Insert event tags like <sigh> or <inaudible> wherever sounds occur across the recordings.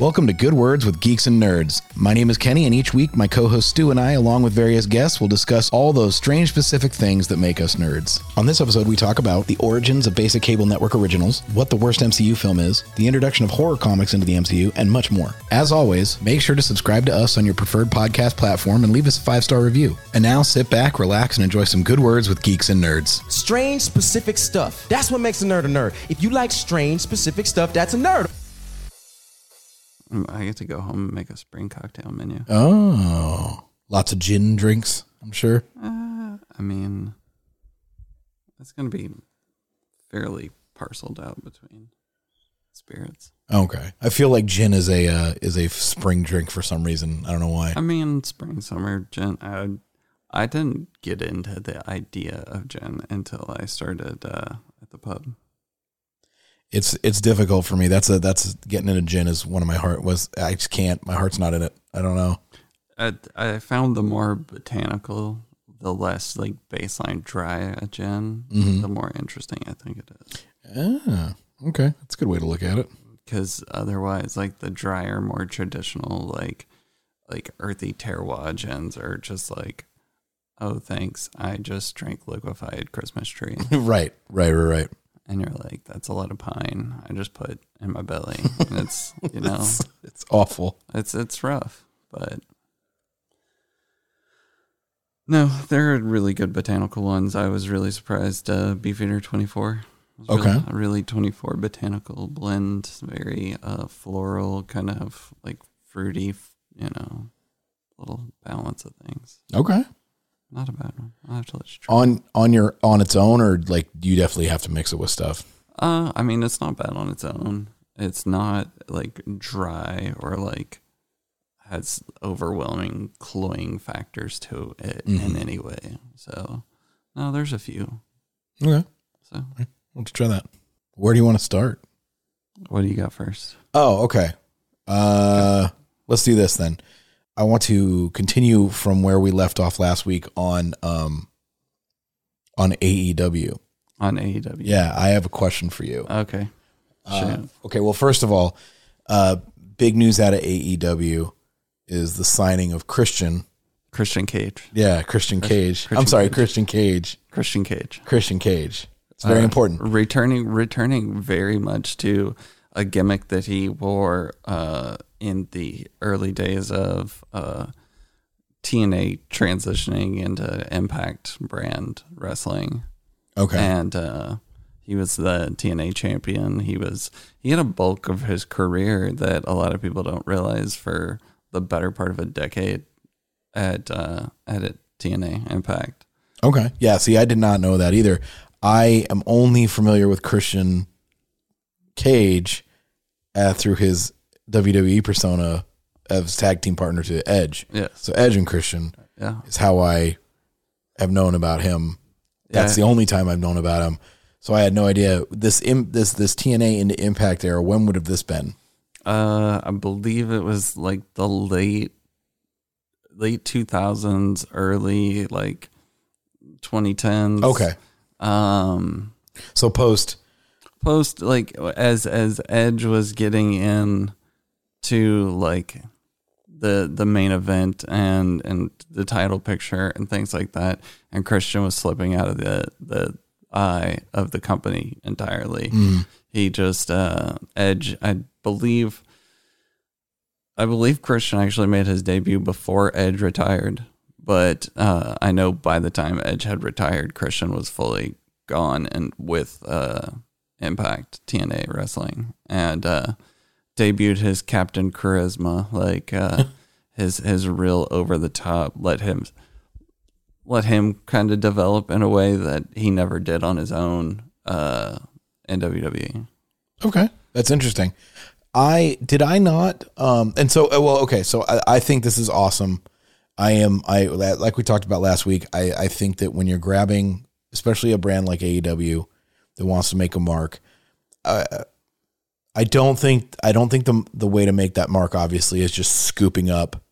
Welcome to Good Words with Geeks and Nerds. My name is Kenny, and each week my co host Stu and I, along with various guests, will discuss all those strange specific things that make us nerds. On this episode, we talk about the origins of basic cable network originals, what the worst MCU film is, the introduction of horror comics into the MCU, and much more. As always, make sure to subscribe to us on your preferred podcast platform and leave us a five star review. And now sit back, relax, and enjoy some Good Words with Geeks and Nerds. Strange, specific stuff. That's what makes a nerd a nerd. If you like strange, specific stuff, that's a nerd. I get to go home and make a spring cocktail menu. Oh, lots of gin drinks, I'm sure. Uh, I mean, it's going to be fairly parceled out between spirits. Okay, I feel like gin is a uh, is a spring drink for some reason. I don't know why. I mean, spring, summer, gin. I, I didn't get into the idea of gin until I started uh, at the pub. It's it's difficult for me. That's a that's getting into gin is one of my heart was I just can't. My heart's not in it. I don't know. I, I found the more botanical, the less like baseline dry a gin, Mhm. the more interesting I think it is. Ah, okay, that's a good way to look at it. because otherwise like the drier more traditional like like earthy terroir gins are just like oh thanks i just drank liquefied christmas tree <laughs> right, right, right, right. And you're like that's a lot of pine i just put in my belly. <laughs> And it's you know It's, it's awful. it's it's rough but no there are really good botanical ones. I was really surprised uh beefeater 24 was really- Okay. a really 24 botanical blend. Very uh floral kind of like fruity you know little balance of things. Okay, not a bad one i'll have to let you try on on your on its own, or like you definitely have to mix it with stuff. uh i mean it's not bad on its own it's not like dry or like has overwhelming cloying factors to it in Mhm. any way so no there's a few Okay, so let's try that. Where do you want to start? what do you got first Oh, okay. Uh, let's do this then. I want to continue from where we left off last week on um on AEW. on aew Yeah, I have a question for you. okay Uh, Shoot. okay, well, first of all, uh, big news out of AEW is the signing of Christian. christian cage Yeah, Christian Cage. I'm sorry, Cage. Christian Cage. christian cage Christian Cage. It's very Uh, important. Returning, returning very much to a gimmick that he wore uh, in the early days of uh, TNA transitioning into Impact brand wrestling, Okay. and uh, he was the TNA champion. He was he had a bulk of his career that a lot of people don't realize for the better part of a decade at uh, at it, TNA Impact. Okay. Yeah. See, I did not know that either. I am only familiar with Christian Cage uh, through his WWE persona as tag team partner to Edge. Yeah. So Edge and Christian yeah. is how I have known about him. That's Yeah. the only time I've known about him. So I had no idea this this this TNA into Impact era. When would have this been? Uh, I believe it was like the late late two thousands, early like twenty tens. Okay. Um, So post. post like as as Edge was getting in to like the the main event and and the title picture and things like that, and Christian was slipping out of the the eye of the company entirely. Mm. he just uh edge i believe i believe christian actually made his debut before edge retired. But uh i know by the time edge had retired christian was fully gone and with uh impact tna wrestling. And uh debuted his captain charisma like uh <laughs> his his real over the top let him let him kind of develop in a way that he never did on his own uh in WWE. Okay, that's interesting. I did I not um and so uh, well okay so I, I think this is awesome. I am I like we talked about last week. I I think that when you're grabbing especially a brand like AEW that wants to make a mark, uh, I don't think I don't think the the way to make that mark obviously is just scooping up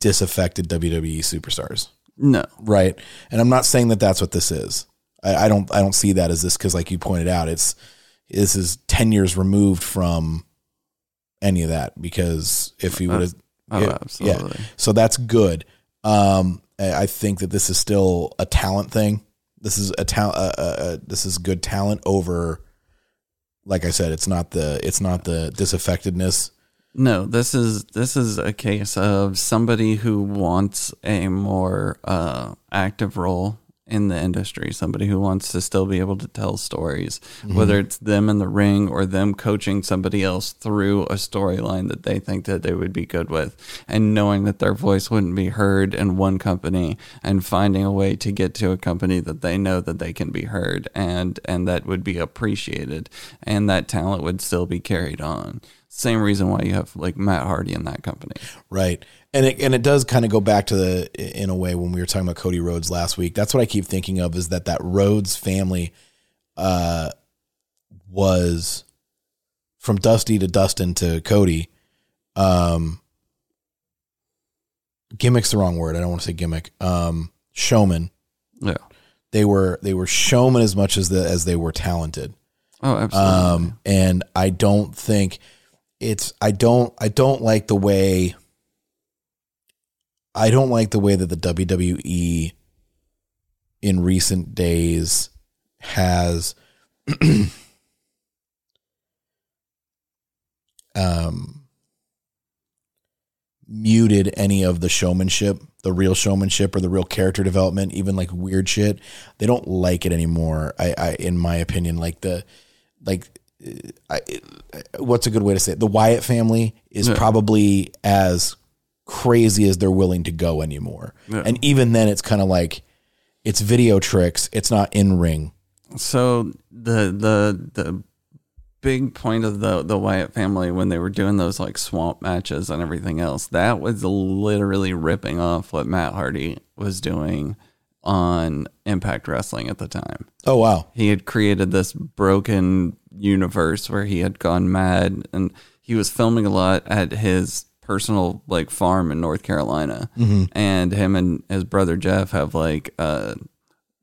disaffected WWE superstars No. right? And I'm not saying that that's what this is. I, I don't I don't see that as this because, like you pointed out, it's this is ten years removed from any of that because if he would have, oh, absolutely. So that's good. Um, I I think that this is still a talent thing. This is a talent. Uh, uh, uh, this is good talent over. Like I said, it's not the it's not the disaffectedness. No, this is this is a case of somebody who wants a more uh, active role in the industry. Somebody who wants to still be able to tell stories, mm-hmm. whether it's them in the ring or them coaching somebody else through a storyline that they think that they would be good with, and knowing that their voice wouldn't be heard in one company, and finding a way to get to a company that they know that they can be heard and and that would be appreciated, and that talent would still be carried on same reason why you have like Matt Hardy in that company. Right. And it and it does kind of go back to the in a way when we were talking about Cody Rhodes last week. That's what I keep thinking of is that that Rhodes family uh was from Dusty to Dustin to Cody. Um gimmick's the wrong word. I don't want to say gimmick. Um showman. Yeah. They were they were showmen as much as the as they were talented. Oh, absolutely. Um and I don't think it's I don't I don't like the way I don't like the way that the WWE in recent days has <clears throat> um muted any of the showmanship, the real showmanship or the real character development, even like weird shit. They don't like it anymore. I, I in my opinion, like the like I, what's a good way to say it? The Wyatt family is Yeah. probably as crazy as they're willing to go anymore. Yeah. And even then, it's kind of like it's video tricks. It's not in ring. So the the the big point of the the Wyatt family when they were doing those like swamp matches and everything else, that was literally ripping off what Matt Hardy was doing on Impact Wrestling at the time. Oh wow, He had created this broken universe where he had gone mad and he was filming a lot at his personal like farm in North Carolina. And him and his brother Jeff have like uh,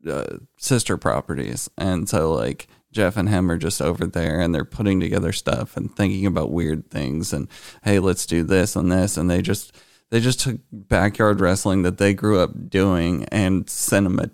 uh sister properties. And so like Jeff and him are just over there and they're putting together stuff and thinking about weird things and hey, let's do this and this and they just they just took backyard wrestling that they grew up doing and cinema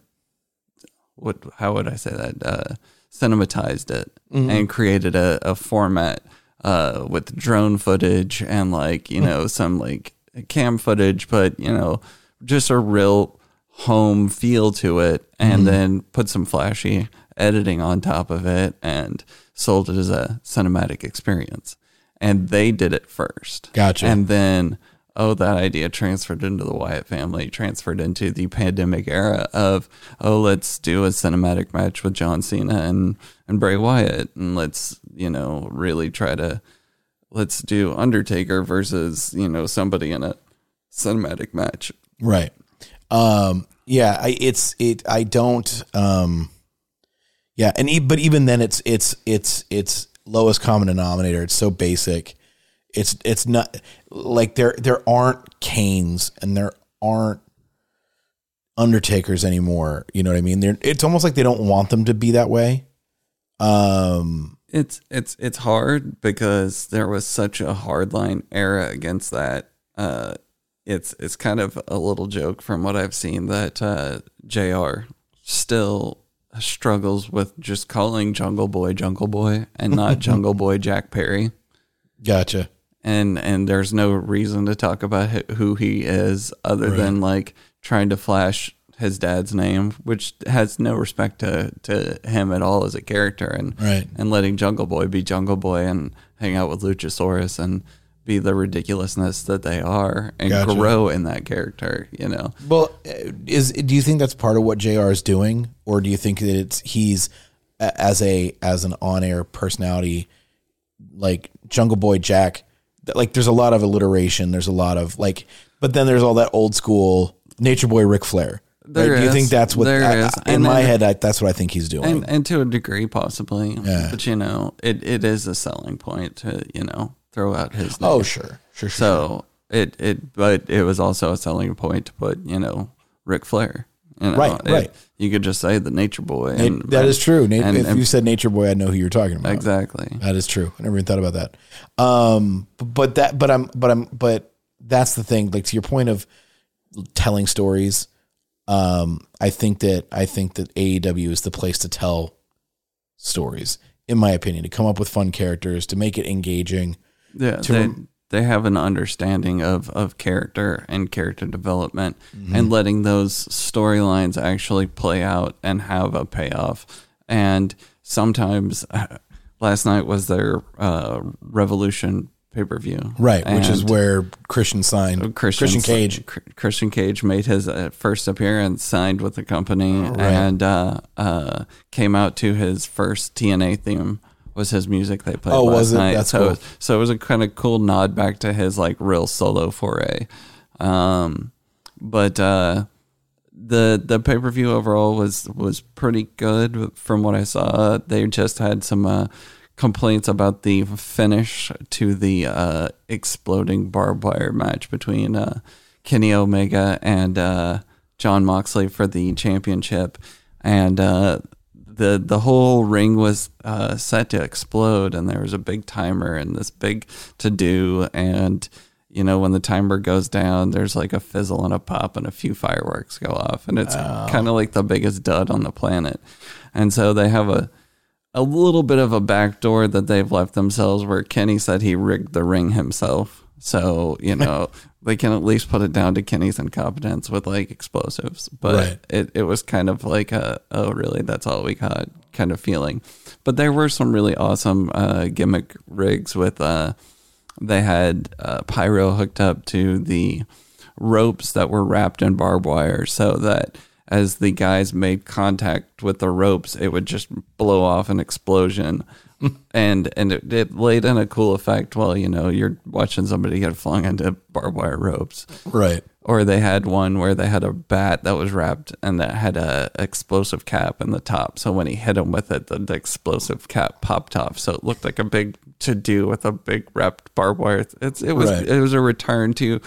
what how would I say that uh, cinematized it and created a, a format uh, with drone footage and like you know <laughs> some like cam footage, but you know just a real home feel to it, and then put some flashy editing on top of it and sold it as a cinematic experience. And they did it first. Gotcha. And then oh that idea transferred into the Wyatt family, transferred into the pandemic era of oh let's do a cinematic match with John Cena and and Bray Wyatt and let's you know really try to let's do Undertaker versus you know somebody in a cinematic match. right? Um, yeah, I, it's it. I don't. Um, yeah, and e- but even then, it's it's it's it's lowest common denominator. It's so basic. It's it's not like there there aren't Kanes and there aren't Undertakers anymore. You know what I mean? They're, it's almost like they don't want them to be that way. Um, It's it's it's hard because there was such a hardline era against that. Uh, it's it's kind of a little joke from what I've seen that uh, Jr. still struggles with just calling Jungle Boy Jungle Boy and not <laughs> Jungle Boy Jack Perry. gotcha. And and there's no reason to talk about who- he is other than like trying to flash his dad's name, which has no respect to, to him at all as a character, and Right. and letting Jungle Boy be Jungle Boy and hang out with Luchasaurus and be the ridiculousness that they are and Gotcha. grow in that character, you know. Well, uh, is do you think that's part of what Jr. is doing, or do you think that it's he's as a as an on air personality, like Jungle Boy Jack? Like, there's a lot of alliteration. There's a lot of like, but then there's all that old school Nature Boy Ric Flair. right? There do you is. think that's what There I- is. In And my then- head? I, that's what I think he's doing. and and to a degree possibly Yeah. but you know it, it is a selling point to you know throw out his oh, name. oh, sure, sure, sure. so it it but it was also a selling point to put you know Ric Flair You know, Right, It- right. You could just say the Nature Boy. And- that is true. Na- and- if and- you said Nature Boy, I know who you're talking about. exactly. That is true. I never even thought about that. Um, but that, but I'm, but I'm, but that's the thing. Like to your point of telling stories. Um, I think that I think that AEW is the place to tell stories, in my opinion, to come up with fun characters, to make it engaging. Yeah, to they they have an understanding of of character and character development, Mm-hmm. and letting those storylines actually play out and have a payoff. And sometimes, last night was their uh, Revolution pay per view, Right, which is where Christian signed Christian, Christian Cage. Christian Cage made his uh, first appearance, signed with the company, and uh, uh, came out to his first TNA theme was his music they played Oh, last was it? night. That's so, cool. it- so it was a kind of cool nod back to his like real solo foray. Um, but uh, the the pay per view overall was was pretty good from what I saw. They just had some uh, complaints about the finish to the uh, exploding barbed wire match between uh, Kenny Omega and uh, Jon Moxley for the championship, and uh, the the whole ring was uh, set to explode, and there was a big timer and this big to do, and you know when the timer goes down, there's like a fizzle and a pop, and a few fireworks go off, and it's kind of like the biggest dud on the planet, and so they have a a little bit of a backdoor that they've left themselves where Kenny said he rigged the ring himself. So, you know, <laughs> they can at least put it down to Kenny's incompetence with like explosives. But Right. it, it was kind of like a, oh, really? That's all we got kind of feeling. But there were some really awesome uh, gimmick rigs with, uh, they had uh, pyro hooked up to the ropes that were wrapped in barbed wire so that as the guys made contact with the ropes, it would just blow off an explosion. <laughs> and and it, it laid in a cool effect while you know you're watching somebody get flung into barbed wire ropes Right. or they had one where they had a bat that was wrapped and that had a explosive cap in the top. So when he hit him with it, the, the explosive cap popped off. So it looked like a big to do with a big wrapped barbed wire. It's it was Right. it was a return to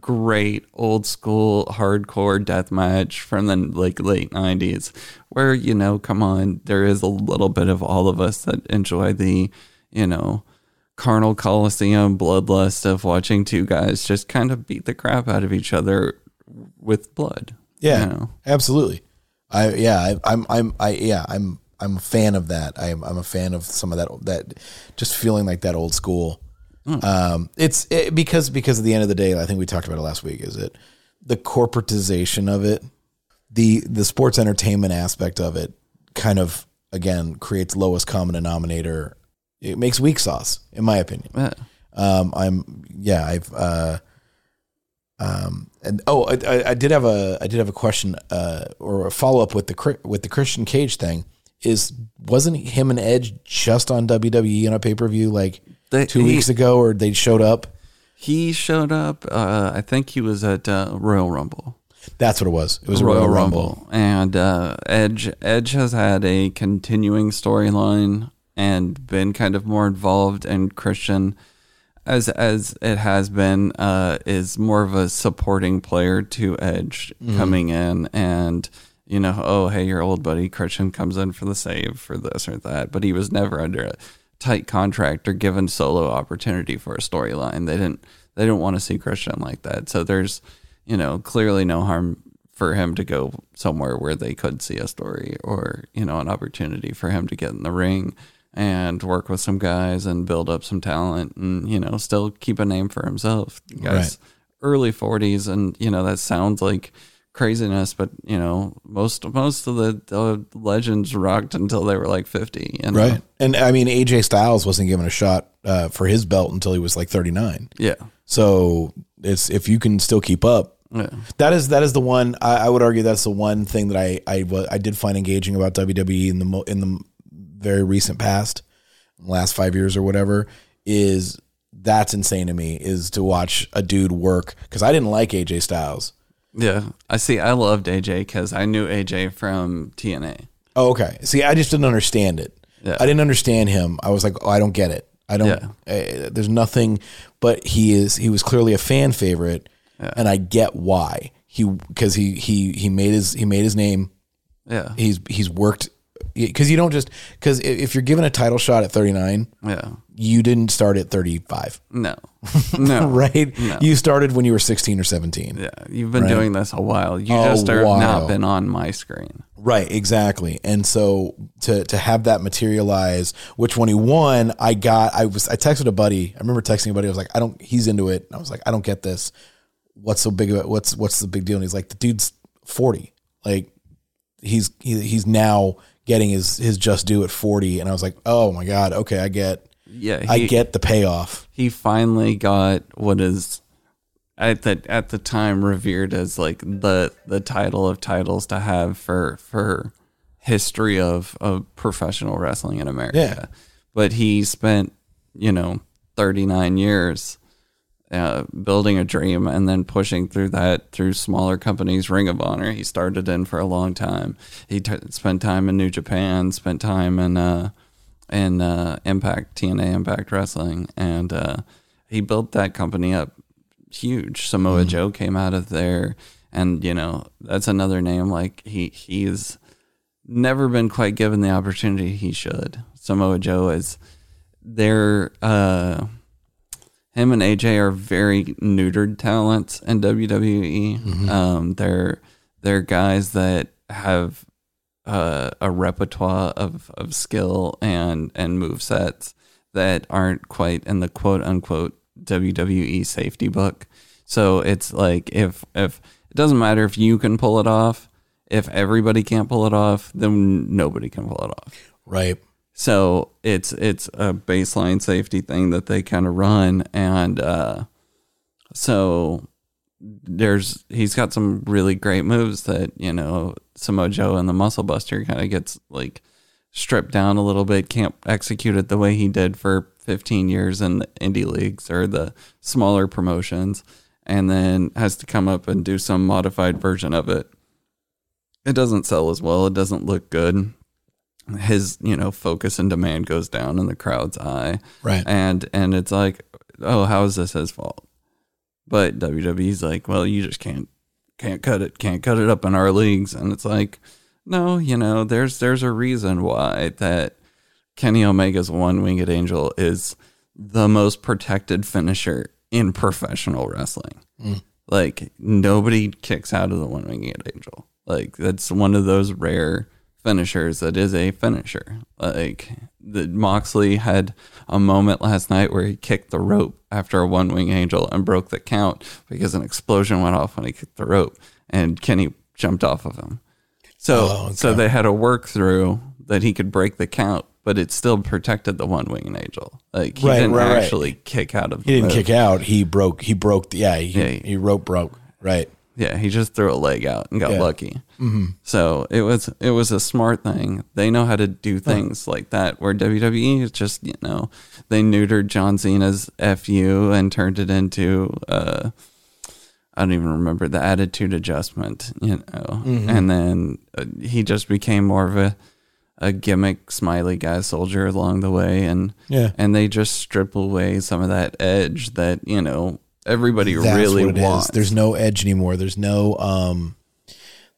great old school hardcore death match from the like late nineties, where you know, come on, there is a little bit of all of us that enjoy the you know carnal coliseum bloodlust of watching two guys just kind of beat the crap out of each other with blood. Yeah, you know? absolutely. I yeah, I, I'm I'm I yeah, I'm I'm a fan of that. I'm I'm a fan of some of that that just feeling like that old school. Um, it's it, because because at the end of the day, I think we talked about it last week. Is it the corporatization of it, the the sports entertainment aspect of it, kind of again creates lowest common denominator. It makes weak sauce, in my opinion. Yeah. Um, I'm yeah, I've uh, um, and oh, I, I, did have a I did have a question uh, or a follow up with the with the Christian Cage thing. Is wasn't him and Edge just on WWE on a pay per view like They- two he- weeks ago, or they showed up? He showed up. Uh, I think he was at uh, Royal Rumble. That's what it was. It was a Royal, Rumble. and uh, Edge. Edge has had a continuing storyline and been kind of more involved. And Christian, as as it has been, uh, is more of a supporting player to Edge Mm-hmm. coming in and. You know, oh hey, your old buddy Christian comes in for the save for this or that, but he was never under a tight contract or given solo opportunity for a storyline. They didn't they didn't want to see Christian like that. So there's, you know, clearly no harm for him to go somewhere where they could see a story or, you know, an opportunity for him to get in the ring and work with some guys and build up some talent and, you know, still keep a name for himself. Guys early 40s and, you know, that sounds like craziness, but you know, most most of the, the legends rocked until they were like 50, you know? Right. And I mean, AJ Styles wasn't given a shot uh, for his belt until he was like 39. Yeah. So it's if you can still keep up. Yeah. That is that is the one I, I would argue that's the one thing that I I I did find engaging about WWE in the mo, in the very recent past, last five years or whatever, is that's insane to me is to watch a dude work because I didn't like AJ Styles. Yeah, I see. I loved AJ because I knew AJ from TNA. Oh, okay. See, I just didn't understand it. Yeah. I didn't understand him. I was like, oh, I don't get it. I don't. Yeah. Uh, there's nothing, but he is. He was clearly a fan favorite, and I get why he because he he he made his he made his name. Yeah. He's he's worked because you don't just because if you're given a title shot at 39, Yeah. you didn't start at 35, No. <laughs> No. right? You started when you were 16 or 17. Yeah. You've been Right. doing this a while. You A just are while. not been on my screen. Right, exactly. And so to to have that materialize, which when he won, I got I was I texted a buddy. I remember texting a buddy. I was like, I don't. He's into it. I was like, I don't get this. What's so big? About, what's what's the big deal? And he's like, the dude's forty. Like he's he, he's now getting his his just due at forty. And I was like, oh my god. Okay, I get Yeah. I get the payoff. he finally got what is at the at the time revered as like the the title of titles to have for for history of of professional wrestling in America. Yeah. But he spent, you know, 39 years uh, building a dream and then pushing through that through smaller companies. Ring of Honor, he started in for a long time. He t- spent time in New Japan, spent time in uh, in uh, Impact TNA Impact Wrestling, and uh, he built that company up huge. Samoa Joe came out of there, and you know that's another name. Like he he's never been quite given the opportunity he should. Samoa Joe is they're uh him and AJ are very neutered talents in WWE. Um they're they're guys that have uh, a repertoire of, of skill and and move sets that aren't quite in the quote unquote WWE safety book. So it's like if if it doesn't matter if you can pull it off, if everybody can't pull it off, then nobody can pull it off. Right. So it's it's a baseline safety thing that they kind of run, and uh, so there's he's got some really great moves that you know Samoa Joe and the Muscle Buster kind of gets like stripped down a little bit, can't execute it the way he did for 15 years in the indie leagues or the smaller promotions, and then has to come up and do some modified version of it. It doesn't sell as well. It doesn't look good his you know focus and demand goes down in the crowd's eye Right. and and it's like oh how is this his fault but WWE's like well you just can't can't cut it can't cut it up in our leagues. And it's like no you know there's there's a reason why that Kenny Omega's one winged angel is the most protected finisher in professional wrestling. Mm. Like nobody kicks out of the one winged angel. Like that's one of those rare finishers that is a finisher. Like the Moxley had a moment last night where he kicked the rope after a one wing angel and broke the count because an explosion went off when he kicked the rope and Kenny jumped off of him. So Oh, okay. so they had a work through that he could break the count, but it still protected the one winged angel. Like he Right, didn't right, right. actually kick out of He didn't kick out. He broke. He broke. The, yeah. He, Yeah, he rope broke. Right. Yeah, he just threw a leg out and got Yeah. lucky. Mm-hmm. So it was it was a smart thing. They know how to do things like that. Where WWE is just you know they neutered John Cena's FU and turned it into uh, I don't even remember the attitude adjustment. You know, and then uh, he just became more of a a gimmick smiley guy soldier along the way, and Yeah. and they just strip away some of that edge that you know everybody That's really it is. wants. There's no edge anymore. There's no um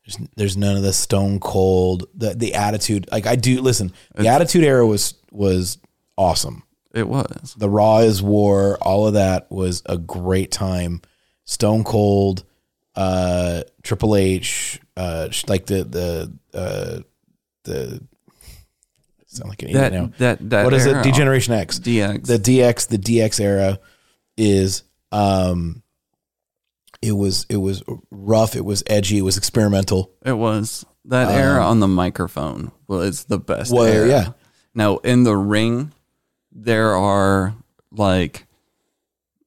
there's there's none of the stone cold the the attitude. Like I do listen, the attitude era was was awesome. It was. The Raw is War, all of that was a great time. Stone Cold, uh Triple H, uh like the the uh the sound like an That now. that that what is era, it? D-Generation X. DX. the DX the DX era is um it was it was rough, it was edgy, it was experimental. it was that era on the microphone was the best. Um, Well, era. yeah. Now in the ring, there are like,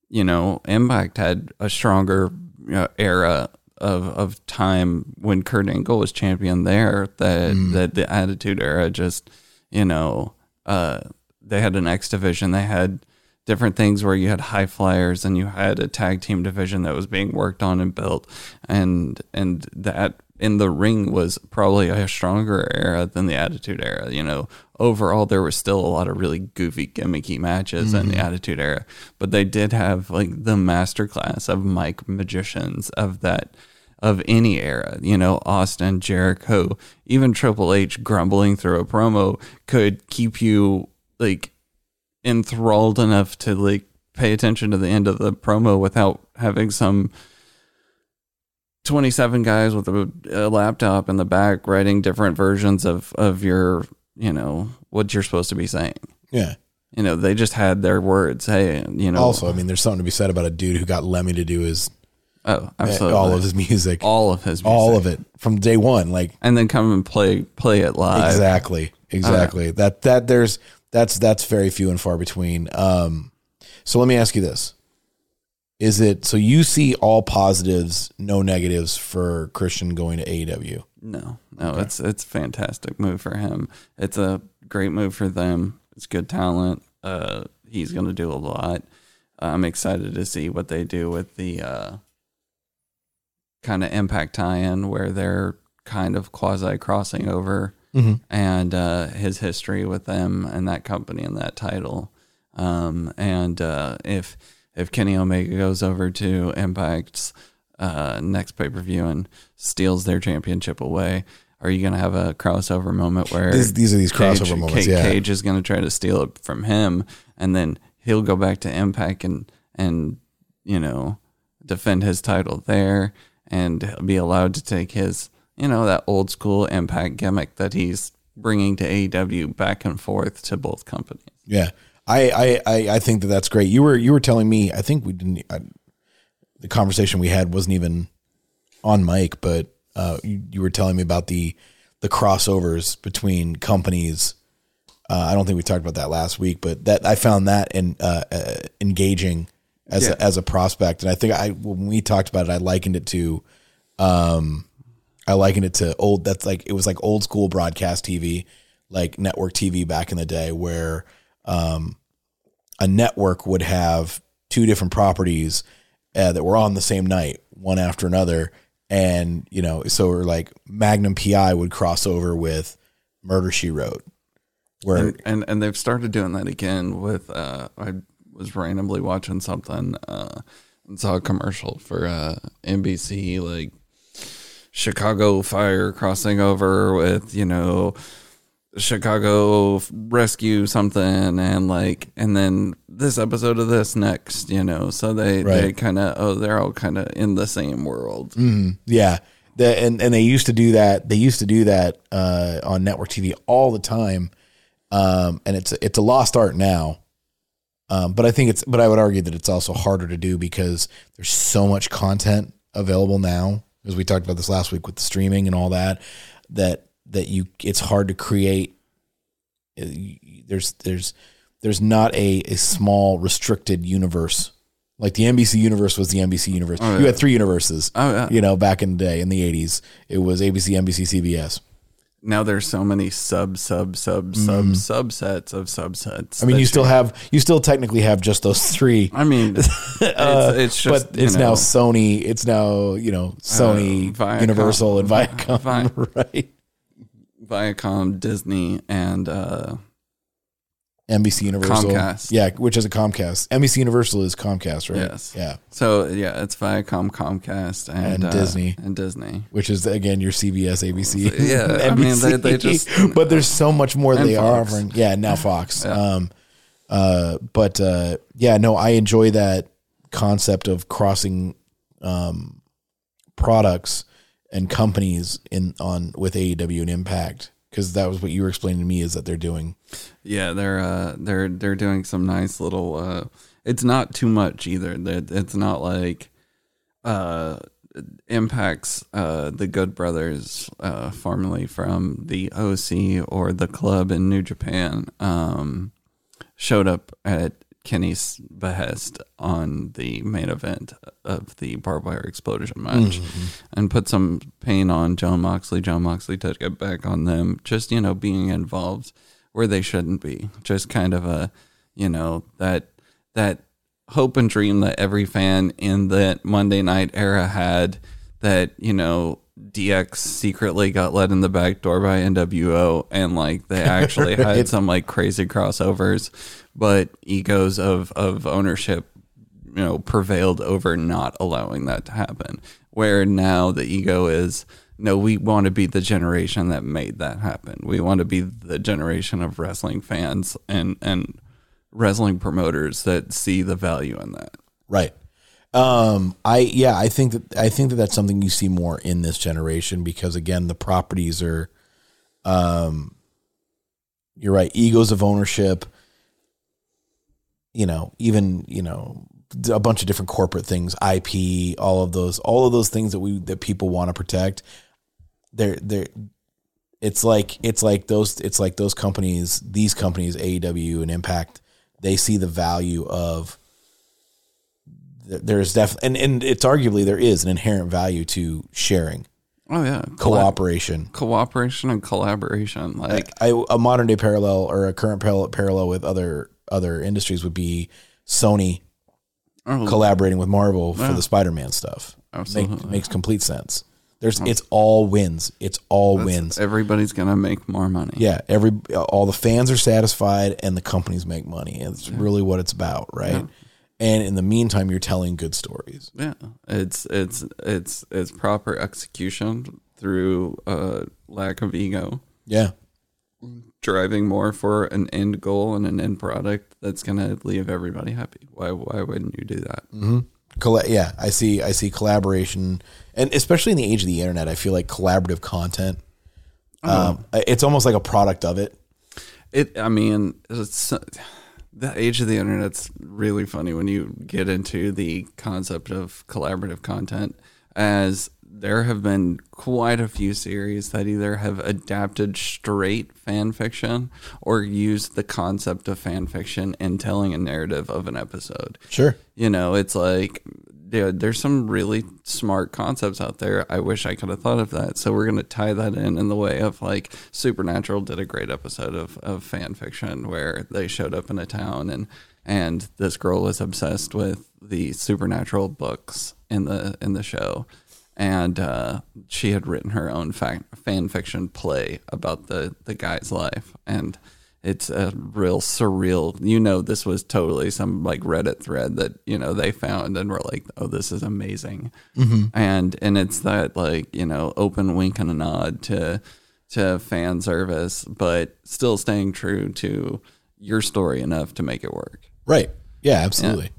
you know, Impact had a stronger you know, era of of time when Kurt Angle was champion there. That Mm. that the Attitude Era just, you know, uh, they had an X division. They had different things where you had high flyers and you had a tag team division that was being worked on and built. And and that in the ring was probably a stronger era than the attitude era you know? Overall there was still a lot of really goofy gimmicky matches in the mm-hmm. attitude era. But they did have like the master class of mic magicians of that of any era. You know, Austin, Jericho, even Triple H grumbling through a promo could keep you like enthralled enough to like pay attention to the end of the promo without having some 27 guys with a, a laptop in the back writing different versions of of your you know what you're supposed to be saying. Yeah. you know they just had their words. Hey you know. Also, I mean, there's something to be said about a dude who got Lemmy to do his oh absolutely. all of his music, all of his all of it from day one. Like and then come and play play it live. Exactly, exactly. That that there's that's that's very few and far between. Um, so let me ask you this: Is it so you see all positives, no negatives for Christian going to AEW? No, no, it's it's a fantastic move for him. It's a great move for them. It's good talent. Uh, he's going to do a lot. I'm excited to see what they do with the uh, kind of impact tie-in where they're kind of quasi crossing over, and uh, his history with them and that company and that title. Um, and uh, if if Kenny Omega goes over to Impact's uh, next pay per view and steals their championship away, are you going to have a crossover moment where These- these are these Cage- crossover moments, Ca- yeah. Cage is going to try to steal it from him, and then he'll go back to Impact and and you know defend his title there and be allowed to take his you know that old school Impact gimmick that he's bringing to AEW back and forth to both companies. Yeah, I, I, I, I think that that's great. You were you were telling me. I think we didn't. I, the conversation we had wasn't even on mic, but uh, you, you were telling me about the the crossovers between companies. Uh, I don't think we talked about that last week, but that I found that in, uh, uh, engaging as Yeah. a, as a prospect, and I think I when we talked about it, I likened it to, um, I likened it to old. That's like it was like old school broadcast TV, like network TV back in the day, where um, a network would have two different properties uh, that were on the same night, one after another, and you know, so we're like Magnum PI would cross over with Murder She Wrote, where and, and and they've started doing that again with uh I was randomly watching something uh and saw a commercial for uh NBC like Chicago Fire crossing over with you know Chicago Rescue something and like and then this episode of this next you know so they they kind of oh they're all kind of in the same world Yeah. The, and, and they used to do that. They used to do that uh, on network TV all the time. Um, and it's it's a lost art now. Um, but I think it's but I would argue that it's also harder to do because there's so much content available now, as we talked about this last week with the streaming and all that, that that you it's hard to create uh, there's there's there's not a, a small restricted universe. Like the NBC universe was the NBC universe. You had three universes. Oh, yeah. You know, back in the day in the eighties. It was ABC, NBC, CBS. Now there's so many sub sub sub sub subsets of subsets. I mean, you still have you still technically have just those three. I mean, <laughs> it's, it's just, Uh, but it's you now Sony. It's now you know Sony, Viacom. Universal, and Viacom, <laughs> Vi- right? Viacom, Disney, and uh, NBC Universal, Comcast. yeah, which is a Comcast. NBC Universal is Comcast, right? Yes. yeah, so yeah, it's Viacom, Comcast, and, And uh, Disney. and Disney. which is again your CBS, ABC, Yeah, I mean, they- <laughs> they just- <laughs> but there's so much more they are offering. Yeah, now <laughs> Fox. Um, uh, but uh, yeah, no, I enjoy that concept of crossing um, products and companies in on with AEW and Impact because that was what you were explaining to me is that they're doing. Yeah, they're uh, they're they're doing some nice little. Uh, it's not too much either. It's not like uh, impacts uh, the Good Brothers, uh, formerly from the OC or the club in New Japan, um, showed up at Kenny's behest on the main event of the barbed wire explosion match mm-hmm. and put some pain on Jon Moxley. Jon Moxley to get back on them, just, you know, being involved where they shouldn't be. Just kind of a, you know, that, that hope and dream that every fan in that Monday night era had that, you know, DX secretly got let in the back door by NWO and like they actually <laughs> had some like crazy crossovers, but egos of of ownership, you know, prevailed over not allowing that to happen. Where now the ego is no, we want to be the generation that made that happen. We want to be the generation of wrestling fans and and wrestling promoters that see the value in that. Right. Um, I yeah, I think that I think that that's something you see more in this generation because again, the properties are, um, you're right, egos of ownership. You know, even you know a bunch of different corporate things, IP, all of those, all of those things that we that people want to protect they're they're it's like it's like those it's like those companies these companies AEW and Impact they see the value of there's definitely and, and it's arguably there is an inherent value to sharing oh yeah cooperation cooperation and collaboration like I, I, a modern day parallel or a current parallel, parallel with other other industries would be Sony oh, collaborating with Marvel yeah. for the Spider-Man stuff Absolutely. Make, makes complete sense there's it's all wins. It's all That's, wins. Everybody's gonna make more money. Yeah, every all the fans are satisfied and the companies make money. It's yeah. really what it's about, right? Yeah. And in the meantime, you're telling good stories. Yeah, it's it's it's it's proper execution through a lack of ego. Yeah, driving more for an end goal and an end product that's gonna leave everybody happy. Why why wouldn't you do that? Mm-hmm yeah, I see. I see collaboration, and especially in the age of the internet, I feel like collaborative content. Oh. Um, it's almost like a product of it. It. I mean, it's the age of the internet's really funny when you get into the concept of collaborative content, as there have been quite a few series that either have adapted straight fan fiction or used the concept of fan fiction in telling a narrative of an episode. Sure. You know, it's like dude, there's some really smart concepts out there. I wish I could have thought of that. So we're to tie that in in the way of like Supernatural did a great episode of, of fan fiction where they showed up in a town and and this girl was obsessed with the supernatural books in the in the show and uh, she had written her own fan fiction play about the the guy's life, and it's a real surreal. You know, this was totally some like Reddit thread that you know they found and were like, "Oh, this is amazing," mm-hmm. and and it's that like you know open wink and a nod to to fan service, but still staying true to your story enough to make it work. Right. Yeah. Absolutely. Yeah.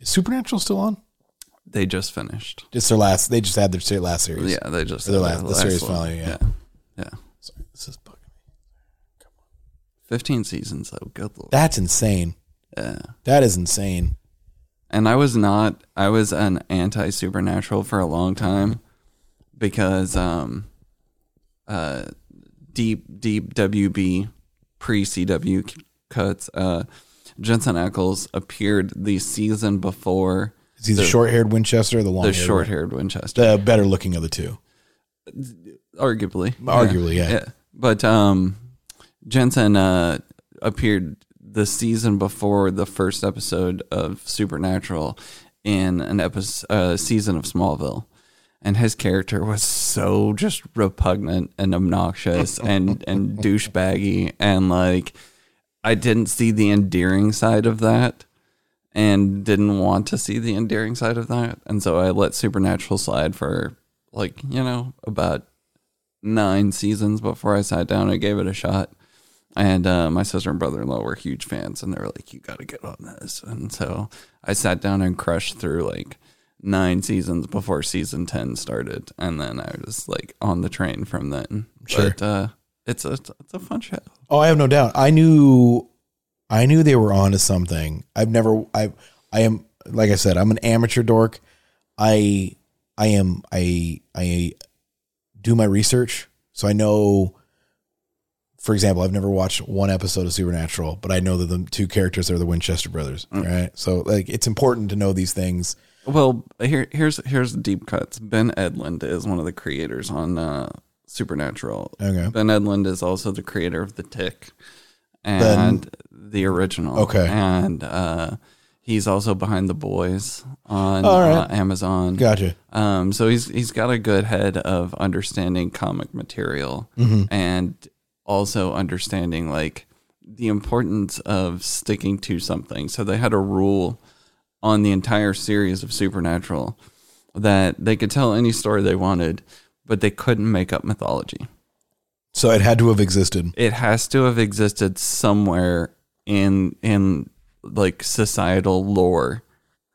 Is Supernatural still on? They just finished. It's their last. They just had their last series. Yeah, they just their last, the series finale. Yeah, yeah. yeah. 15 seasons though. Good lord. That's insane. Yeah. That is insane. And I was not I was an anti supernatural for a long time because um uh deep deep WB pre CW cuts uh Jensen Ackles appeared the season before is he the, the short-haired Winchester or the long? The short-haired Winchester, the better looking of the two, arguably. Arguably, yeah. yeah. yeah. But um, Jensen uh, appeared the season before the first episode of Supernatural in an episode uh, season of Smallville. And his character was so just repugnant and obnoxious <laughs> and, and douchebaggy. And like, I didn't see the endearing side of that and didn't want to see the endearing side of that. And so I let Supernatural slide for like, you know, about nine seasons before I sat down and gave it a shot. And uh, my sister and brother in law were huge fans, and they were like, "You got to get on this." And so I sat down and crushed through like nine seasons before season ten started, and then I was like on the train from then. Sure. But uh, it's a it's a fun show. Oh, I have no doubt. I knew I knew they were onto something. I've never I I am like I said, I'm an amateur dork. I I am I I do my research. So I know for example, I've never watched one episode of Supernatural, but I know that the two characters are the Winchester brothers, mm. right? So like it's important to know these things. Well, here here's here's deep cuts. Ben Edlund is one of the creators on uh, Supernatural. Okay. Ben Edlund is also the creator of The Tick and ben, the original. Okay. And uh, he's also behind the boys on uh, Amazon. Gotcha. Um, so he's he's got a good head of understanding comic material mm-hmm. and also understanding like the importance of sticking to something. So they had a rule on the entire series of Supernatural that they could tell any story they wanted, but they couldn't make up mythology. So it had to have existed. It has to have existed somewhere in in like societal lore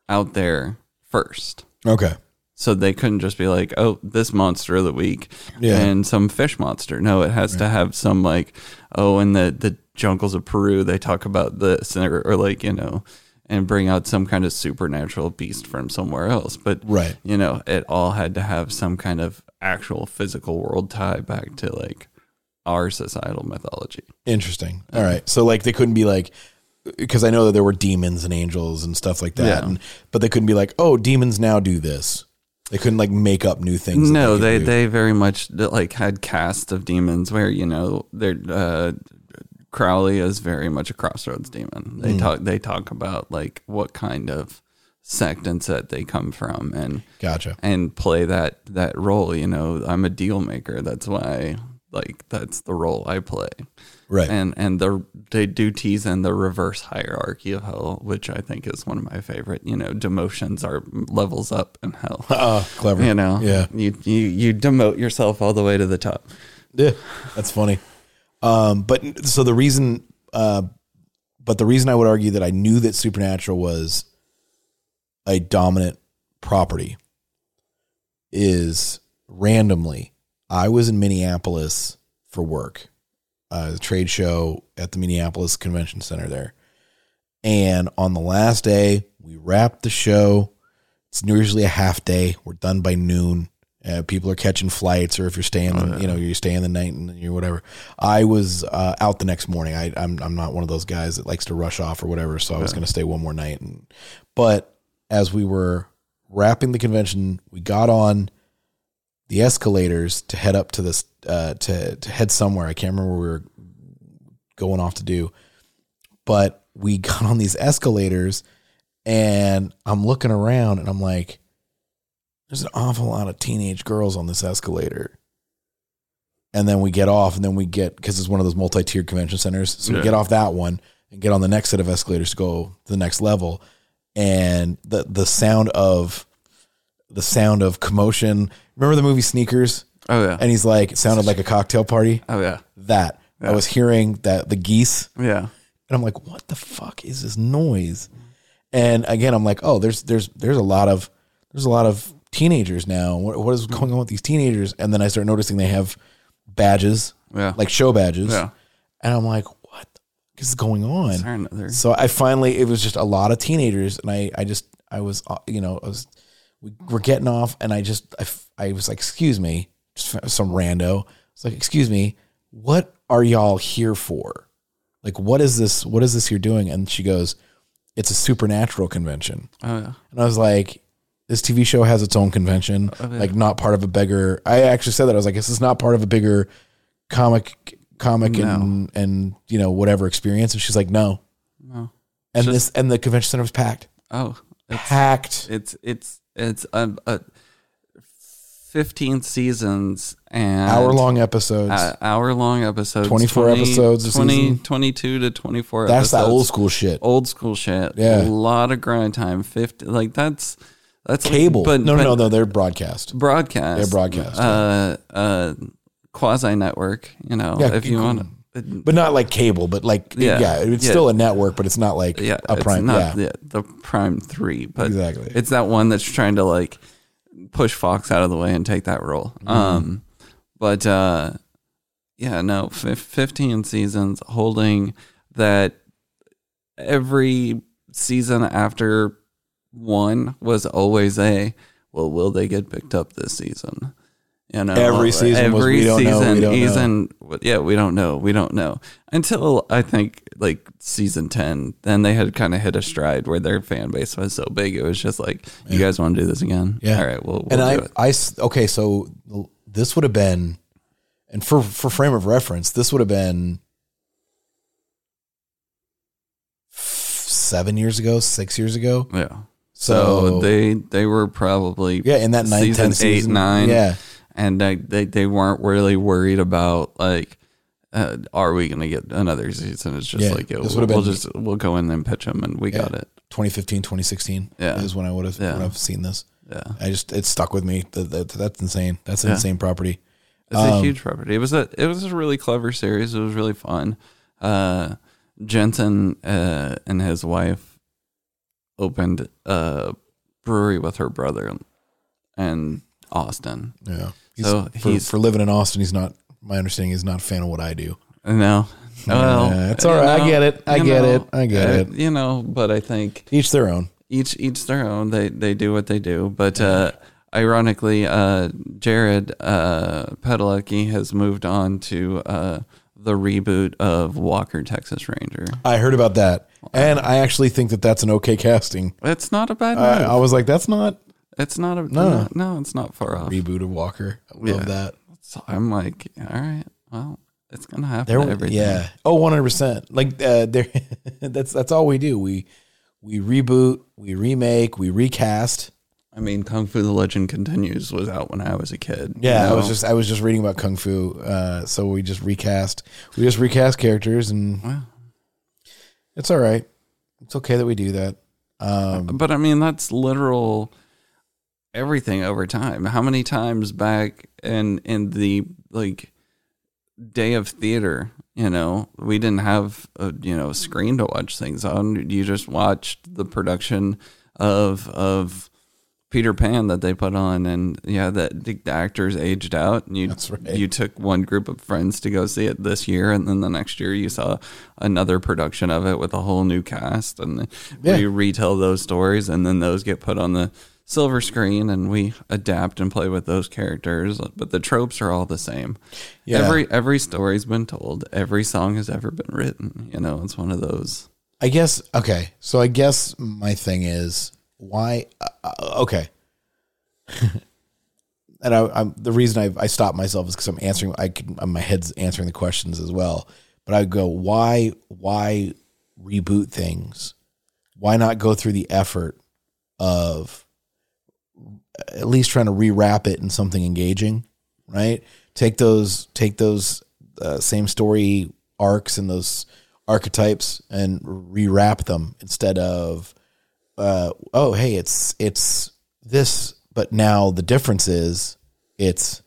out there first. Okay. So they couldn't just be like, oh, this monster of the week Yeah. and some fish monster. No, it has to have some like, oh, in the, the jungles of Peru, they talk about this or, or like, you know, and bring out some kind of supernatural beast from somewhere else. But, Right. you know, it all had to have some kind of actual physical world tie back to like our societal mythology. Interesting. All right. So like they couldn't be like because I know that there were demons and angels and stuff like that, Yeah. and, but they couldn't be like, oh, demons now do this. They couldn't like make up new things. No, could they they very much like had casts of demons where you know they're uh, Crowley is very much a crossroads demon. They Mm. talk they talk about like what kind of sect and set they come from and gotcha. and play that that role. You know, I'm a deal maker. That's why like that's the role I play. Right. And and the they do tease in the reverse hierarchy of hell, which I think is one of my favorite. You know, demotions are levels up in hell. uh, clever. You know, Yeah. you you you demote yourself all the way to the top. Yeah, that's funny. Um, but so the reason, uh, but the reason I would argue that I knew that Supernatural was a dominant property is randomly. I was in Minneapolis for work, uh, trade show at the Minneapolis Convention Center there. And on the last day, we wrapped the show. It's usually a half day. We're done by noon. Uh, people are catching flights, or if you're staying, the, you know, you're staying the night and you're whatever. I was uh, out the next morning. I, I'm I'm not one of those guys that likes to rush off or whatever. So I was going to stay one more night. And, but as we were wrapping the convention, we got on the escalators to head up to this uh, to to head somewhere. I can't remember where we were going off to do, but we <laughs> got on these escalators, and I'm looking around, and I'm like, "There's an awful lot of teenage girls on this escalator." And then we get off, and then we get because it's one of those multi-tiered convention centers, so we get off that one and get on the next set of escalators to go to the next level, and the the sound of the sound of commotion. Remember the movie Sneakers? Oh yeah. And he's like, it sounded like a cocktail party. oh yeah. That I was hearing that the geese, Yeah. and I'm like, what the fuck is this noise? And again, I'm like, oh, there's there's there's a lot of there's a lot of teenagers now. What what is going on with these teenagers? And then I start noticing they have badges, Yeah. like show badges, Yeah. and I'm like, what is going on? So I finally, it was just a lot of teenagers, and I, I just, I was, uh, you know, I was, we were getting off, and I just, I, I was like, excuse me, just some rando. It's like, excuse me, what are y'all here for? Like, what is this? What is this you're doing? And she goes, it's a supernatural convention. Oh yeah. And I was like, this TV show has its own convention, oh, like not part of a bigger. I actually said that I was like, this is not part of a bigger comic, comic and and you know whatever experience. And she's like, no, No. and this and the convention center was packed, Oh, it's packed. it's it's it's a, a fifteen seasons and Hour long episodes. uh, hour long episodes 24 episodes a 20, season. 22 to 24 That's that old school shit. old school shit Yeah. a lot of grind time 50 like that's that's like- Cable. but no, but no, no, they're broadcast. broadcast They're broadcast, uh uh quasi network you know Yeah, if you cool. want to But not like cable, but like yeah, Yeah. it's Yeah. still a network, but it's not like yeah a prime. not yeah, the, the prime 3 but Exactly. it's that one that's trying to like push Fox out of the way and take that role. Mm-hmm. Um, but uh, yeah, no, f- fifteen seasons holding that every season after one was always a well, will they get picked up this season? You know, Every season was, we don't know, we don't know. season, yeah, we don't know, we don't know until I think like season ten. Then they had kind of hit a stride where their fan base was so big, it was just like, you guys want to do this again? Yeah. all right, we'll, we'll and do I, it. I okay, so this would have been, and for for frame of reference, this would have been seven years ago, six years ago. Yeah. So, So, they they were probably yeah, in that nine, season 10 eight nine yeah, and they they, they weren't really worried about like uh, are we going to get another season? It's just Yeah, like this we'll, been- just we'll go in and pitch them and we got it. 2015, 2016 Yeah. is when I would have Yeah. have seen this. Yeah. I just it stuck with me. That, that, that's insane. That's an Yeah. insane property. It's a huge property. It was a it was a really clever series. It was really fun. Uh, Jensen uh, and his wife opened a brewery with her brother in Austin. Yeah. He's, So for, he's- for living in Austin, he's not. My understanding he's not a fan of what I do. No, well, Yeah, it's all right. I get it. I get know, it. I get uh, it. You know, but I think Each their own. each each their own. They they do what they do. But uh, ironically, uh, Jared uh, Padalecki has moved on to uh, the reboot of Walker Texas Ranger. I heard about that, and I actually think that that's an okay casting. It's not a bad. I, I was like, that's not it's not a No. no. no, it's not far off. reboot of Walker. I love Yeah. that. So I'm like, all right, well, it's gonna happen. There, to yeah. Oh, 100 percent. Like uh, there, <laughs> that's that's all we do. We we reboot, we remake, we recast. I mean, Kung Fu: The Legend Continues was out when I was a kid. you Yeah, I was just I was just reading about kung fu. Uh, so we just recast. We just recast characters, and Well. it's all right. It's okay that we do that. Um, But I mean, that's literal everything over time. How many times back in in the like day of theater, you know, we didn't have a you know screen to watch things on. You just watched the production of of Peter Pan that they put on, and yeah, that the actors aged out. And you That's right. you took one group of friends to go see it this year, and then the next year you saw another production of it with a whole new cast, and Yeah. we retell those stories, and then those get put on the silver screen, and we adapt and play with those characters. But the tropes are all the same. Yeah. Every every story's been told. Every song has ever been written. You know, it's one of those. I guess okay. So I guess my thing is why? Uh, uh, okay. <laughs> and I, I'm the reason I I stopped myself is because I'm answering. I can my head's answering the questions as well. But I go why why reboot things? Why not go through the effort of at least trying to rewrap it in something engaging, right? Take those take those uh, same story arcs and those archetypes and rewrap them instead of uh, oh hey it's it's this but now the difference is it's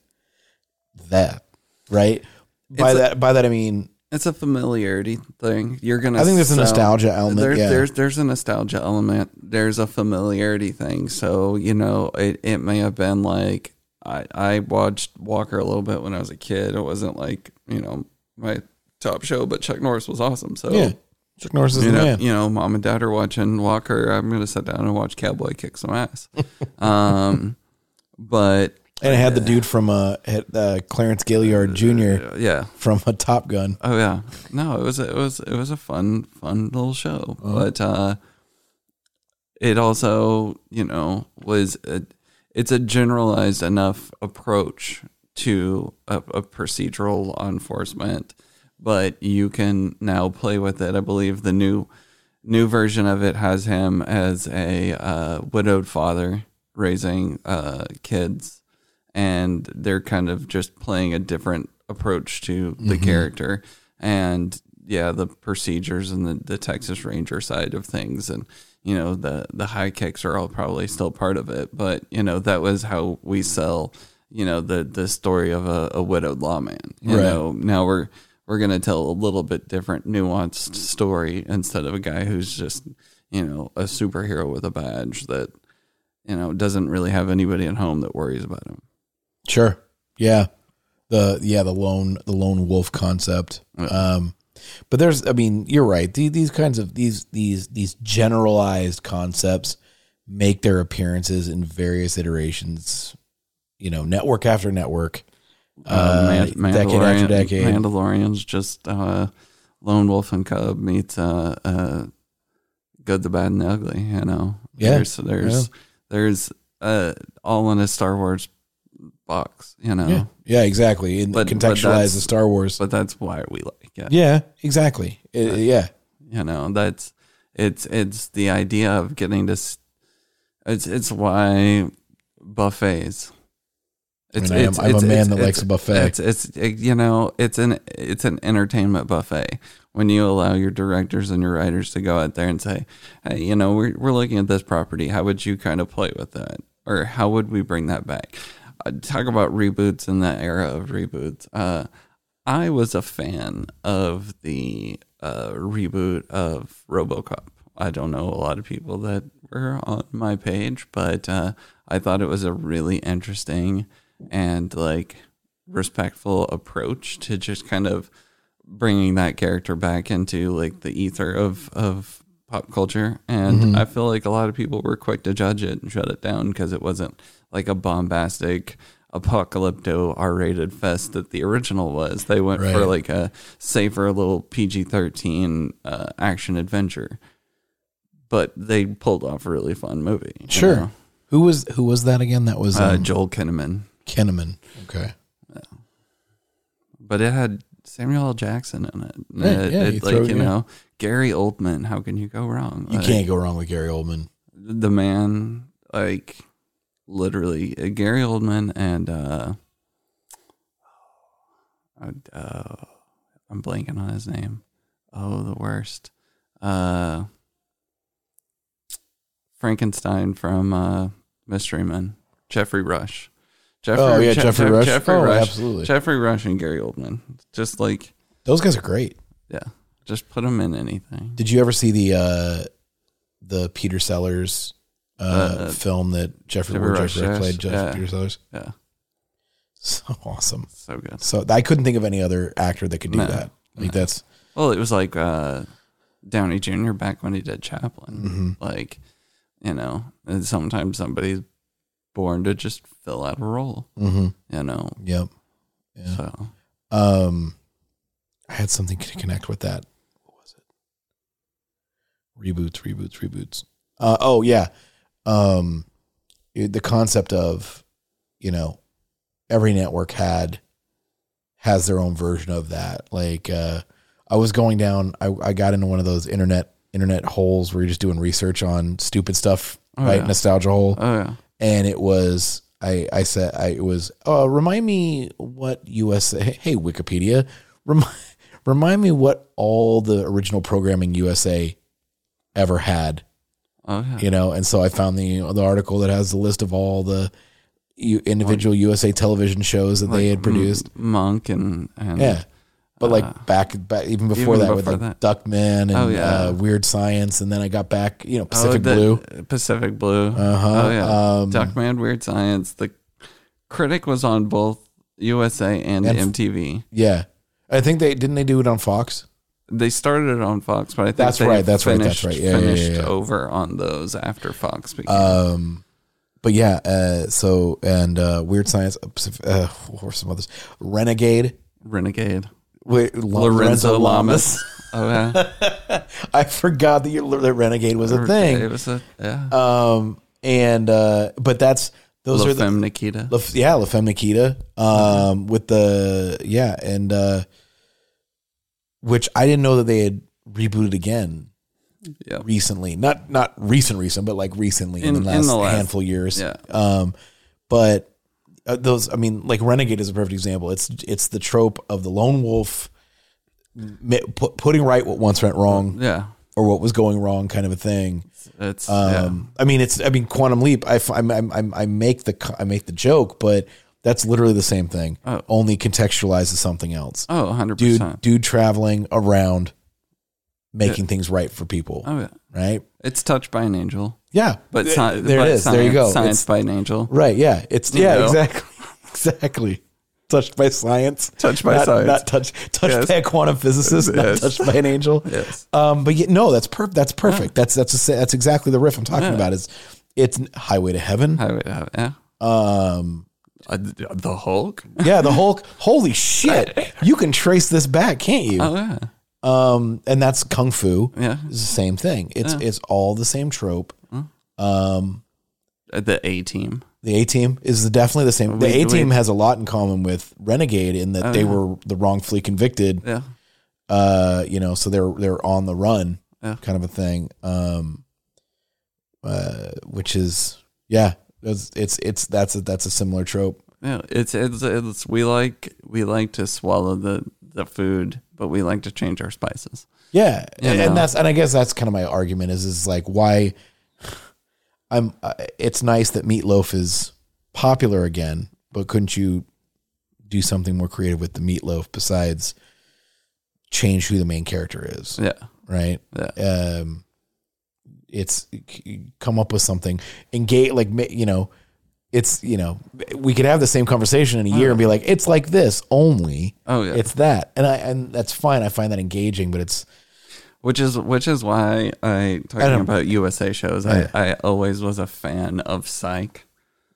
that right by It's that by that I mean It's a familiarity thing. You're gonna. I think there's a nostalgia element, There, yeah. There's there's a nostalgia element. There's a familiarity thing. So you know, it, it may have been like I I watched Walker a little bit when I was a kid. It wasn't like you know my top show, but Chuck Norris was awesome. So yeah Chuck Norris is you know, man you know, mom and dad are watching Walker. I'm gonna sit down and watch Cowboy kick some ass. <laughs> um, but and it had the dude from uh, had, uh Clarence Gilliard Jr. uh, yeah, from a Top Gun. Oh yeah, no, it was it was it was a fun fun little show, but uh, it also you know was a, it's a generalized enough approach to a, a procedural law enforcement, but you can now play with it. I believe the new new version of it has him as a uh, widowed father raising uh, kids, and they're kind of just playing a different approach to the mm-hmm. character. And yeah the procedures and the, the texas ranger side of things and you know the the high kicks are all probably still part of it. But you know that was how we sell you know the the story of a, a widowed lawman. You Right. know now we're we're gonna tell a little bit different nuanced story instead of a guy who's just you know a superhero with a badge that you know doesn't really have anybody at home that worries about him Sure. Yeah. The yeah, the lone the lone wolf concept. Um but there's I mean, you're right. These, these kinds of these these these generalized concepts make their appearances in various iterations, you know, network after network. Uh, Man- decade after decade. Mandalorian's just uh, Lone Wolf and Cub meets uh, uh, Good, the Bad, and the Ugly. You know, Yeah, There's there's there's uh, all in a Star Wars box. You know, yeah. Yeah, exactly. And But- but contextualize that's- the Star Wars. but that's why we like it. yeah, exactly. It- yeah. You know, that's it's it's the idea of getting to. It's it's why buffets. It's, I mean, I am- I'm a man that likes a buffet. It's, it's it- you know it's an it's an entertainment buffet when you allow your directors and your writers to go out there and say, hey, you know, we're we're looking at this property. How would you kind of play with that? or how would we bring that back? Uh, talk about reboots in the era of reboots. Uh, I was a fan of the uh, reboot of RoboCop. I don't know a lot of people that were on my page, but uh, I thought it was a really interesting and like respectful approach to just kind of bringing that character back into like the ether of of pop culture and i feel like a lot of people were quick to judge it and shut it down because it wasn't like a bombastic apocalypto r-rated fest that the original was they went for like a safer little pg-13 uh, action adventure but they pulled off a really fun movie Sure. know? Who was who was that again? That was uh, um, joel kinnaman Kinnaman. Okay. but it had Samuel L. Jackson in it. And Yeah, it- yeah, it, you like throw- you yeah. know, Gary Oldman. How can you go wrong? You Like, can't go wrong with Gary Oldman. The man, like literally, uh, Gary Oldman and uh, uh, I'm blanking on his name. Oh, the worst. Uh, Frankenstein from uh, Mystery Men. Geoffrey Rush. Geoffrey, Oh, yeah, Je- Geoffrey Je- Rush. Geoffrey Oh, Rush. absolutely. Geoffrey Rush and Gary Oldman. Just like Those guys are great. yeah, just put them in anything. Did you ever see the uh the Peter Sellers uh, Uh, film that Geoffrey, Geoffrey Rush, Geoffrey played Jeff yeah. Peter Sellers? Yeah, So awesome. so good. So I couldn't think of any other actor that could do No, that. Like that's Well, it was like uh, Downey Jr. back when he did Chaplin. Mm-hmm. Like, you know, and sometimes somebody's born to just fill out a role. hmm You know, Yep. Yeah. so Um, I had something to connect with that. What was it? Reboots, reboots, reboots. Uh, oh yeah. Um, the concept of, you know, every network had has their own version of that. Like, uh, I was going down. I, I got into one of those internet internet holes where you're just doing research on stupid stuff, Oh, right? yeah. Nostalgia hole oh yeah, and it was I I said I it was uh remind me what USA hey Wikipedia remind <laughs> remind me what all the original programming USA ever had oh yeah. you know and so I found the the article that has the list of all the u- individual USA television shows that they had produced M- Monk and and yeah but like back back even before even that with like that. Duckman and Oh, yeah. uh, Weird Science and then I got back you know Oh, Pacific the- Blue Pacific Blue. Uh-huh. Oh yeah, Um, Duckman, Weird Science. The critic was on both USA and, And- MTV. yeah I think they didn't they do it on Fox They started it on Fox, but I think That's they right, that's right, that's finished, right. Yeah, yeah, finished yeah, yeah. over on those after Fox became. Um, but yeah, uh, so and uh, Weird Science, uh, uh, were some others? Renegade, Renegade. Wait, Lorenzo Lamas. <laughs> Oh yeah, <laughs> I forgot that, you, that Renegade was a It thing. was a yeah. Um, and uh, but that's those La are the Femme Nikita. La, yeah, La Femme Nikita. Um, with the yeah, and uh, which I didn't know that they had rebooted again yeah, recently. Not not recent, recent, but like recently in, In- the, in last the last- handful years. yeah. Um, but uh, those, I mean, like Renegade is a perfect example. It's it's the trope of the lone wolf put, putting right what once went wrong yeah. or what was going wrong, kind of a thing. It's Um, I mean, it's I mean, Quantum Leap. I I'm, I'm, I make the I make the joke, but that's literally the same thing. Oh. Only contextualized as something else. yeah. Oh, 100 Dude, percent. dude, traveling around, making things right for people. Oh yeah, Right? it's touched by an angel, Yeah, but Th- sci- there but it is. there you go. Science It's- by an angel. Right. Yeah. It's You yeah. know? Exactly. <laughs> exactly. Touched by science. Touched by not, science. Not touched. Touched Yes. by a quantum physicist. Not touched by an angel. <laughs> Yes. Um. But yeah, no, that's perfect. That's perfect. That's that's a, that's exactly the riff I'm talking Yeah. about. Is it's Highway to Heaven. Highway to Heaven, yeah. Um. Uh, the Hulk. <laughs> Yeah. The Hulk. Holy shit! <laughs> You can trace this back, can't you? Oh yeah, Um. And that's kung fu. yeah. It's the same thing. It's Yeah. it's all the same trope. Um. Uh, The A Team. The A Team is definitely the same. The We- A Team we- has a lot in common with Renegade in that Oh, they were the wrongfully convicted. Yeah. Uh, you know, so they're they're on the run, Yeah. kind of a thing. Um, uh, which is yeah, it's it's, it's that's a, that's a similar trope. Yeah, it's it's it's we like we like to swallow the the food, but we like to change our spices. Yeah, and, and that's and I guess that's kind of my argument is is like why. <sighs> I'm. Uh, it's nice that Meatloaf is popular again, but couldn't you do something more creative with the Meatloaf besides change who the main character is? Yeah. Right. Yeah. Um, it's come up with something engage like you know it's you know we could have the same conversation in a year and be like it's like this only. Oh, yeah. it's that. And i and that's fine. I find that engaging but it's Which is which is why I talking don't- about USA shows. I, I always was a fan of Psych.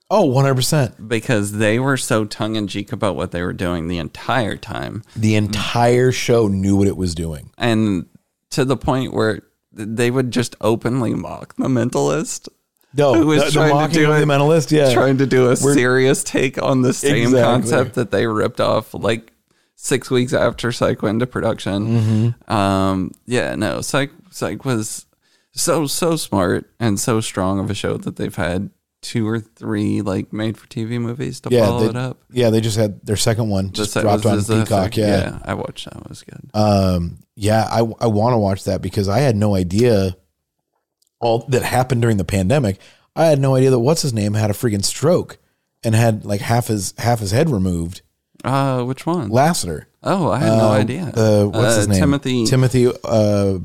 Oh 100% because they were so tongue in cheek about what they were doing the entire time, the entire show knew what it was doing. And to the point where they would just openly mock the Mentalist. no Who was the, the trying to mocking do of it- the mentalist yeah trying to do a We're- serious take on the same Exactly. concept that they ripped off like six weeks after Psych went into production. Mm-hmm. Um, yeah, no, Psych Psych was so so smart and so strong of a show that they've had two or three like made for TV movies to yeah follow they, it up. yeah they just had their second one just se- dropped was on peacock third- yeah I watched that. It was good. um yeah i i want to watch that because i had no idea all that happened during the pandemic i had no idea that what's his name had a freaking stroke and had like half his half his head removed Uh, which one? lassiter Oh, I had no Uh, idea. uh, what's Uh, his name Timothy timothy uh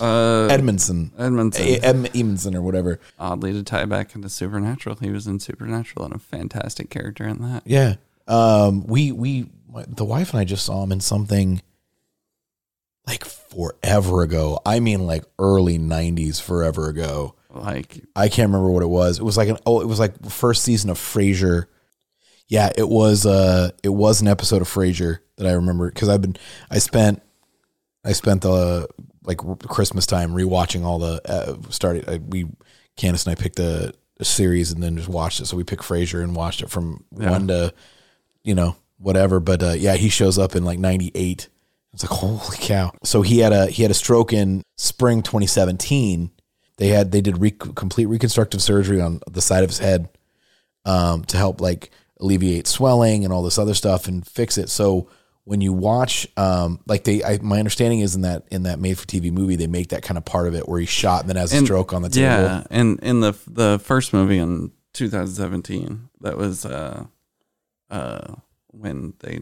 uh, edmondson Edmondson. Edmondson or whatever Oddly, to tie back into Supernatural, he was in Supernatural and a fantastic character in that. yeah um we we my, the wife and i just saw him in something like forever ago i mean like early 90s forever ago Like, I can't remember what it was. It was like an oh, it was like first season of Frasier. Yeah, it was uh it was an episode of Frasier that I remember because I've been I spent I spent the like Christmas time rewatching all the uh, started I, we Candace and I picked a, a series and then just watched it. So we picked Frasier and watched it from Yeah. one to you know whatever. But uh, yeah, he shows up in like '98. It's like holy cow. So he had a he had a stroke in spring 2017 they had they did re- complete reconstructive surgery on the side of his head um, to help like alleviate swelling and all this other stuff and fix it. So when you watch, um, like they, I, my understanding is in that in that made for TV movie, they make that kind of part of it where he's shot and then has a stroke on the table. Yeah, and in the the first movie in 2017, that was uh, uh, when they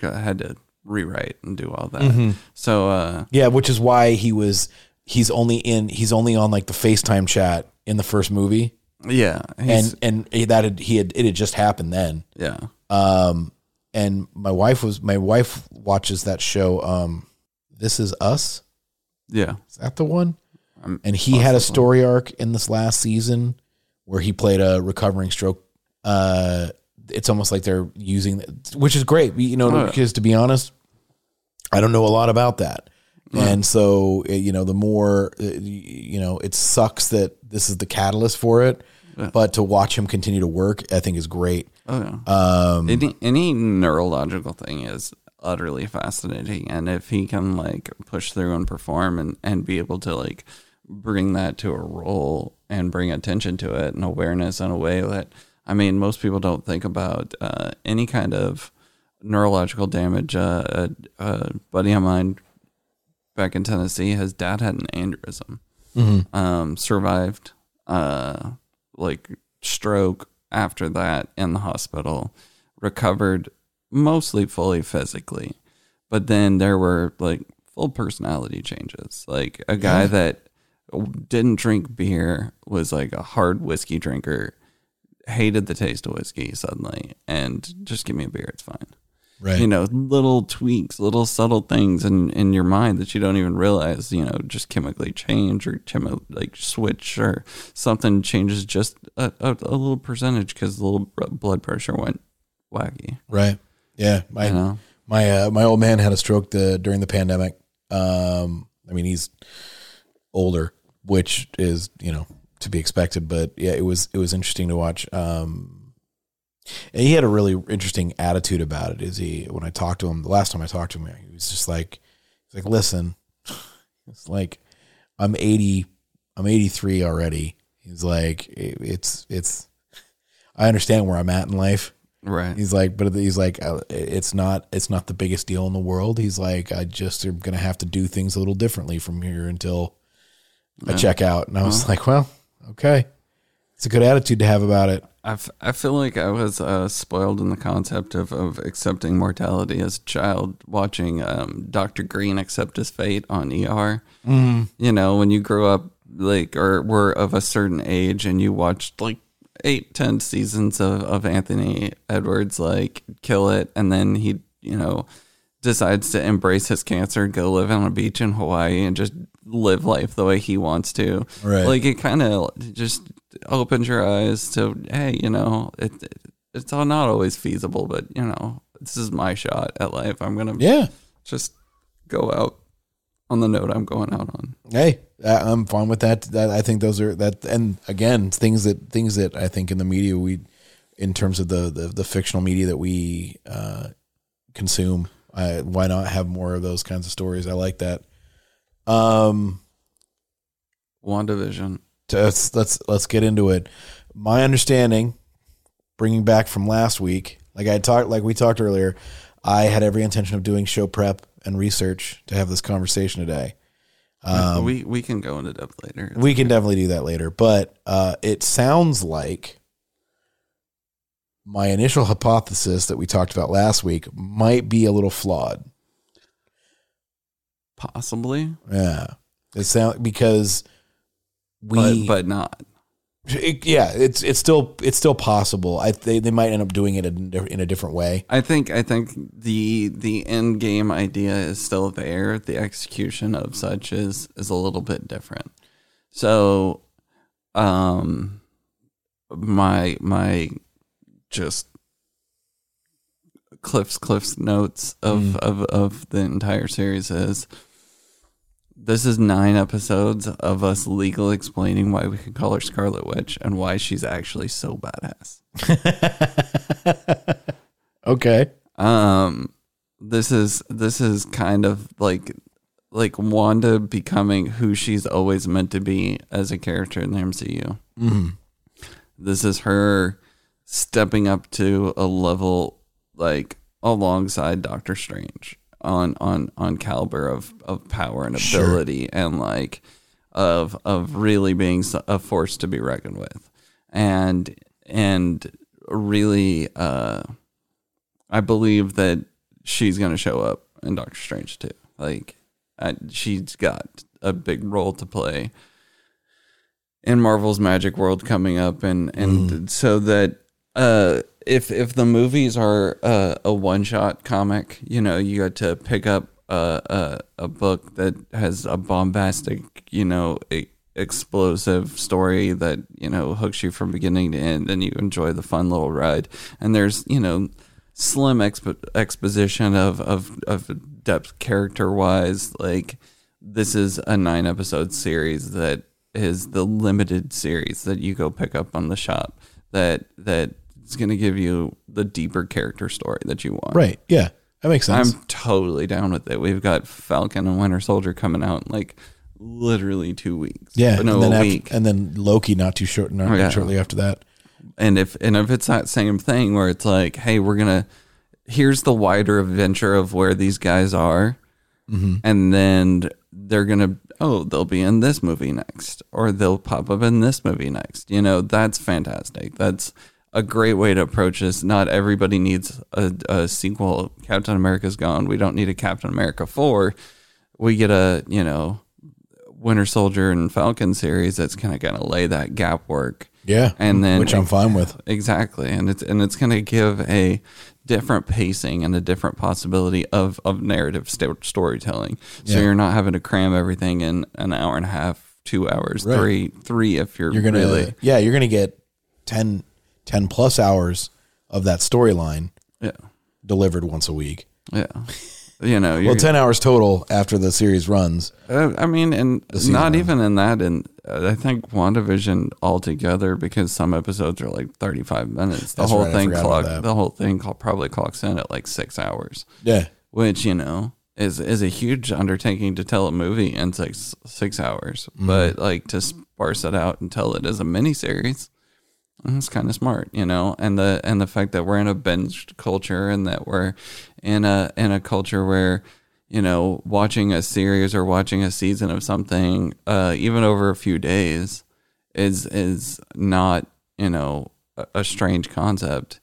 had to rewrite and do all that. Mm-hmm. So uh, Yeah, which is why he was he's only in he's only on like the FaceTime chat in the first movie, yeah, and and that had, he had it had just happened then. yeah, Um, and my wife was my wife watches that show. Um, This Is Us. yeah, Is that the one? Um, And he had a story arc in this last season where he played a recovering stroke. Uh, it's almost like they're using, which is great. You know, Oh, yeah. because to be honest, I don't know a lot about that. And so, uh, you know, the more, uh, you know, it sucks that this is the catalyst for it. But to watch him continue to work, I think is great. Oh yeah. Um, any any neurological thing is utterly fascinating, and if he can like push through and perform and and be able to like bring that to a role and bring attention to it and awareness in a way that I mean most people don't think about uh, any kind of neurological damage. Uh, a, a buddy of mine back in Tennessee, his dad had an aneurysm um, survived uh, like stroke after that in the hospital, recovered mostly fully physically, but then there were like full personality changes. Like a guy that didn't drink beer was like a hard whiskey drinker, hated the taste of whiskey suddenly, and just give me a beer, it's fine right. you know, little tweaks, little subtle things in, in your mind that you don't even realize, you know, just chemically change or chemi- like switch or something changes just a, a, a little percentage because the little blood pressure went wacky. Right. Yeah. My You know? my uh, my old man had a stroke the during the pandemic. Um, I mean he's older, which is you know to be expected. But yeah, it was it was interesting to watch. Um, and he had a really interesting attitude about it. Is he when I talked to him the last time I talked to him, he was just like, he's like, listen, <laughs> it's like I'm eighty, I'm eighty three already. He's like, it's it's. I understand where I'm at in life. Right. He's like, but he's like, uh, it's not, it's not the biggest deal in the world. He's like, I just am gonna have to do things a little differently from here until I check out. And I was like, well, Okay. It's a good attitude to have about it. I, f- I feel like I was uh, spoiled in the concept of, of accepting mortality as a child, watching um, Dr. Greene accept his fate on ER. Mm. You know, when you grew up, like, or were of a certain age and you watched like eight, ten seasons of, of Anthony Edwards, like, kill it, and then he, you know, decides to embrace his cancer go live on a beach in Hawaii and just live life the way he wants to. Right. Like it kind of just opens your eyes to, hey, you know, it, it's all not always feasible, but you know, this is my shot at life. I'm gonna Yeah. just go out on the note I'm going out on. Hey, I'm fine with that. That I think those are that, and again, things that things that I think in the media we, in terms of the the, the fictional media that we uh, consume, I, why not have more of those kinds of stories? I like that. Um, WandaVision. let's let's let's get into it. My understanding, bringing back from last week, like I talked, like we talked earlier, I had every intention of doing show prep and research to have this conversation today. we we can go into depth later. We can definitely do that later, but uh, it sounds like my initial hypothesis that we talked about last week might be a little flawed. Possibly, Yeah, it sound because we, but but not. it- yeah, it's it's still it's still possible. I they, they might end up doing it in, in a different way. I think I think the the end game idea is still there. The execution of such is is a little bit different. So, um, my my just Cliff's Cliff's notes of of of the entire series is. This is nine episodes of us legally explaining why we can call her Scarlet Witch and why she's actually so badass. <laughs> Okay. Um, this is this is kind of like like Wanda becoming who she's always meant to be as a character in the MCU. Mm-hmm. This is her stepping up to a level like alongside Doctor Strange on on on caliber of of power and Sure. ability and like of of really being a force to be reckoned with and and really uh I believe that she's going to show up in Doctor Strange too. Like, I, she's got a big role to play in Marvel's Magic World coming up, and and so that uh, if if the movies are a one shot comic, you know, you got to pick up a, a a book that has a bombastic, you know. e explosive story that you know hooks you from beginning to end and you enjoy the fun little ride and there's you know slim expo- exposition of, of, of depth character wise. Like, this is a nine episode series that is the limited series that you go pick up on the shop that that is going to give you the deeper character story that you want. Right. Yeah. That makes sense. I'm totally down with it. We've got Falcon and Winter Soldier coming out in like literally two weeks. yeah. No, and then a after- week. and then Loki not too short, not yeah. shortly after that. and if and if it's that same thing where it's like hey we're gonna here's the wider adventure of where these guys are mm-hmm. and then they're gonna oh they'll be in this movie next or they'll pop up in this movie next you know that's fantastic that's a great way to approach this not everybody needs a, a sequel captain america's gone we don't need a captain america 4 we get a you know winter soldier and falcon series that's kind of gonna lay that gap work Yeah. and then which I'm fine with. exactly and it's and it's going to give a different pacing and a different possibility of of narrative sto- storytelling so Yeah. you're not having to cram everything in an hour and a half two hours Right. three three if you're, You're gonna really yeah, you're gonna get 10, 10 plus hours of that storyline yeah delivered once a week. yeah you know Well, ten hours total after the series runs. Uh, I mean, and not even in that. And uh, I think WandaVision altogether, because some episodes are like 35 minutes, the That's whole right, thing clock, the whole thing probably clocks in at like six hours, Yeah, which you know is is a huge undertaking to tell a movie in six six hours. Mm-hmm. But like to sparse it out and tell it as a miniseries. It's kind of smart, you know, and the and the fact that we're in a binge culture and that we're in a in a culture where you know watching a series or watching a season of something, uh, even over a few days, is is not you know a, a strange concept.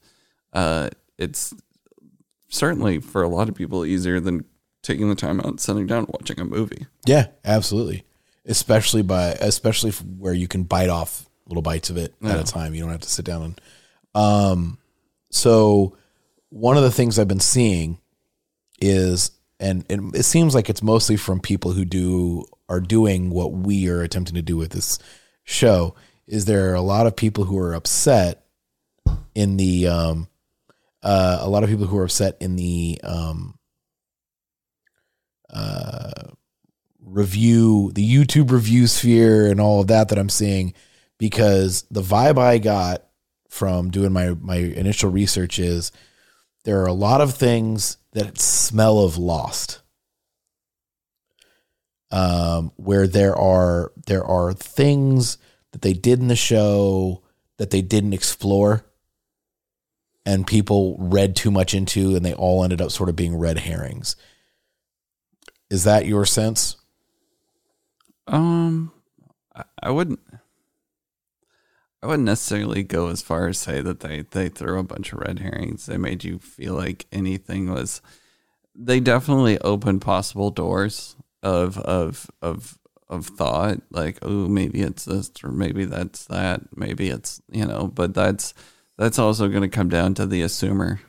Uh, it's certainly for a lot of people easier than taking the time out and sitting down and watching a movie. Yeah, absolutely. Especially by especially where you can bite off little bites of it at a time. You don't have to sit down and um so one of the things I've been seeing is and, and it seems like it's mostly from people who do are doing what we are attempting to do with this show is there are a lot of people who are upset in the um uh a lot of people who are upset in the um uh review the YouTube review sphere and all of that that I'm seeing because the vibe I got from doing my my initial research is there are a lot of things that smell of lost um where there are there are things that they did in the show that they didn't explore and people read too much into and they all ended up sort of being red herrings is that your sense Um, I, I wouldn't. I wouldn't necessarily go as far as say that they they threw a bunch of red herrings. They made you feel like anything was. They definitely opened possible doors of of of of thought, like oh maybe it's this or maybe that's that, maybe it's you know, but that's that's also going to come down to the assumer.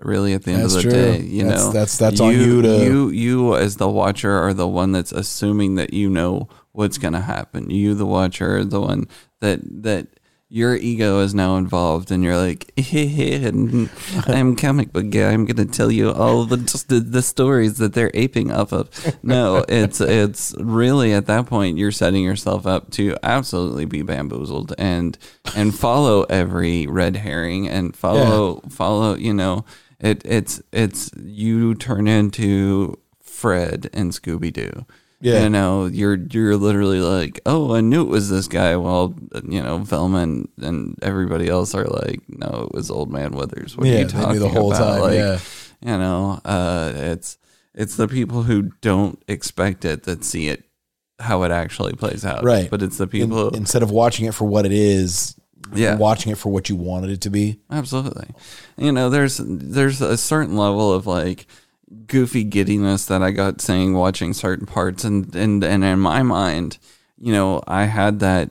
Really, at the end That's of the true. day, you That's- know, that's- that's on you to- you you as the watcher are the one that's assuming that you know what's going to happen. You the watcher are the one that that your ego is now involved and you're like and <laughs> I'm comic book guy I'm going to tell you all the just the, the stories that they're aping off of. No, <laughs> it's it's really at that point you're setting yourself up to absolutely be bamboozled and and follow every red herring and follow follow, you know, it it's it's you turn into Fred and Scooby Doo. Yeah. You know, you're you're literally like, oh, I knew it was this guy. While you know, Velma and, and everybody else are like, no, it was Old Man Withers. What Yeah, are you talking the whole about? time, Like, yeah. you know, uh, it's it's the people who don't expect it that see it how it actually plays out. Right. But it's the In- people. instead of watching it for what it is Yeah. watching it for what you wanted it to be Absolutely. You know, there's there's a certain level of like goofy giddiness that I got saying watching certain parts and and and in my mind, you know, I had that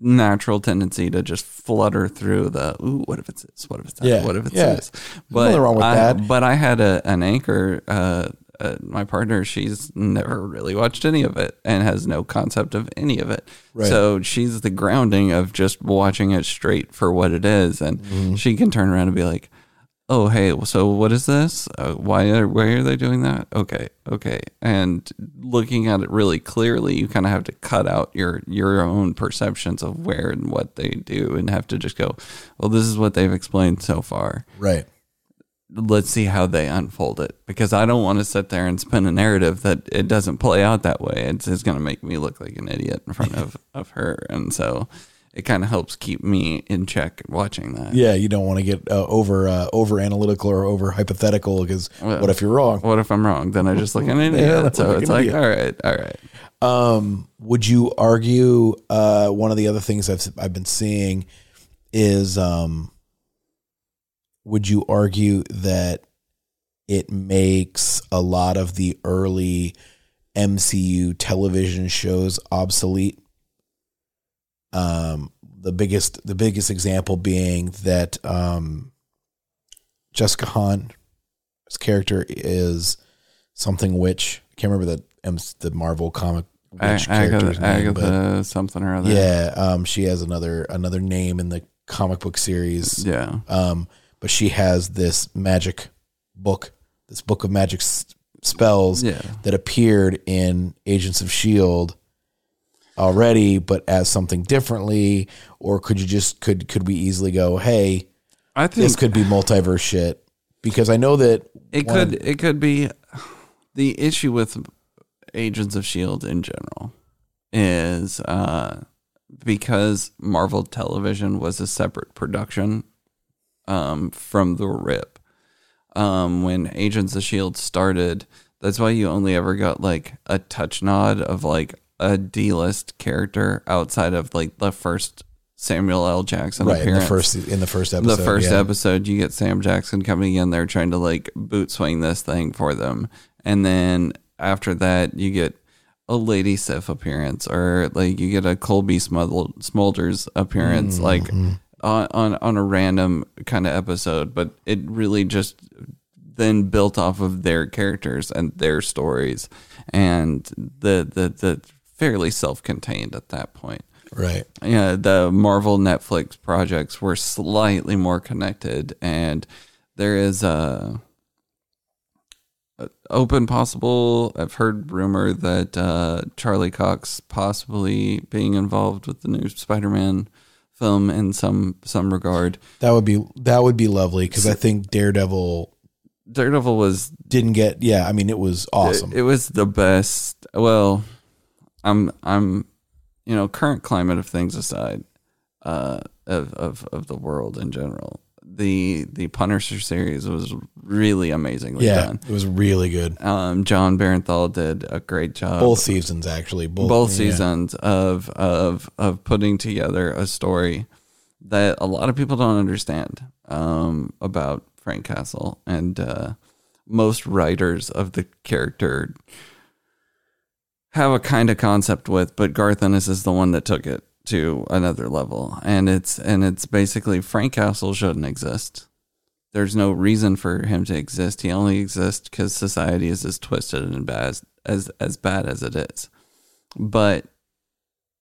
natural tendency to just flutter through the ooh, what if it's this? What if it's that? Yeah, What if it's yeah. this? But wrong with I, that. But I had a an anchor uh uh, my partner, she's never really watched any of it and has no concept of any of it. Right. So she's the grounding of just watching it straight for what it is, and Mm-hmm. she can turn around and be like, "Oh, hey, so what is this? Uh, why are why are they doing that? Okay, okay." And looking at it really clearly, you kind of have to cut out your your own perceptions of where and what they do, and have to just go, "Well, this is what they've explained so far." right let's see how they unfold it because I don't want to sit there and spin a narrative that it doesn't play out that way. It's, it's going to make me look like an idiot in front of, of her. And so it kind of helps keep me in check watching that. yeah you don't want to get uh, over uh, over analytical or over hypothetical because Well, what if you're wrong What if I'm wrong? Then I just look an <laughs> idiot. Yeah, so like it's like, idiot. all right, all right. Um, would you argue uh, one of the other things I've I've been seeing is um, would you argue that it makes a lot of the early MCU television shows obsolete? Um, the biggest the biggest example being that um, Jessica Hahn's character is something which I can't remember the M- the Marvel comic which A- Agatha, character's name, but Agatha something or other. yeah, um, she has another another name in the comic book series. Yeah. Um, but she has this magic book, this book of magic s- spells Yeah. that appeared in Agents of Shield already, but as something differently. Or could you just could could we easily go, hey, I think this could be multiverse shit? Because I know that It one of- could it could be the issue with Agents of Shield in general is uh because Marvel Television was a separate production um from the rip. Um when Agents of Shield started, that's why you only ever got like a touch nod of like a D list character outside of like the first Samuel L. Jackson right in the appearance. first in the first episode. the first yeah. episode, you get Sam Jackson coming in there trying to like boot swing this thing for them, and then after that, you get a Lady Sif appearance, or like you get a Cobie Smulders appearance, like Mm-hmm. on, on on a random kind of episode. But it really just then built off of their characters and their stories, and the the the fairly self contained at that point Right. yeah, the Marvel Netflix projects were slightly more connected, and there is a, a open possible. I've heard rumor that uh, Charlie Cox possibly being involved with the new Spider-Man film in some some regard. That would be that would be lovely because I think Daredevil Daredevil was didn't get. Yeah, I mean it was awesome. It, it was the best. Well, I'm I'm you know current climate of things aside, uh, of of of the world in general. The the Punisher series was really amazingly yeah, done. it was really good. Um, Jon Bernthal did a great job. Both seasons actually. Both, both yeah. seasons of of of putting together a story that a lot of people don't understand um, about Frank Castle, and uh, most writers of the character have a kind of concept with, but Garth Ennis is the one that took it to another level, and it's and it's basically Frank Castle shouldn't exist. There's no reason for him to exist. He only exists because society is as twisted and bad as, as as bad as it is. But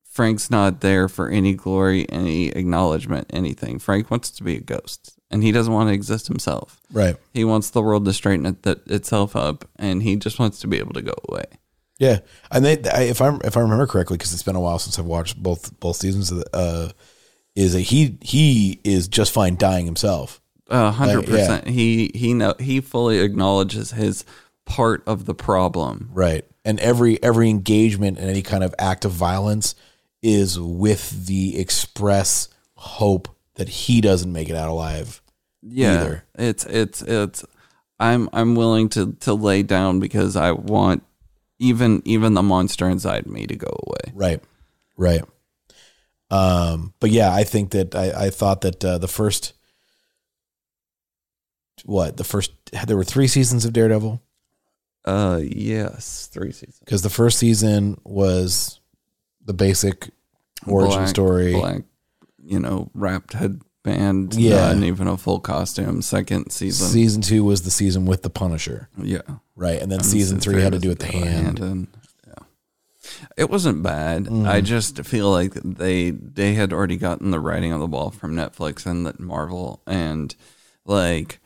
Frank's not there for any glory, any acknowledgement, anything. Frank wants to be a ghost, and he doesn't want to exist himself. Right. He wants the world to straighten it, that itself up, and he just wants to be able to go away. Yeah, and they, I, if I if I remember correctly, because it's been a while since I've watched both both seasons of the, uh, is that he he is just fine dying himself. A hundred percent. He he know he fully acknowledges his part of the problem. Right. And every every engagement and any kind of act of violence is with the express hope that he doesn't make it out alive. Yeah, Either. it's it's it's. I'm I'm willing to to lay down because I want even even the monster inside me to go away. Right. Right. Um, but yeah, I think that I, I thought that uh, the first what the first there were three seasons of Daredevil Uh, yes, three seasons. because the first season was the basic origin Black- story. Black, you know, wrapped headband. Yeah. not even a full costume. Second season. Season two was the season with the Punisher, yeah. right? And then And season three had to do with the hand. and yeah, it wasn't bad. Mm. I just feel like they they had already gotten the writing on the wall from Netflix and that Marvel, and like,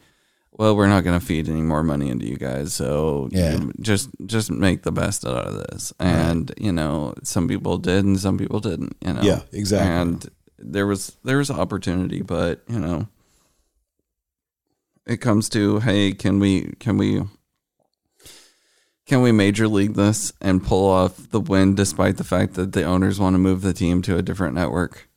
well, we're not going to feed any more money into you guys, so Yeah. just just make the best out of this. And you know, some people did, and some people didn't. You know, Yeah, exactly. And there was there was opportunity, but you know. It comes to hey, can we can we can we major league this and pull off the win despite the fact that the owners want to move the team to a different network?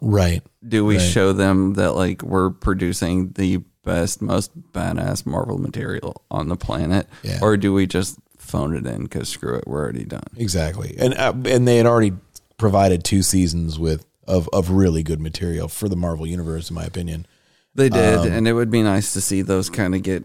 Right. Do we Right. show them that like we're producing the best, most badass Marvel material on the planet, Yeah. or do we just phone it in because screw it, we're already done? Exactly. And uh, and they had already provided two seasons with of of really good material for the Marvel universe, in my opinion. They did, Um, and it would be nice to see those kind of get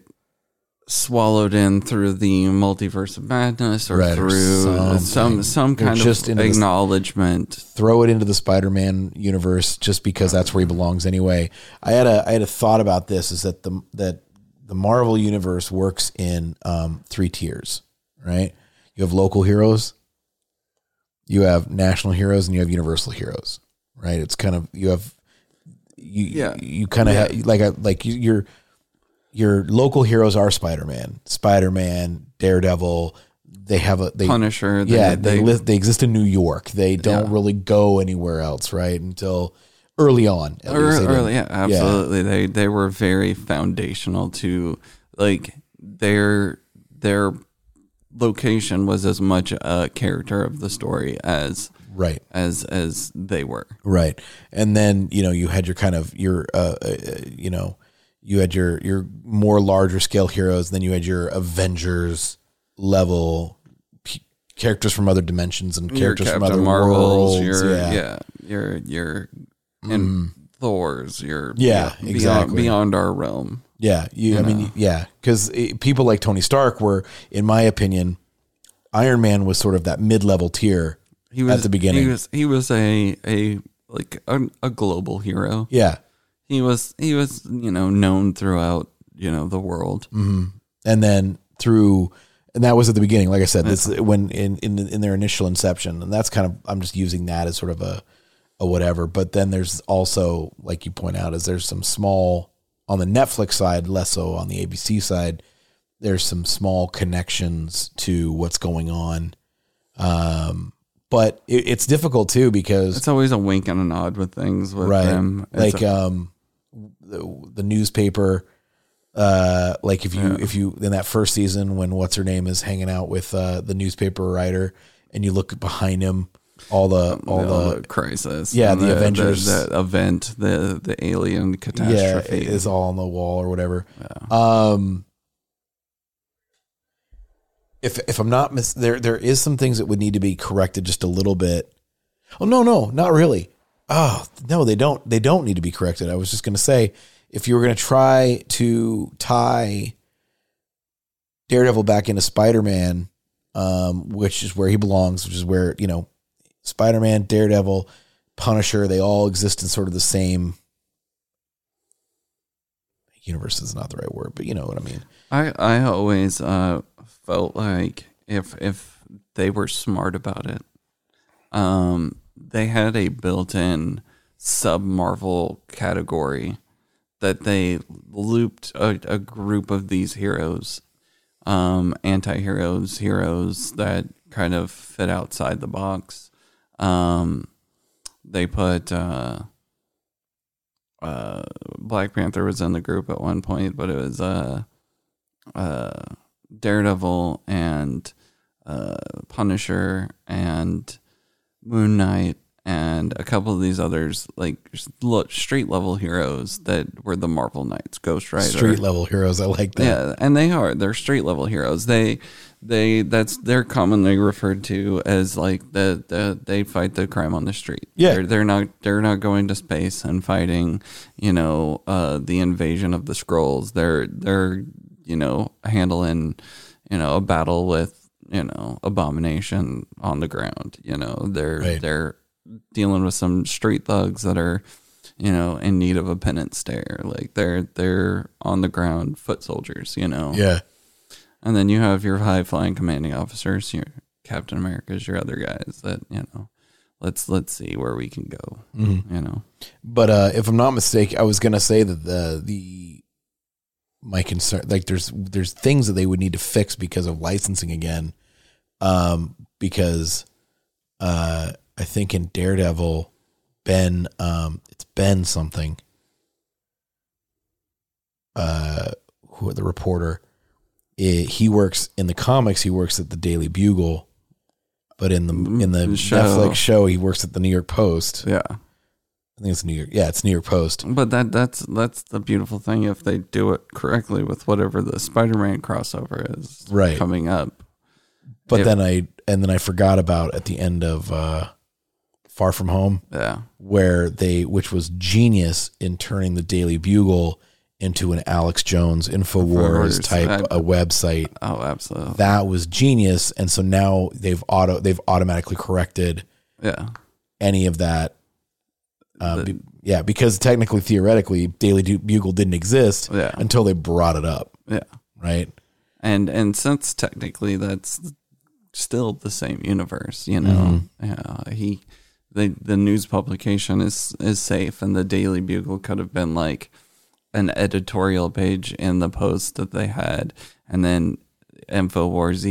swallowed in through the multiverse of madness or Right, through something. some some Or kind just of into this- acknowledgement. Throw it into the Spider-Man universe just because that's where he belongs anyway. I had a I had a thought about this is that the that the Marvel universe works in um, three tiers, right? You have local heroes, you have national heroes, and you have universal heroes, right? It's kind of you have you Yeah. you kind of have like a, like you, your your local heroes are Spider-Man, Spider-Man, Daredevil. They have a they Punisher, they- yeah, they they- li- they exist in New York. They don't Yeah. really go anywhere else, right? Until early on. At Ear- least early, didn't. yeah, absolutely. They they were very foundational to like their their location was as much a character of the story as Right. as as they were. Right. And then, you know, you had your kind of your uh, uh you know, you had your your more larger scale heroes, then you had your Avengers level p- characters from other dimensions and characters from other Marvels, worlds. your yeah. yeah, your your and Thor's, your Yeah, beyond, exactly. beyond our realm. Yeah, you. I mean, yeah, because people like Tony Stark were, in my opinion, Iron Man was sort of that mid-level tier He was at the beginning. He was he was a a like a, a global hero. yeah, He was he was you know known throughout you know the world. and then through, and that was at the beginning. Like I said, this when in in in their initial inception, and that's kind of I'm just using that as sort of a a whatever. But then there's also, like you point out, is there's some small on the Netflix side, less so on the ABC side. There's some small connections to what's going on. Um, but it, it's difficult too because It's always a wink and a nod with things with right them. It's like a- um the, the newspaper uh like if you if you in that first season when what's her name is hanging out with uh the newspaper writer and you look behind him all the all the, the crisis. Yeah, and the Avengers. the, event, the the alien catastrophe yeah is all on the wall or whatever um if if i'm not mis- there there is some things that would need to be corrected just a little bit. Oh no no not really. Oh no they don't they don't need to be corrected. I was just going to say if you were going to try to tie daredevil back into spider-man um which is where he belongs which is where you know spider-man daredevil punisher they all exist in sort of the same universe is not the right word but you know what i mean. I I always uh, felt like if if they were smart about it, um, they had a built-in sub Marvel category that they looped a, a group of these heroes, um, anti-heroes, heroes that kind of fit outside the box. Um, they put. Uh, uh, Black Panther was in the group at one point, but it was uh, uh, Daredevil and uh, Punisher and Moon Knight and a couple of these others, like look, street level heroes that were the Marvel Knights, Ghost Rider, street level heroes i like that yeah, and they are they're street level heroes. They they that's they're commonly referred to as like the, the they fight the crime on the street. Yeah. they're, they're not they're not going to space and fighting you know uh, the invasion of the Skrulls. They're they're you know handling you know a battle with you know abomination on the ground. You know they're Right. they're dealing with some street thugs that are you know in need of a penance stare like they're they're on the ground foot soldiers you know yeah and then you have your high flying commanding officers your captain america's your other guys that you know let's let's see where we can go you know but uh if i'm not mistaken i was going to say that the the my concern like there's there's things that they would need to fix because of licensing again um because uh i think in daredevil ben um it's ben something uh who the reporter eh, he works in the comics he works at the daily bugle but in the in the The show. netflix show he works at the new york post. Yeah i think it's new york yeah it's new york post. But that that's that's the beautiful thing if they do it correctly with whatever the spider-man crossover is Right. coming up. But If- then I and then I forgot about at the end of uh, Far From Home. Yeah. Where they which was genius in turning the Daily Bugle into an Alex Jones Infowars. type I- a website. oh absolutely. That was genius, and so now they've auto they've automatically corrected yeah. any of that. Uh, be- yeah, because technically, theoretically, Daily Bugle didn't exist Yeah. until they brought it up, yeah. Right? and and since technically that's still the same universe you know? Yeah he the the news publication is is safe and the daily bugle could have been like an editorial page in the post that they had. And then infowars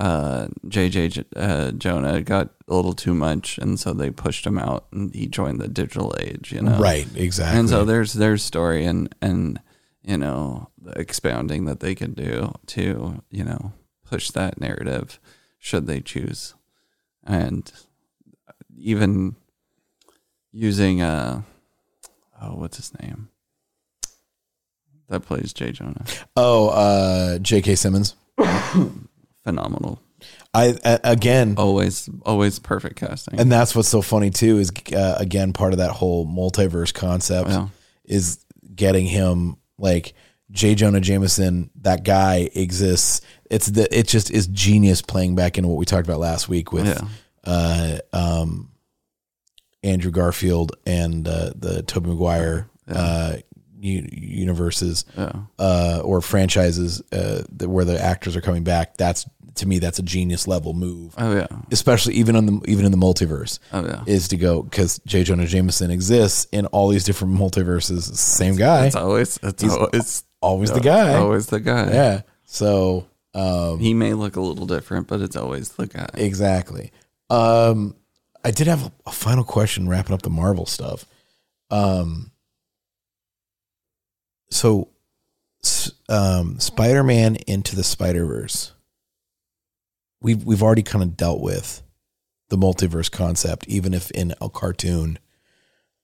uh jj J- uh, jonah got a little too much and so they pushed him out and he joined the digital age you know Right, exactly. and so there's there's story and and you know the expounding that they can do to you know push that narrative should they choose and even using uh oh what's his name that plays jay jonah oh, uh, J.K. Simmons. <coughs> phenomenal I again, Always, always perfect casting. and that's what's so funny too is uh, again part of that whole multiverse concept Yeah. is getting him like J. Jonah Jameson. That guy exists. It's the it just is genius playing back into what we talked about last week with Yeah. uh, um, Andrew Garfield and uh, the Tobey Maguire uh, u- universes yeah. uh, or franchises uh, that, where the actors are coming back. That's to me that's a genius level move, Oh yeah. especially even in the even in the multiverse. Oh yeah. Is to go because J. Jonah Jameson exists in all these different multiverses. Same guy, It's always, it's always, always the guy. always the guy. Yeah. So um, He may look a little different, but it's always the guy. Exactly. Um, I did have a, a final question wrapping up the Marvel stuff. Um, so, um, Spider-Man into the Spider-Verse. We've we've already kind of dealt with the multiverse concept, even if in a cartoon,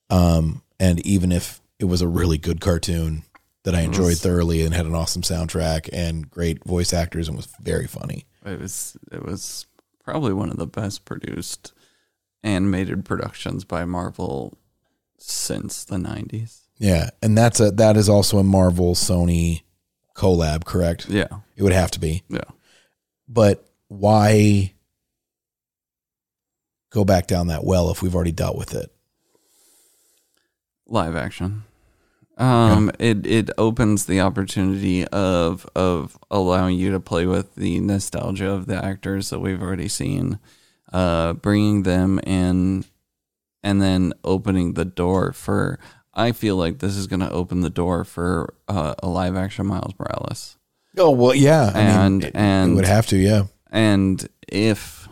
um, and even if it was a really good cartoon that I enjoyed was- thoroughly and had an awesome soundtrack and great voice actors and was very funny. It was, it was probably one of the best produced animated productions by Marvel since the '90s. Yeah, and that's a that is also a Marvel Sony collab, correct? Yeah. It would have to be. Yeah. But why go back down that well if we've already dealt with it? live action. Um, it it opens the opportunity of of allowing you to play with the nostalgia of the actors that we've already seen, uh, bringing them in, and then opening the door for. I feel like this is going to open the door for uh, a live action Miles Morales, Oh well, yeah, I and mean, it, and it would have to, yeah. and if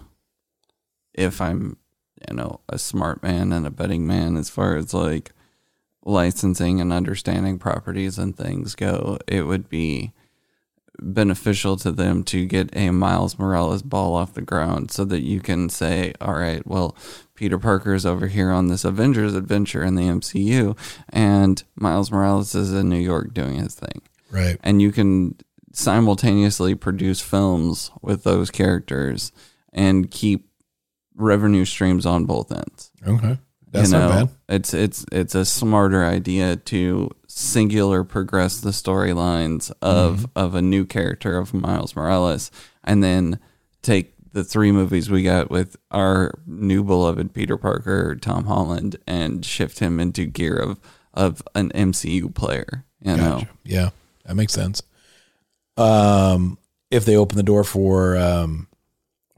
if i'm you know a smart man and a betting man as far as like licensing and understanding properties and things go it would be beneficial to them to get a miles morales ball off the ground so that you can say all right well peter parker is over here on this avengers adventure in the mcu and miles morales is in new york doing his thing Right. and you can simultaneously produce films with those characters and keep revenue streams on both ends. Okay. That's you know, not bad. It's it's it's a smarter idea to singular progress the storylines of Mm-hmm. of a new character of Miles Morales and then take the three movies we got with our new beloved Peter Parker, Tom Holland, and shift him into gear of of an MCU player. You know, Gotcha. Yeah, that makes sense. Um, if they open the door for um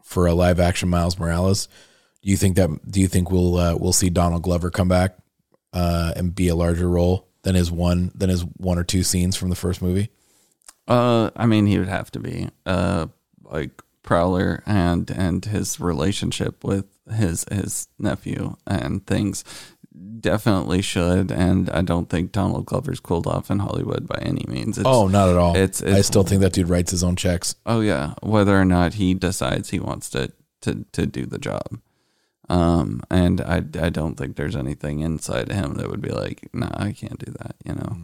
for a live action Miles Morales, do you think that do you think we'll uh, we'll see Donald Glover come back uh, and be a larger role than his one than his one or two scenes from the first movie? Uh, I mean, he would have to be uh like Prowler and and his relationship with his his nephew and things definitely should. And I don't think Donald Glover's cooled off in Hollywood by any means. It's, Oh, not at all. it's- I still think that dude writes his own checks. oh yeah, whether or not he decides he wants to to to do the job. Um, and I I don't think there's anything inside him that would be like, no, I can't do that. You know,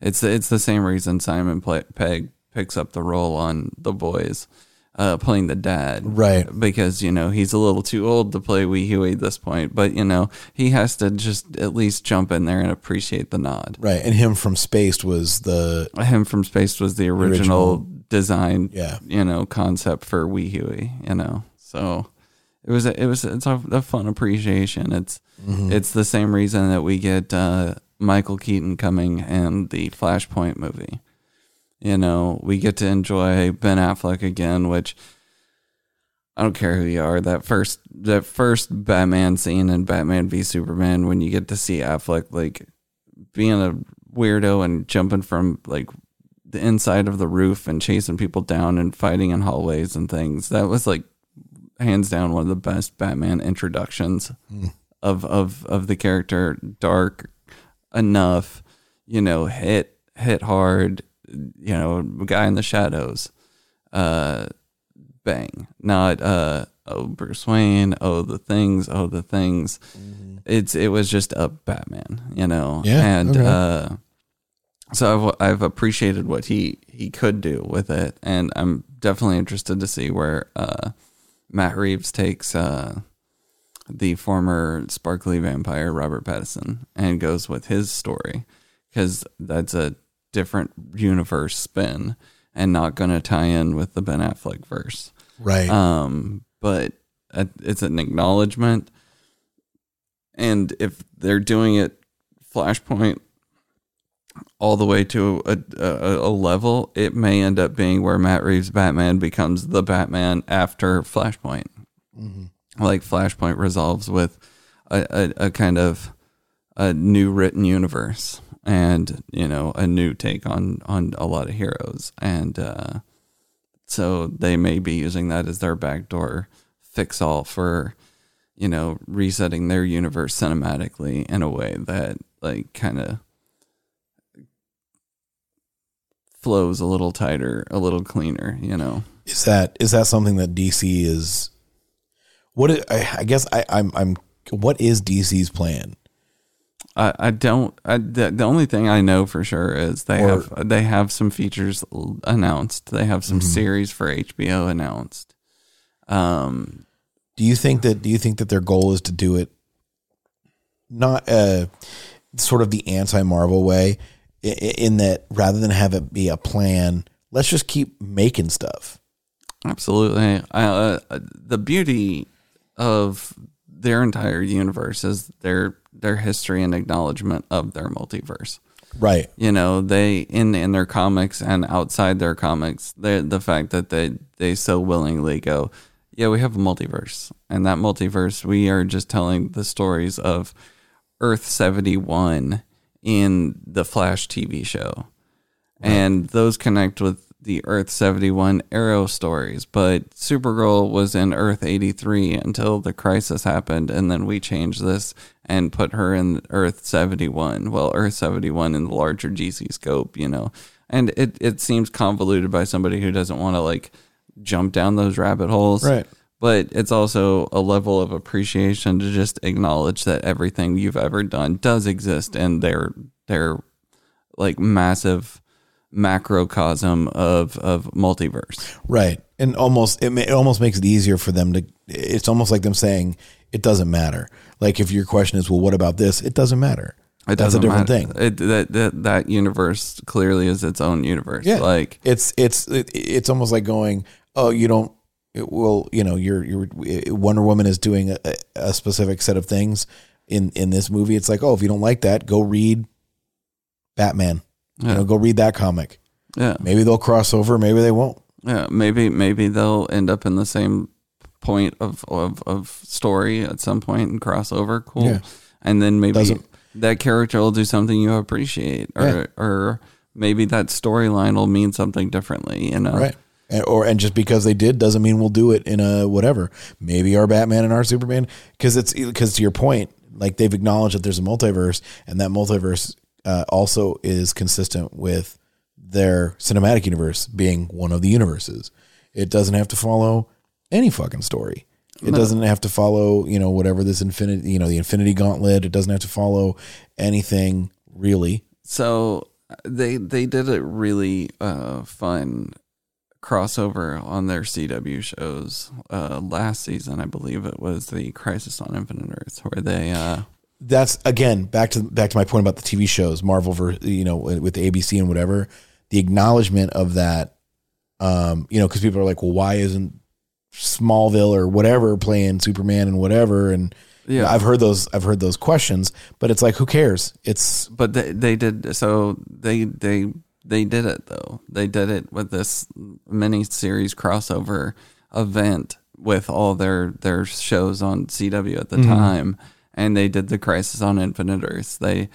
it's it's the same reason Simon Pegg picks up the role on The Boys, uh, playing the dad, Right. Because you know he's a little too old to play Wee Hughie at this point, but you know he has to just at least jump in there and appreciate the nod. Right, and him from Spaced was the Him from Space was the original, Original. design, Yeah. you know, concept for Wee Hughie, you know. So it was a, it was it's a, a fun appreciation. It's Mm-hmm. it's the same reason that we get uh, Michael Keaton coming in the Flashpoint movie. You know, we get to enjoy Ben Affleck again, which I don't care who you are. That first that first Batman scene in Batman v Superman when you get to see Affleck like being a weirdo and jumping from like the inside of the roof and chasing people down and fighting in hallways and things. That was like hands down one of the best Batman introductions hmm. of of of the character. Dark enough, you know, hit hit hard, you know, guy in the shadows. Uh bang. Not uh oh Bruce Wayne, oh the things, oh the things. It's it was just a Batman, you know. Yeah, And okay. uh so I've I've appreciated what he he could do with it, and I'm definitely interested to see where uh Matt Reeves takes uh, the former sparkly vampire Robert Pattinson and goes with his story because that's a different universe spin and not going to tie in with the Ben Affleck verse. Right. Um, but it's an acknowledgement, and if they're doing it Flashpoint all the way to a, a, a level, it may end up being where Matt Reeves' Batman becomes the Batman after Flashpoint. Like Flashpoint resolves with a, a, a kind of a new written universe and you know a new take on on a lot of heroes and uh so they may be using that as their backdoor fix all for you know resetting their universe cinematically in a way that like kind of flows a little tighter a little cleaner you know Is that is that something that DC is? What is, I, I guess I, I'm I'm. What is DC's plan? I, I don't. I, the, the only thing I know for sure is they Or- have they have some features l- announced. They have some series for HBO announced. Um, Do you think that do you think that their goal is to do it not uh sort of the anti Marvel way i- i- in that rather than have it be a plan, let's just keep making stuff. absolutely. I, uh, the beauty of their entire universe is their their history and acknowledgement of their multiverse. Right. you know they in in their comics and outside their comics the the fact that they they so willingly go yeah we have a multiverse and that multiverse we are just telling the stories of earth 71 in the flash tv show and those connect with the earth 71 arrow stories but supergirl was in earth 83 until the crisis happened and then we changed this and put her in earth 71 well earth 71 in the larger dc scope you know? And it, it seems convoluted by somebody who doesn't want to like jump down those rabbit holes. Right. but it's also a level of appreciation to just acknowledge that everything you've ever done does exist and they're they're like massive macrocosm of of multiverse Right. And almost it, ma- it almost makes it easier for them to it's almost like them saying it doesn't matter. Like if your question is well what about this? It doesn't matter. it That's a different matter. thing. it, that, that that universe clearly is its own universe Yeah. like it's it's it, it's almost like going, "Oh, you don't it- well, you know, you're you're Wonder Woman is doing a, a specific set of things in in this movie. It's like, "Oh, if you don't like that, go read Batman. You Yeah. know, go read that comic. yeah Maybe they'll cross over, maybe they won't." Yeah, maybe maybe they'll end up in the same point of of, of story at some point and cross over. Cool. Yeah. And then maybe Doesn't- that character will do something you appreciate, or Yeah. or maybe that storyline will mean something differently. You know, Right. And, or and just because they did doesn't mean we'll do it in a whatever. Maybe our Batman and our Superman because it's because to your point, like they've acknowledged that there's a multiverse and that multiverse uh, also is consistent with their cinematic universe being one of the universes. It doesn't have to follow any fucking story. It doesn't have to follow, you know, whatever this infinity, you know, the Infinity Gauntlet. It doesn't have to follow anything really. So they they did a really uh, fun crossover on their CW shows uh, last season. I believe it was the Crisis on Infinite Earths, where they uh, that's again back to back to my point about the TV shows, Marvel, ver, you know, with the ABC and whatever. The acknowledgement of that, um, you know, because people are like, well, why isn't Smallville or whatever playing Superman and whatever? And Yeah. yeah, I've heard those, I've heard those questions, but it's like, who cares? It's but they they did so they they they did it though they did it with this mini series crossover event with all their their shows on CW at the time and they did the Crisis on Infinite Earths. They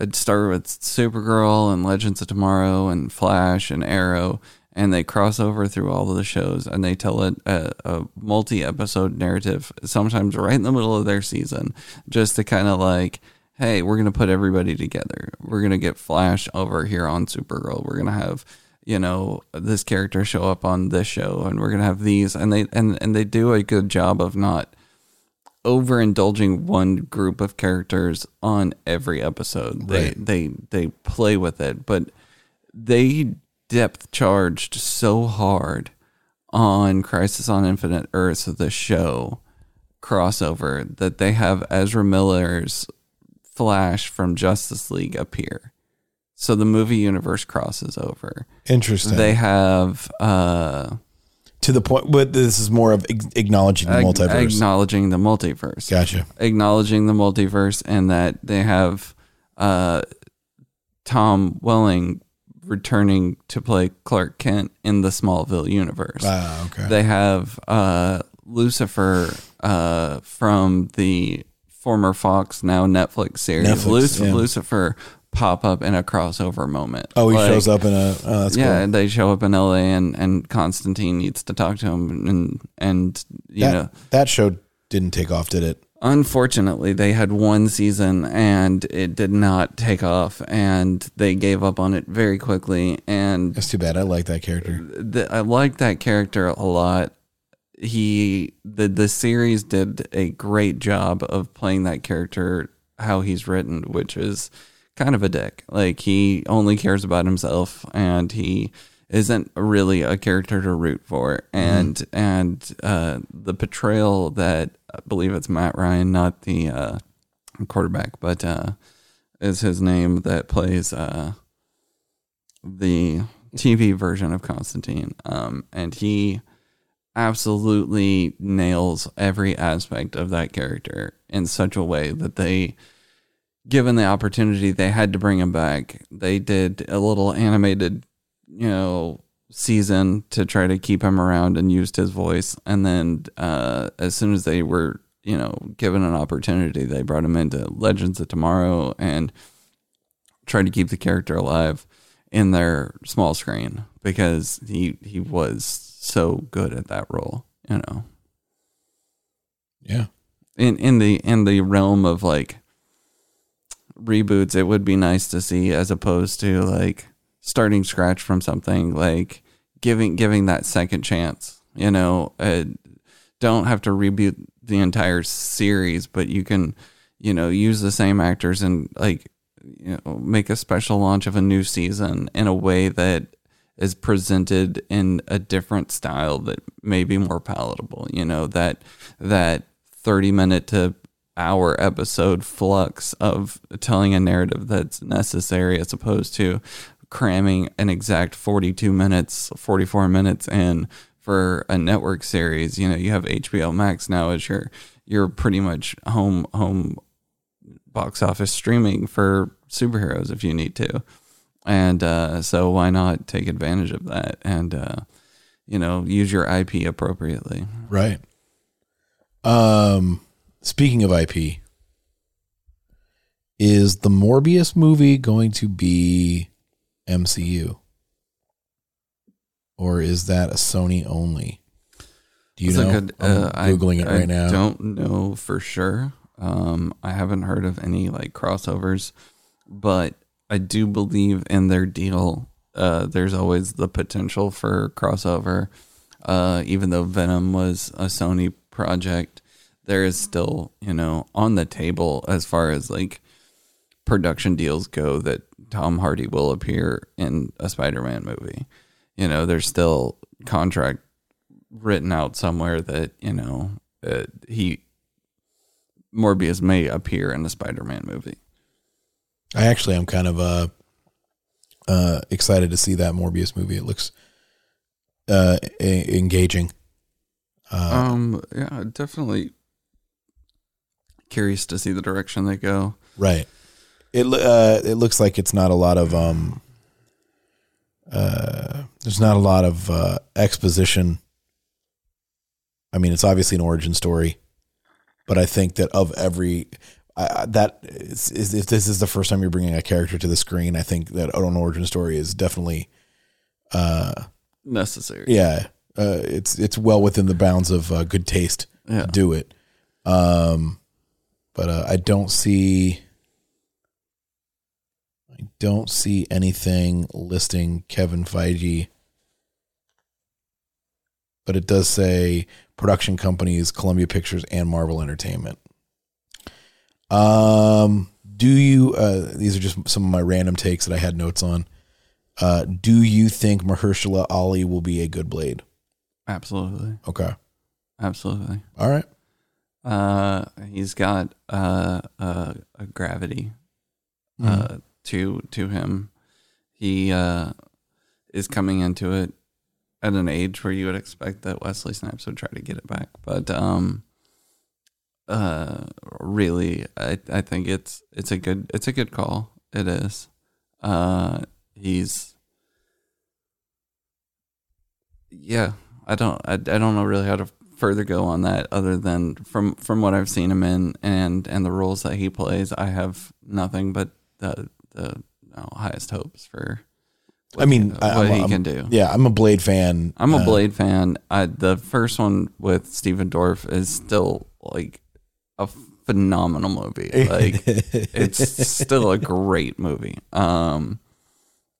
it started with Supergirl and Legends of Tomorrow and Flash and Arrow and they cross over through all of the shows and they tell a, a, uh, a multi-episode narrative sometimes right in the middle of their season just to kind of like hey we're going to put everybody together. We're going to get flash over here on supergirl. We're going to have you know this character show up on this show and we're going to have these and they and, and they do a good job of not overindulging one group of characters on every episode they Right. they they play with it but they depth charged so hard on Crisis on Infinite Earths, the show crossover, that they have Ezra Miller's Flash from Justice League appear. So the movie universe crosses over. Interesting. They have uh, to the point, but this is more of acknowledging the ag- multiverse. acknowledging the multiverse. gotcha. acknowledging the multiverse and that they have uh, Tom Welling returning to play Clark Kent in the Smallville universe. Wow. Okay. They have uh, Lucifer uh, from the former Fox, now Netflix series. Netflix, Luc- yeah. Lucifer pop up in a crossover moment. oh, he Like, shows up in a. Oh, that's yeah, cool. they show up in LA, and and Constantine needs to talk to him, and and you that, know that show didn't take off, did it? Unfortunately, they had one season and it did not take off, and they gave up on it very quickly. And That's too bad. I like that character. I like that character a lot. He the the series did a great job of playing that character how he's written, which is kind of a dick. Like he only cares about himself, and he isn't really a character to root for. And and uh, the portrayal that I believe it's Matt Ryan, not the uh, quarterback, but uh, is his name that plays uh, the TV version of Constantine. Um, and he absolutely nails every aspect of that character in such a way that they given the opportunity they had to bring him back. They did a little animated you know season to try to keep him around and used his voice. And then uh, as soon as they were you know given an opportunity they brought him into legends of tomorrow and tried to keep the character alive in their small screen because he he was so good at that role you know? Yeah. in in the in the realm of like reboots it would be nice to see as opposed to like starting scratch from something like giving giving that second chance you know? Uh, don't have to reboot the entire series but you can you know use the same actors and like you know make a special launch of a new season in a way that is presented in a different style that may be more palatable you know? That that 30 minute to hour episode flux of telling a narrative that's necessary as opposed to cramming an exact 42 minutes 44 minutes in for a network series. You know you have HBO Max now as your your pretty much home home box office streaming for superheroes if you need to. And uh, so why not take advantage of that and uh, you know use your ip appropriately. Right. Um, speaking of IP, is the Morbius movie going to be MCU? Or is that a Sony only? Do you That's know? good- I'm uh, I- googling it I right now. I don't know for sure um, i haven't heard of any like crossovers but i do believe in their deal uh, there's always the potential for crossover uh, even though venom was a sony project there is still you know on the table as far as like production deals go that Tom Hardy will appear in a Spider-Man movie. You know, there's still contract written out somewhere that you know uh, he Morbius may appear in a Spider-Man movie. I actually am kind of uh, uh, excited to see that Morbius movie. It looks uh, e- engaging. Uh, um, yeah, definitely curious to see the direction they go. Right. It uh, it looks like it's not a lot of um. Uh, there's not a lot of uh, exposition. I mean, it's obviously an origin story, but I think that of every I, that is, is if this is the first time you're bringing a character to the screen, I think that an origin story is definitely, uh, Necessary. yeah, uh, it's it's well within the bounds of uh, good taste Yeah. to do it. Um, but uh, I don't see. I don't see anything listing Kevin Feige, but it does say production companies Columbia Pictures and Marvel Entertainment. Um, do you? Uh, these are just some of my random takes that I had notes on. Uh, do you think Mahershala Ali will be a good Blade? Absolutely. Okay. Absolutely. All right. Uh, he's got uh, uh, a gravity uh, to to him. He uh, is coming into it at an age where you would expect that Wesley Snipes would try to get it back, but um, uh, really, I I think it's it's a good it's a good call. It is. Uh, he's yeah. I don't I, I don't know really how to further go on that other than from from what I've seen him in and and the roles that he plays. I have nothing but the the highest hopes for. I mean, what I'm, he I'm- can do. Yeah, I'm a Blade fan. I'm a Uh, Blade fan. I, the first one with Stephen Dorff is still like a phenomenal movie. <laughs> Like it's still a great movie. Um,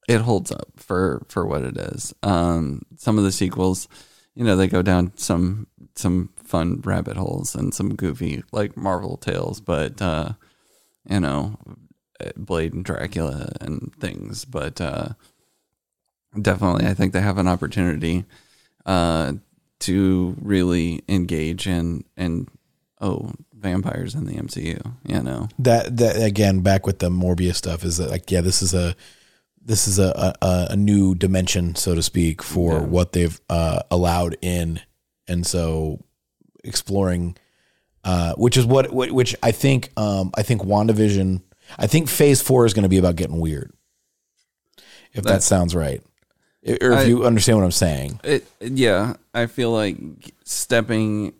it holds up for for what it is. Um, some of the sequels, you know, they go down some some fun rabbit holes and some goofy like Marvel tales, but uh, you know, Blade and Dracula and things. But uh, definitely, I think they have an opportunity uh, to really engage in in oh vampires in the MCU. You know, that that again back with the Morbius stuff is that like yeah this is a this is a a, a new dimension so to speak for Yeah. what they've uh, allowed in and so exploring uh, which is what, which I think um, I think WandaVision I think Phase Four is going to be about getting weird if that, That- sounds right or if I- you understand what I'm saying It yeah, I feel like stepping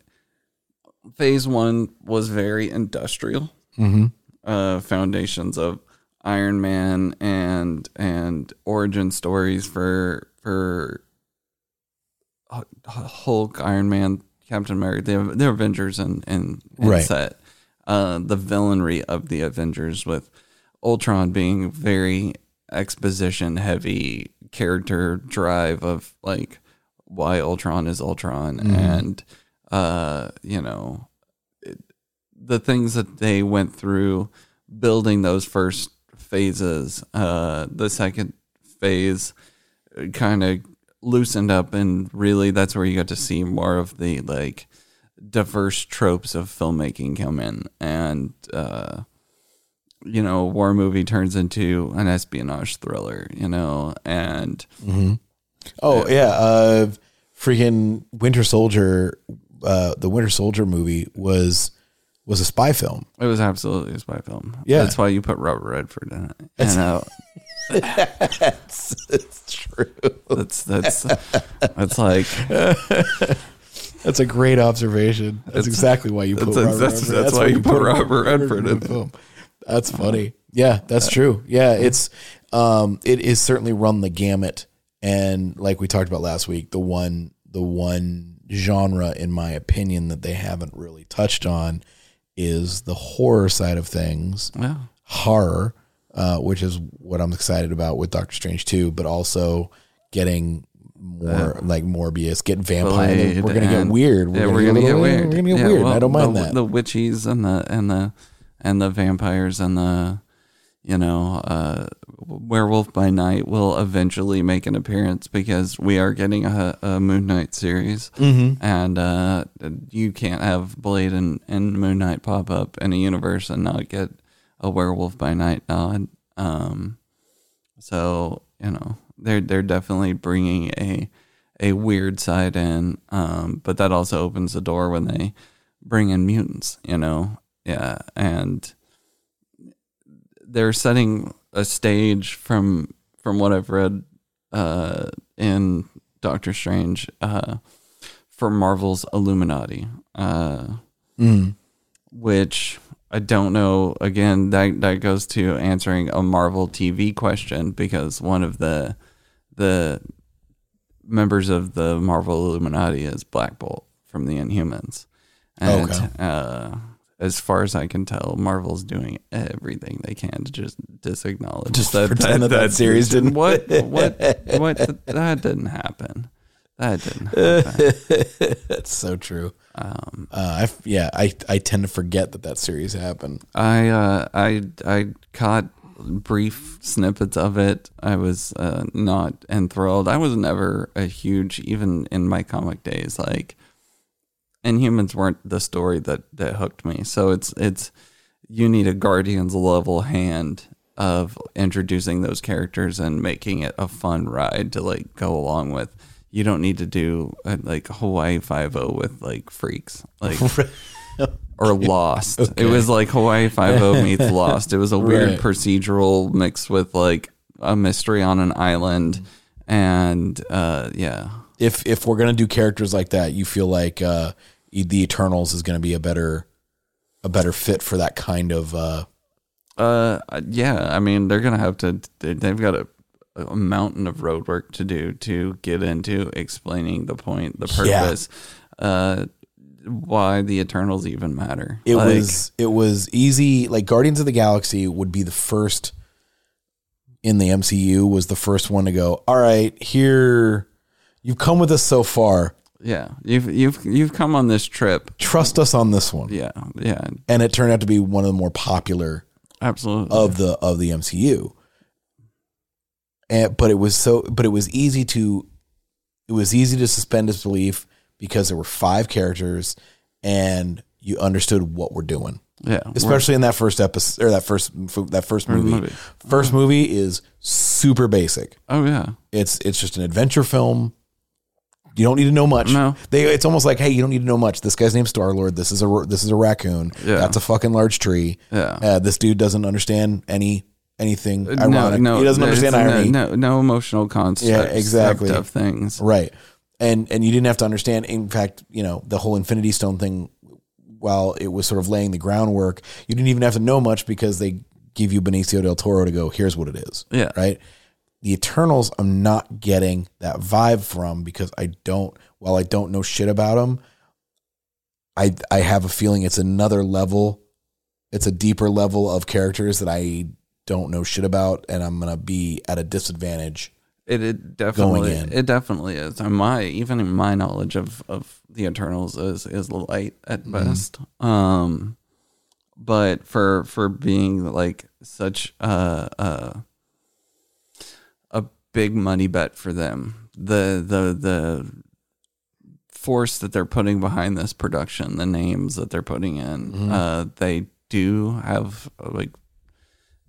phase one was very industrial. mm-hmm. Uh, foundations of Iron Man and and origin stories for for Hulk, Iron Man, Captain America, the the Avengers and and, and Right. set. Uh, the villainry of the Avengers with Ultron being very exposition heavy character drive of like why Ultron is Ultron and uh you know it, the things that they went through building those first phases uh the second phase kind of loosened up and really that's where you got to see more of the like diverse tropes of filmmaking come in and uh you know a war movie turns into an espionage thriller you know and Oh yeah, uh, freaking Winter Soldier. Uh, the Winter Soldier movie was was a spy film. it was absolutely a spy film Yeah. that's why you put robert redford in it and uh it's, it's true. that's that's that's like <laughs> That's a great observation. That's exactly why you put that's- Robert that's- Redford. that's why you put Robert Redford in the film. That's funny. Yeah, that's true. Yeah, it's um, it is certainly run the gamut, and like we talked about last week, the one the one genre, in my opinion, that they haven't really touched on is the horror side of things. yeah horror, uh, which is what I'm excited about with Doctor Strange too, but also getting more like Morbius, get vampire. Blade we're gonna get weird. yeah, we're gonna get little- weird. We're gonna get Yeah, weird. well, I don't mind the, that. The witches and the and the and the vampires and the you know uh, werewolf by night will eventually make an appearance because we are getting a, a Moon Knight series, Mm-hmm. and uh, you can't have Blade and, and Moon Knight pop up in a universe and not get a werewolf by night nod. Um, so you know they're they're definitely bringing a a weird side in, um, but that also opens the door when they bring in mutants. You know, yeah, and they're setting a stage from from what I've read uh, in Doctor Strange uh, for Marvel's Illuminati. Uh, Mm. which I don't know. Again, that that goes to answering a Marvel TV question because one of the the members of the Marvel Illuminati is Black Bolt from the Inhumans, and Okay. As far as I can tell, Marvel's doing everything they can to just disacknowledge <laughs> Just pretend that that series didn't- What what <laughs> what? That didn't happen. That didn't <laughs> happen. That's so true. Um, Uh, I yeah, I I tend to forget that that series happened. I uh, I I caught brief snippets of it, I was uh, not enthralled. I was never a huge, even in my comic days, like Inhumans weren't the story that that hooked me. So it's it's you need a Guardians level hand of introducing those characters and making it a fun ride to like go along with. You don't need to do uh, like Hawaii Five O with like freaks like <laughs> or Lost. It was like Hawaii Five O meets <laughs> Lost. It was a weird Right. procedural mixed with like a mystery on an island, and uh, yeah, if if we're gonna do characters like that, you feel like uh, the Eternals is gonna be a better a better fit for that kind of. Uh, Uh, yeah. I mean, they're gonna have to. they- They've got a, a mountain of road work to do to get into explaining the point, the Yeah. purpose, uh, why the Eternals even matter. it Like, was it was easy. Like Guardians of the Galaxy would be the first in the MCU was the first one to go. All right, here you've come with us so far. Yeah. You've you've you've come on this trip. Trust us on this one. Yeah. Yeah. And it turned out to be one of the more popular Absolutely. of the of the MCU. And but it was so but it was easy to it was easy to suspend disbelief because there were five characters and you understood what we're doing. yeah. Especially in that first episode or that first that first movie. movie. First movie is super basic. oh yeah. It's it's just an adventure film. You don't need to know much. No. They it's almost like, hey, you don't need to know much. This guy's name's Star Lord. This is a this is a raccoon. Yeah. That's a fucking large tree. Yeah. Uh, this dude doesn't understand any anything ironic. No, no, he doesn't understand irony. No, no, no emotional concept. Yeah, exactly. Of things. Right. And and you didn't have to understand. In fact, you know the whole Infinity Stone thing. While it was sort of laying the groundwork, you didn't even have to know much because they give you Benicio del Toro to go. Here's what it is. Yeah. Right. The Eternals, I'm not getting that vibe from because I don't. While I don't know shit about them, I I have a feeling it's another level. It's a deeper level of characters that I don't know shit about, and I'm gonna be at a disadvantage. It, it definitely in. it definitely is. And my even in my knowledge of of the Eternals is is light at Mm-hmm. best. Um, but for for being like such a, a big money bet for them, the the the force that they're putting behind this production, the names that they're putting in, Mm-hmm. uh, they do have like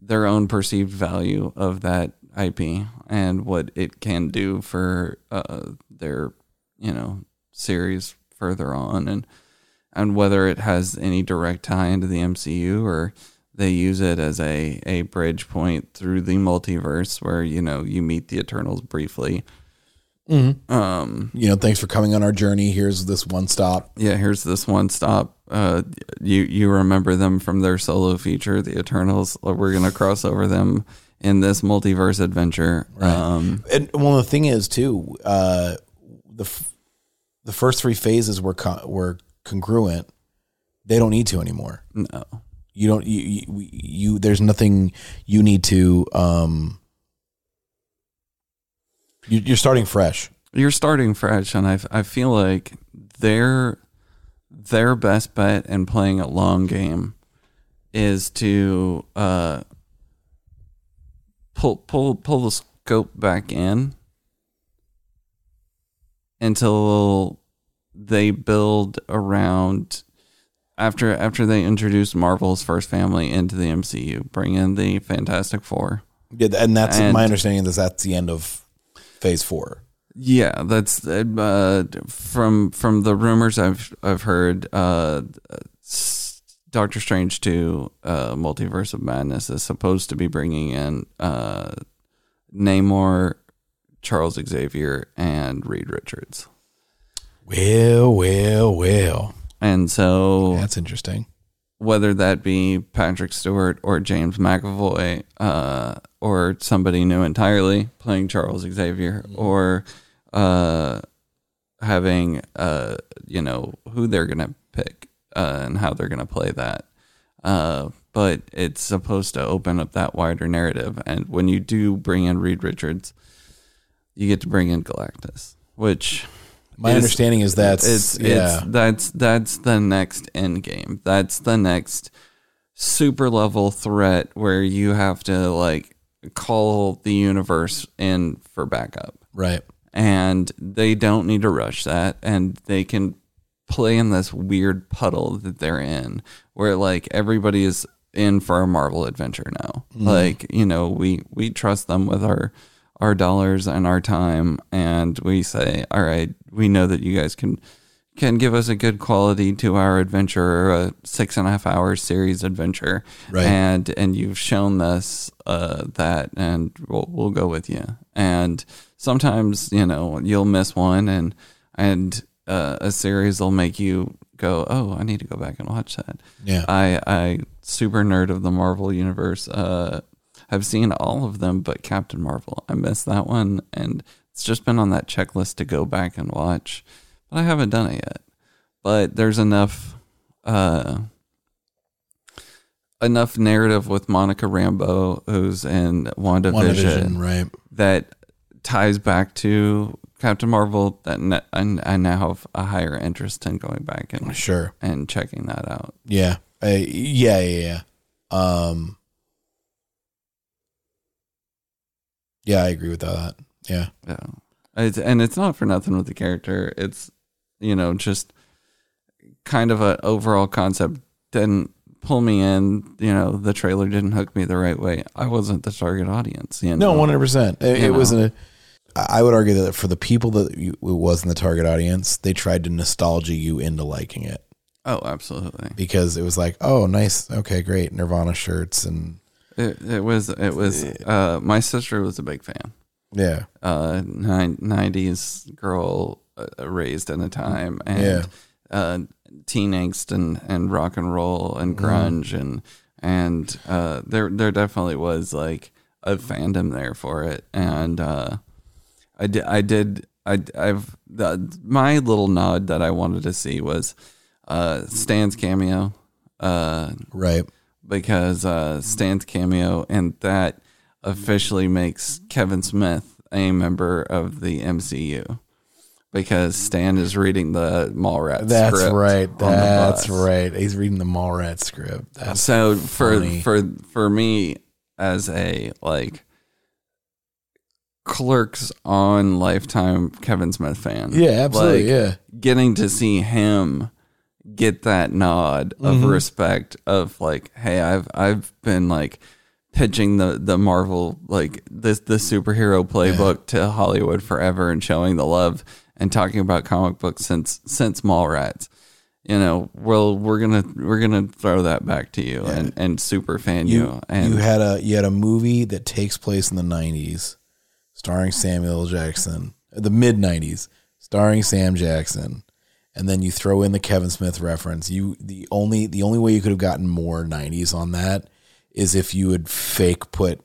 their own perceived value of that IP and what it can do for uh, their you know series further on and and whether it has any direct tie into the MCU or they use it as a a bridge point through the multiverse where you know you meet the Eternals briefly. Um, you know, thanks for coming on our journey. Here's this one stop. yeah, here's this one stop. Uh, you you remember them from their solo feature, the Eternals. We're gonna cross over them in this multiverse adventure. Um, And well, the thing is too, uh, the f- the first three phases were con- were congruent. They don't need to anymore. no, You don't. You, you, you there's nothing you need to. Um, you, you're starting fresh. you're starting fresh, and I I feel like their their best bet in playing a long game is to uh, pull pull pull the scope back in until they build around after after they introduced Marvel's first family into the MCU, bring in the Fantastic Four. Yeah, and that's And- my understanding. Is that's the end of phase four. Yeah, that's uh, from from the rumors I've I've heard. Uh, Doctor Strange two, uh, Multiverse of Madness is supposed to be bringing in uh, Namor, Charles Xavier, and Reed Richards, Well, well, well. And so That's interesting. whether that be Patrick Stewart or James McAvoy uh, or somebody new entirely playing Charles Xavier or uh, having uh, you know who they're gonna pick uh, and how they're gonna play that. Uh, but it's supposed to open up that wider narrative, and when you do bring in Reed Richards, you get to bring in Galactus, which My is- understanding is that's it's yeah. it's that's that's the next end game. That's the next super level threat where you have to like call the universe in for backup Right. and they don't need to rush that and they can play in this weird puddle that they're in where like everybody is in for a marvel adventure now mm-hmm. like you know we we trust them with our our dollars and our time and we say all right we know that you guys can can give us a good quality two hour adventure or a six and a half hour series adventure Right. and and you've shown us uh, that and we'll, we'll go with you and sometimes you know you'll miss one and and uh, a series will make you go oh i need to go back and watch that Yeah. i i super nerd of the marvel universe uh i've seen all of them but captain marvel i missed that one and it's just been on that checklist to go back and watch but i haven't done it yet but there's enough uh enough narrative with Monica Rambeau, who's in WandaVision, WandaVision, right. that ties back to Captain Marvel. That I, I now have a higher interest in going back and Sure. and checking that out. Yeah. I, yeah, yeah, yeah. Um Yeah, I agree with that. Yeah. Yeah, it's, and it's not for nothing with the character. It's you know just kind of an overall concept didn't pull me in. You know, the trailer didn't hook me the right way. I wasn't the target audience. You know, No, one hundred percent. It, You it wasn't a. I would argue that for the people that you, it was in the target audience, they tried to nostalgia you into liking it oh, absolutely. because it was like, oh, nice, okay, great, Nirvana shirts and It, it was it was uh, my sister was a big fan. yeah, Uh, 90s girl uh, raised in a time and Yeah. uh, teen angst and, and rock and roll and grunge and and uh, there there definitely was like a fandom there for it and uh, I did I did I I've the, my little nod that I wanted to see was uh, Stan's cameo. Uh, right, because uh, Stan's cameo and that officially makes Kevin Smith a member of the MCU because Stan is reading the Mallrats. that's script That's right, that's right. He's reading the Mallrat script. That's So for funny. for for me as a like clerks on lifetime Kevin Smith fan. yeah, absolutely, like, yeah, getting to see him get that nod of Mm-hmm. respect of like, hey, I've I've been like pitching the the Marvel like this the superhero playbook to Hollywood forever and showing the love and talking about comic books since since Mallrats. You know, well, we're gonna we're gonna throw that back to you and and super fan you, you and you had a you had a movie that takes place in the '90s, starring Samuel Jackson, the mid '90s, starring Sam Jackson, and then you throw in the Kevin Smith reference. You the only the only way you could have gotten more '90s on that is if you would fake put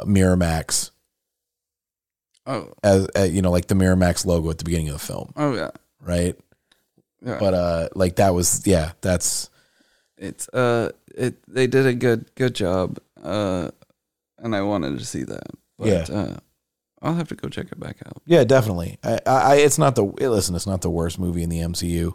Miramax oh as uh, you know like the Miramax logo at the beginning of the film, oh yeah right? yeah. But uh, like that was yeah, that's it's uh it they did a good good job uh and i wanted to see that but Yeah. uh i'll have to go check it back out Yeah, definitely. I, I, it's not the listen. It's not the worst movie in the MCU.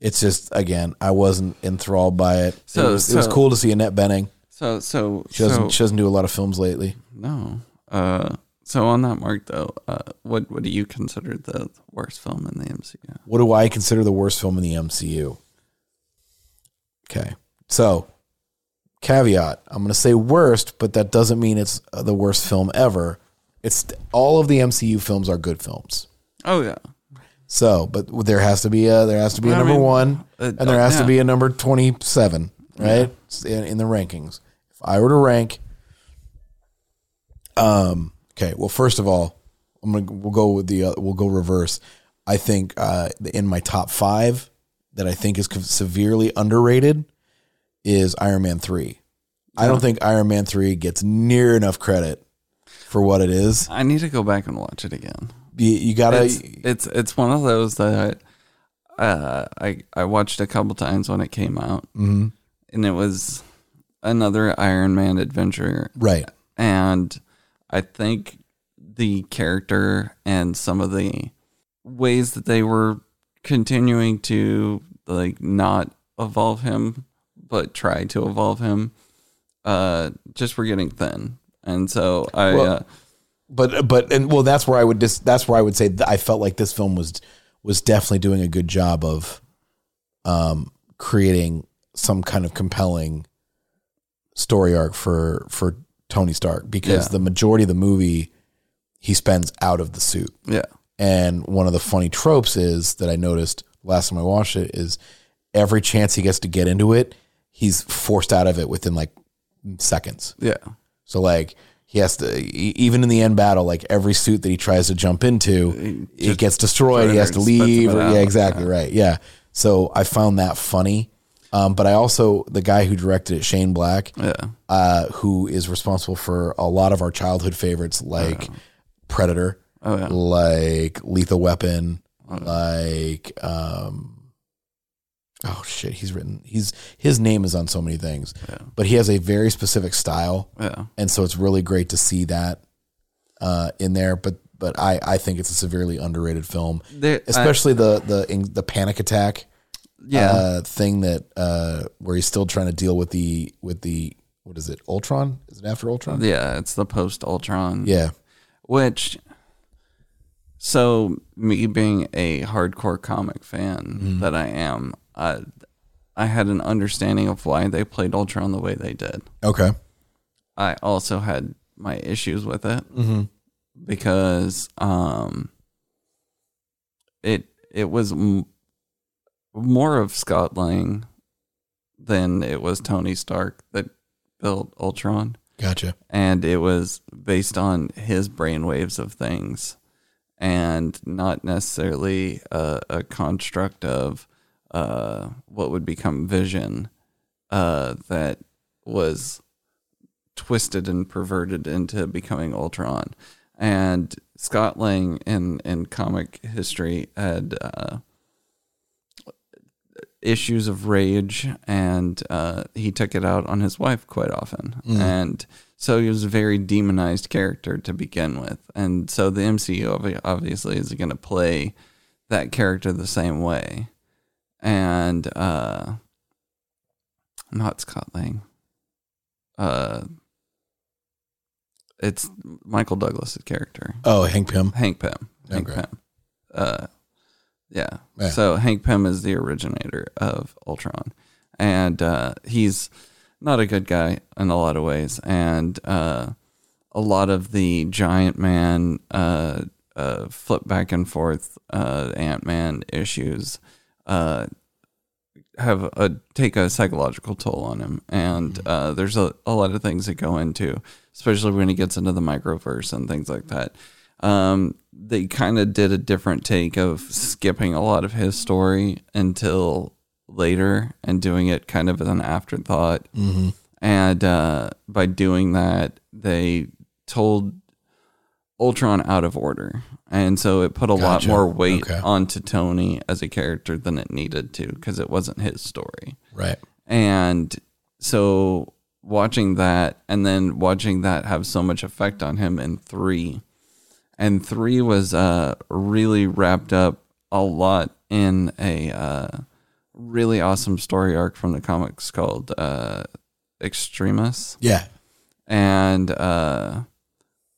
It's just again, I wasn't enthralled by it. So- it, was, it was cool to see Annette Bening. so so She doesn't. so she doesn't do a lot of films lately. no uh so on that mark though uh what what do you consider the worst film in the mcu What do I consider the worst film in the MCU? Okay, so caveat: I'm going to say worst, but that doesn't mean it's the worst film ever. It's all of the MCU films are good films. oh yeah So, but there has to be a there has to be a I number mean, one, uh, and there has to be a number twenty seven, right? In, in the rankings. If I were to rank, um, okay. Well, first of all, I'm gonna we'll go with the uh, we'll go reverse. I think uh, in my top five that I think is severely underrated is Iron Man three. I don't think Iron Man three gets near enough credit for what it is. i need to go back and watch it again You, you gotta. it's, it's it's one of those that uh, I I watched a couple times when it came out, Mhm. and it was another Iron Man adventure, Right. and I think the character and some of the ways that they were continuing to like not evolve him but try to evolve him, uh, just were getting thin. And so I, Well, uh, but but and well that's where I would just that's where I would say that I felt like this film was was definitely doing a good job of um creating some kind of compelling story arc for for Tony Stark because Yeah. the majority of the movie he spends out of the suit. yeah, And one of the funny tropes is that I noticed last time I watched it is every chance he gets to get into it, he's forced out of it within like seconds. yeah, So like he has to even in the end battle, like every suit that he tries to jump into, it gets destroyed. He has to leave. Or, yeah, exactly right. Yeah. So I found that funny. Um, but I also the guy who directed it, Shane Black, yeah, uh, who is responsible for a lot of our childhood favorites like Predator, Oh, yeah. like Lethal Weapon, like um, oh shit, he's written he's his name is on so many things, but he has a very specific style, yeah. and so it's really great to see that uh, in there. But but I I think it's a severely underrated film, There- I- especially the the the panic attack Yeah, uh, thing that uh, where he's still trying to deal with the with the what is it Ultron? Is it after Ultron? yeah. It's the post Ultron. Yeah, Which, so me being a hardcore comic fan Mm-hmm. that I am, I, I had an understanding of why they played Ultron the way they did. Okay. I also had my issues with it Mm-hmm. because um, it it was m- more of Scott Lang than it was Tony Stark that built Ultron Gotcha. and it was based on his brainwaves of things and not necessarily a, a construct of uh, what would become vision uh, that was twisted and perverted into becoming Ultron. And Scott Lang in, in comic history had uh, issues of rage and uh, he took it out on his wife quite often. And so he was a very demonized character to begin with. And so the MCU obviously is going to play that character the same way. And uh, not Scott Lang. Uh, it's Michael Douglas's character. Oh, Hank Pym. Hank Pym. Hank Okay. Pym. Uh, yeah. Yeah. So Hank Pym is the originator of Ultron, and uh, he's not a good guy in a lot of ways, and uh, a lot of the Giant Man uh, uh, flip back and forth uh, Ant Man issues uh, have a take a psychological toll on him, and uh, there's a, a lot of things that go into, especially when he gets into the microverse and things like that. Um, they kind of did a different take of skipping a lot of his story until later and doing it kind of as an afterthought. And uh, by doing that, they told Ultron out of order. And so it put a lot more weight Okay. onto Tony as a character than it needed to because it wasn't his story. Right. And so watching that and then watching that have so much effect on him in three. And three was uh, really wrapped up a lot in a uh, really awesome story arc from the comics called uh, Extremis Yeah. and uh,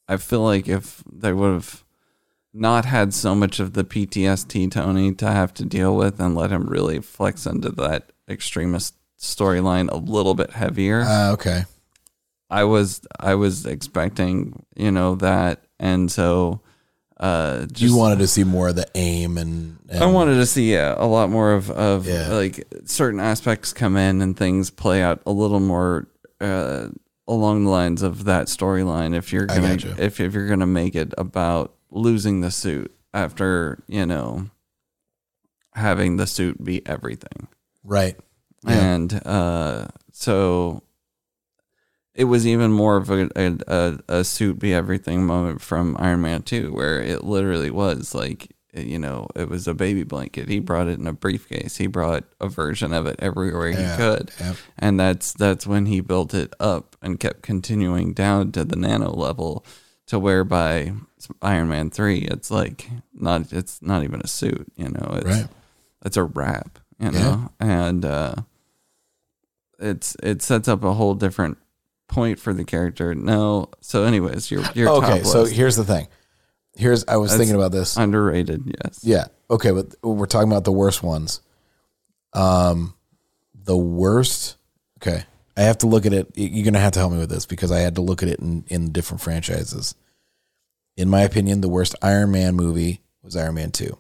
I feel like if they would have not had so much of the PTSD Tony to have to deal with and let him really flex into that Extremis storyline a little bit heavier, Uh, okay. I was I was expecting you know that, and so uh, just, you wanted to see more of the AIM and, and I wanted to see yeah, a lot more of, of Yeah. like certain aspects come in and things play out a little more uh, along the lines of that storyline. If you're gonna gotcha. if if you're gonna make it about losing the suit after you know having the suit be everything, right. Yeah. and uh, so it was even more of a, a, a, a suit be everything moment from Iron Man 2, where it literally was like, you know, it was a baby blanket. He brought it in a briefcase. He brought a version of it everywhere Yeah, he could. yeah. And that's that's when he built it up and kept continuing down to the nano level to where by Iron Man 3 it's like not it's not even a suit, you know. It's Right. it's a wrap, you Yeah. know. And uh it's it sets up a whole different point for the character. No, so anyways, your your okay, so here's the thing. Here's I was That's- thinking about this. underrated. Yes. Yeah. Okay, but we're talking about the worst ones. Um, the worst. Okay, I have to look at it. You're gonna have to help me with this because I had to look at it in in different franchises. In my opinion, the worst Iron Man movie was Iron Man Two.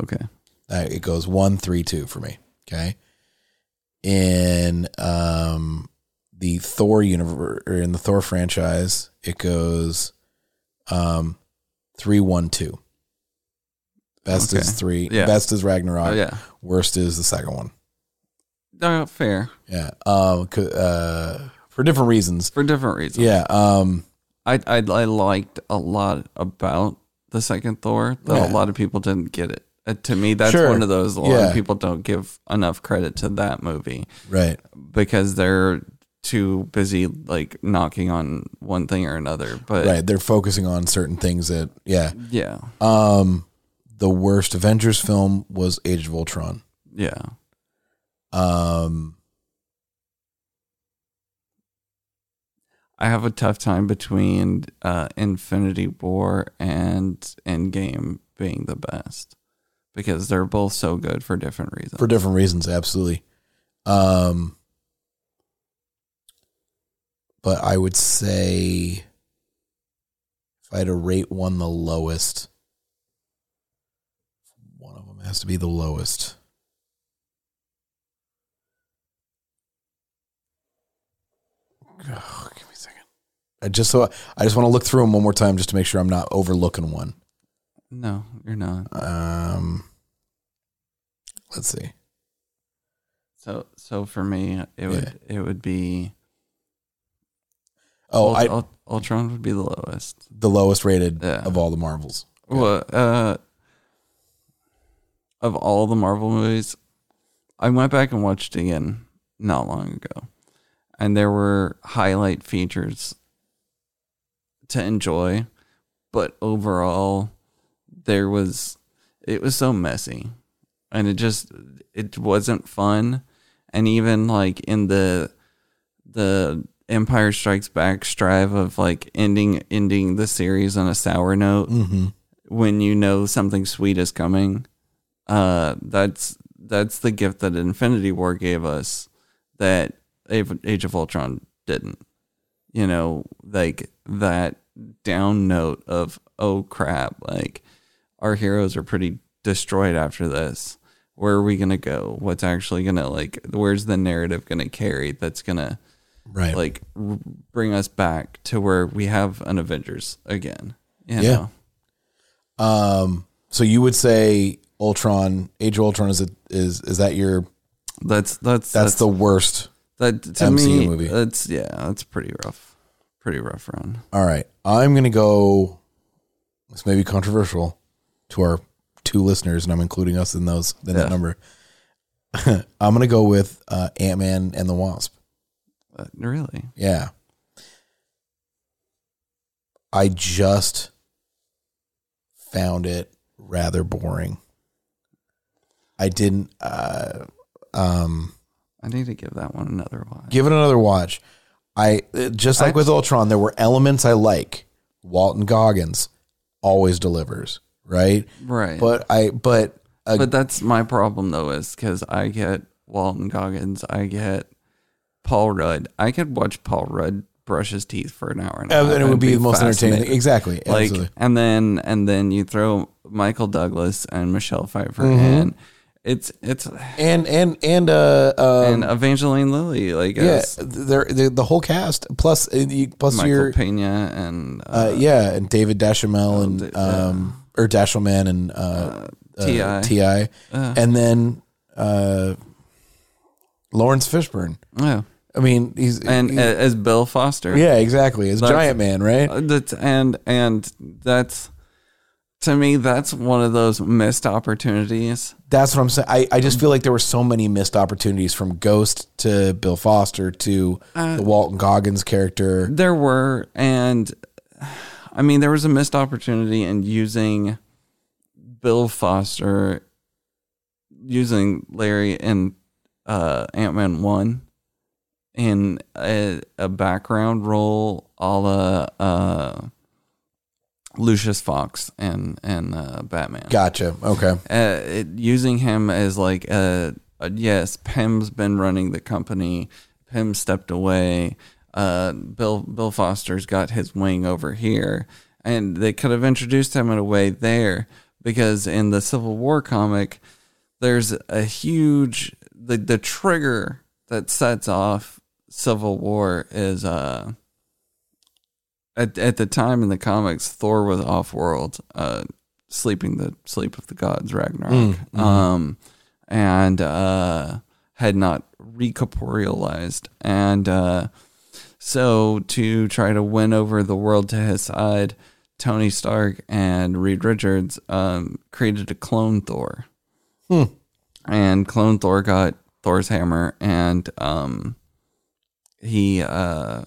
Okay. Uh, it goes one, three, two for me. Okay. In um the Thor universe or in the Thor franchise, it goes um three, one, two. Best Okay. is three. Yeah. Best is Ragnarok. Oh yeah. Worst is the second one. Uh, fair Yeah. Um. Uh. For different reasons. for different reasons. Yeah. Um. I I, I liked a lot about the second Thor, though Yeah. a lot of people didn't get it. Uh, to me, that's Sure. one of those. A lot Yeah. of people don't give enough credit to that movie Right. because they're too busy like knocking on one thing or another. But Right. They're focusing on certain things that. Yeah. yeah, Um. The worst Avengers film was Age of Ultron. yeah. Um. I have a tough time between uh, Infinity War and Endgame being the best because they're both so good for different reasons. for different reasons absolutely um but i would say if i had to rate one the lowest one of them has to be the lowest. Oh, give me a second. I just so i just want to look through them one more time just to make sure i'm not overlooking one. No, you're not. um let's see. So, so for me, it would it would be oh Ult- i Ult- Ultron would be the lowest. the lowest rated Yeah. of all the marvels. Well, uh, of all the Marvel movies, I went back and watched it again not long ago, and there were highlight features to enjoy, but overall, there was it was so messy, and it just it wasn't fun, and even like in the the Empire Strikes Back strive of like ending ending the series on a sour note mm-hmm when you know something sweet is coming. Uh, that's that's the gift that Infinity War gave us that Age of Ultron didn't. You know, like that down note of oh crap, like our heroes are pretty destroyed after this. Where are we gonna go? What's actually gonna like? Where's the narrative gonna carry? That's gonna right like r- bring us back to where we have an Avengers again. You Yeah. know? Um, so you would say Ultron, Age of Ultron is it is is that your That's that's that's, the worst? that to MCU me. movie. That's yeah, that's pretty rough, pretty rough run. All right, I'm gonna go. This may be controversial to our two listeners, and I'm including us in those in Yeah. that number. <laughs> I'm gonna go with uh, Ant Man and the Wasp. But really, Yeah, I just found it rather boring. I didn't. Uh, um, I need to give that one another watch. give it another watch. I just like I- with Ultron, there were elements I like. Walton Goggins always delivers, right? right, But I, but, uh, but that's my problem though, is because I get Walton Goggins, I get Paul Rudd. I could watch Paul Rudd brush his teeth for an hour and a half. and it would be, the most entertaining thing. Exactly. Like, Absolutely. and then and then you throw Michael Douglas and Michelle Pfeiffer Mm-hmm. in. It's it's And and and uh, um, and Evangeline Lilly, like yeah, they're, the the whole cast plus uh, you- plus Michael your Pena and uh, uh, yeah, and David Dashamel and um or Dashelman and uh, uh, T.I.. Ti, Uh. and then uh, Laurence Fishburne. yeah. I mean, he's and he- a- as Bill Foster. yeah, exactly. As That's- Giant Man, right? Uh, That's and and that's to me that's one of those missed opportunities. That's what I'm saying. I, I just feel like there were so many missed opportunities from Ghost to Bill Foster to Uh, the Walton Goggins character. There were and I mean there was a missed opportunity in using Bill Foster using Larry in uh Ant Man one in a, a background role, a la uh, Lucius Fox and and uh, Batman. Gotcha. Okay. uh, it, using him as like a, a yes, Pym's been running the company. Pym stepped away. Uh, Bill Bill Foster's got his wing over here, and they could have introduced him in a way there because in the Civil War comic, there's a huge the the trigger that sets off Civil War is uh at at the time in the comics, Thor was off world, uh, sleeping the sleep of the gods, Ragnarok, um, and uh, had not recorporealized, and uh, so to try to win over the world to his side, Tony Stark and Reed Richards um, created a clone Thor, and clone Thor got Thor's hammer, and um, he uh,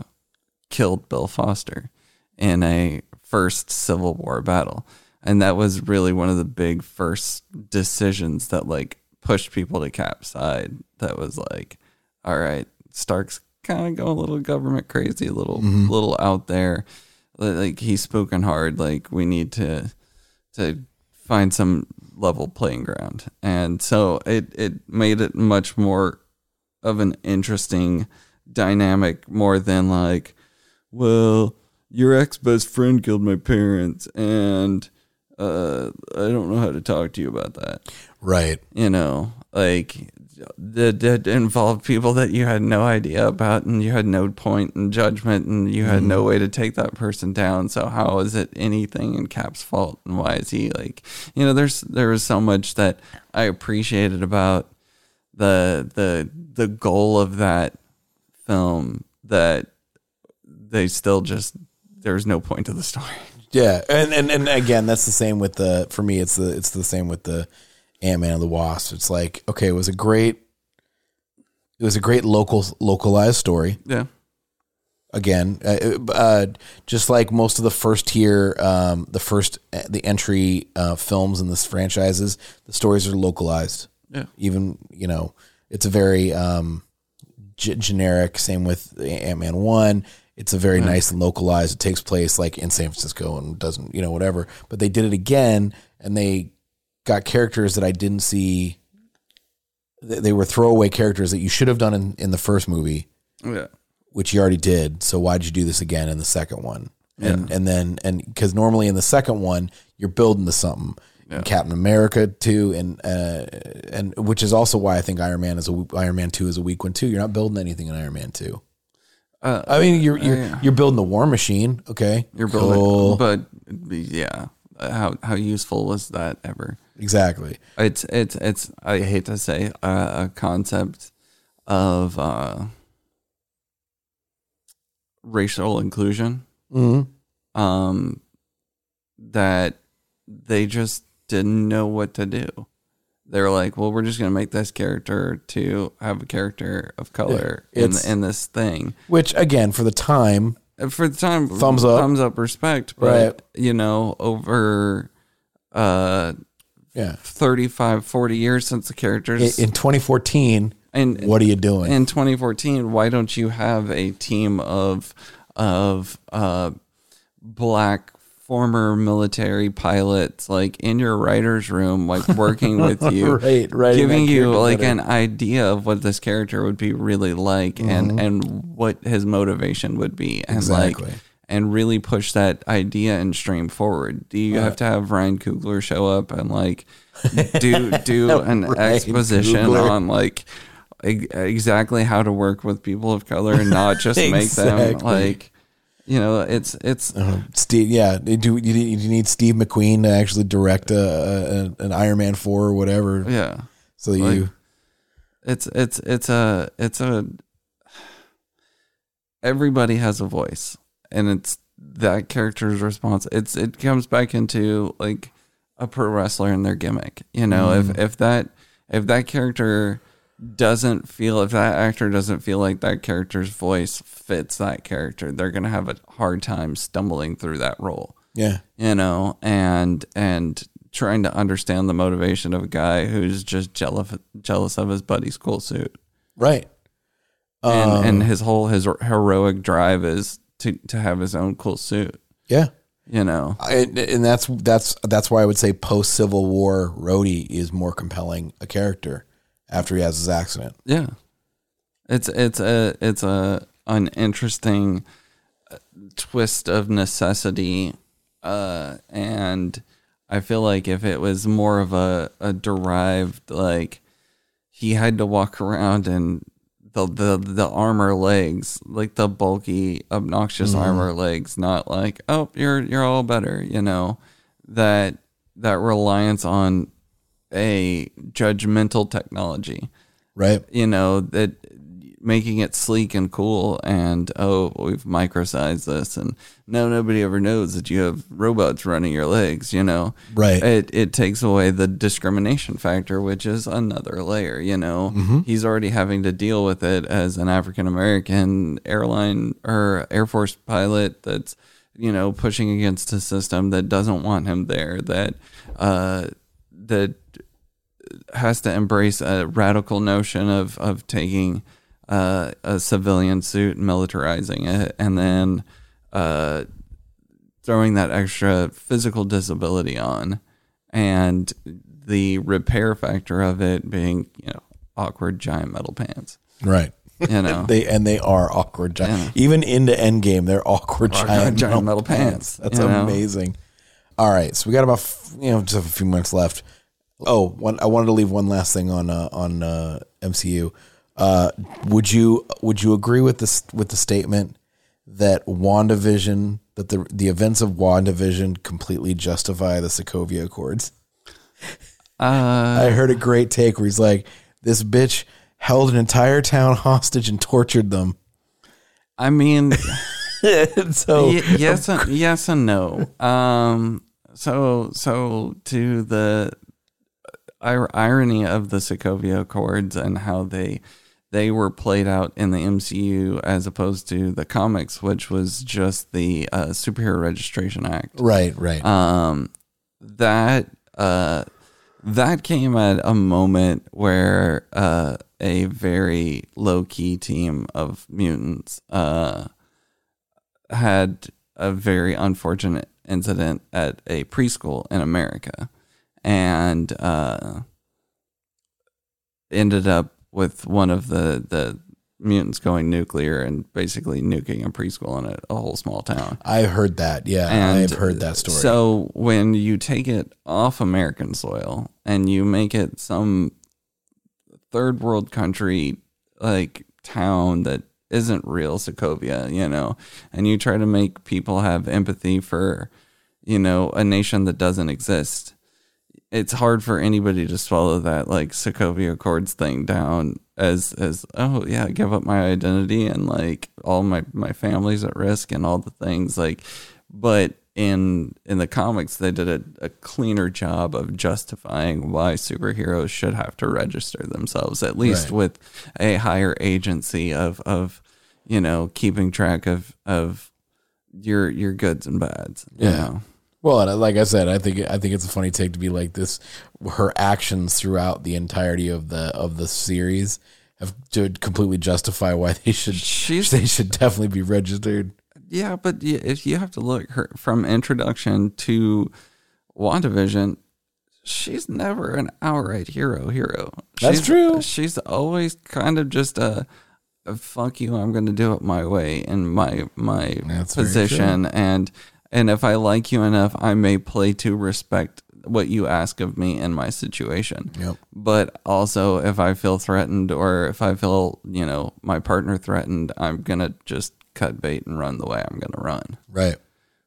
killed Bill Foster in a first Civil War battle. And that was really one of the big first decisions that like pushed people to Cap's side. That was like, all right, Stark's kind of going a little government crazy, a little little out there. Like he's spoken hard. Like we need to to find some level playing ground. And so it it made it much more of an interesting dynamic more than like, well, your ex best friend killed my parents and uh I don't know how to talk to you about that. Right. You know, like that that involved people that you had no idea about and you had no point in judgment and you had no way to take that person down. So how is it anything in Cap's fault and why is he like you know, there's there was so much that I appreciated about the the the goal of that film that they still just there's no point to the story. Yeah, and, and and again, that's the same with the. For me, it's the it's the same with the Ant Man and the Wasp. It's like okay, it was a great, it was a great local localized story. Yeah. Again, uh, uh, just like most of the first tier, um, the first the entry uh, films in this franchises, the stories are localized. Yeah. Even you know, it's a very um, g- generic. Same with Ant Man one. It's a very hmm. nice and localized. It takes place like in San Francisco and doesn't you know whatever. But they did it again, and they got characters that I didn't see. They were throwaway characters that you should have done in, in the first movie Yeah. which you already did. So why'd you do this again in the second one? And and then and because normally in the second one you're building to something. And Captain America too, and uh, and which is also why I think Iron Man is a Iron Man two is a weak one too. You're not building anything in Iron Man two. Uh, I mean, you're you're you're building the War Machine, okay? You're building, Cool. but yeah, how how useful was that ever? exactly. It's it's it's. I hate to say uh, a concept of uh, racial inclusion. Mm-hmm. Um, that they just didn't know what to do. They're like, well, we're just gonna make this character to have a character of color in it's- in this thing. Which again, for the time, for the time Thumbs up. thumbs up respect but Right. you know over uh yeah. 35 40 years since the In, characters in 2014, and what are you doing? in 2014 why don't you have a team of of uh black former military pilots like in your writers room like working with <laughs> you Right, writing giving you like better. an idea of what this character would be really like Mm-hmm. and and what his motivation would be and Exactly. like and really push that idea and stream forward do you have to have ryan coogler show up and like <laughs> do do an exposition Coogler. on like e- exactly how to work with people of color and not just <laughs> make them like you know it's it's uh-huh. Steve, yeah, you do you need, you need Steve McQueen to actually direct a, a an Iron Man four or whatever? yeah. So Like- you it's it's it's a it's a everybody has a voice and it's that character's response. It's it comes back into like a pro wrestler and their gimmick you know if mm-hmm. if that if that character doesn't feel if that actor doesn't feel like that character's voice fits that character they're going to have a hard time stumbling through that role yeah you know, and and trying to understand the motivation of a guy who's just jealous jealous of his buddy's cool suit. right. and, um, and his whole his heroic drive is to to have his own cool suit. Yeah. You know, And, and that's that's that's why I would say post Civil War Rhodey is more compelling a character after he has his accident. Yeah, it's it's a it's a an interesting uh, twist of necessity, uh, and I feel like if it was more of a a derived like he had to walk around and the the the armor legs, like the bulky, obnoxious armor legs, not like oh you're you're all better, you know that that reliance on a judgmental technology Right. you know that making it sleek and cool and oh we've microsized this and no nobody ever knows that you have robots running your legs you know Right. it it takes away the discrimination factor which is another layer you know he's already having to deal with it as an african american airline or air force pilot that's you know pushing against a system that doesn't want him there that uh that has to embrace a radical notion of of taking uh, a civilian suit and militarizing it, and then uh, throwing that extra physical disability on, and the repair factor of it being you know awkward giant metal pants. Right. You know, <laughs> They and they are awkward giant. Yeah. Even into Endgame, they're awkward giant, giant metal pants, That's you know? amazing. All right, so we got about you know just a few minutes left. Oh, one, I wanted to leave one last thing on uh, on uh, MCU. Uh, would you would you agree with this with the statement that WandaVision that the the events of WandaVision completely justify the Sokovia Accords? uh, I heard a great take where he's like, "This bitch held an entire town hostage and tortured them." I mean. <laughs> So Y- yes, and, yes, and no. Um, so, so to the irony of the Sokovia Accords and how they they were played out in the MCU as opposed to the comics, which was just the uh, Superhero Registration Act. right, right, Um, that uh, that came at a moment where uh, a very low key team of mutants uh, had a very unfortunate incident at a preschool in America, and uh, ended up with one of the the mutants going nuclear and basically nuking a preschool in a, a whole small town. I've heard that. Yeah, And I've heard that story. So when you take it off American soil and you make it some third world country like town that isn't real Sokovia, you know, and you try to make people have empathy for, you know, a nation that doesn't exist. It's hard for anybody to swallow that like Sokovia Accords thing down as as oh yeah, give up my identity and like all my my family's at risk and all the things like but in in the comics they did a, a cleaner job of justifying why superheroes should have to register themselves at least Right. with a higher agency of of you know keeping track of of your your goods and bads Yeah. know? Well, and uh, like I said, I think I think it's a funny take to be like this. Her actions throughout the entirety of the of the series have to completely justify why they should She's- they should definitely be registered. Yeah, but if you have to look her from introduction to WandaVision, she's never an outright hero hero. That's She's- true. She's always kind of just a, a fuck you, I'm going to do it my way in my my That's position and and if I like you enough, I may play to respect what you ask of me in my situation. Yep. But also if I feel threatened or if I feel, you know, my partner threatened, I'm going to just cut bait and run the way I'm going to run. Right.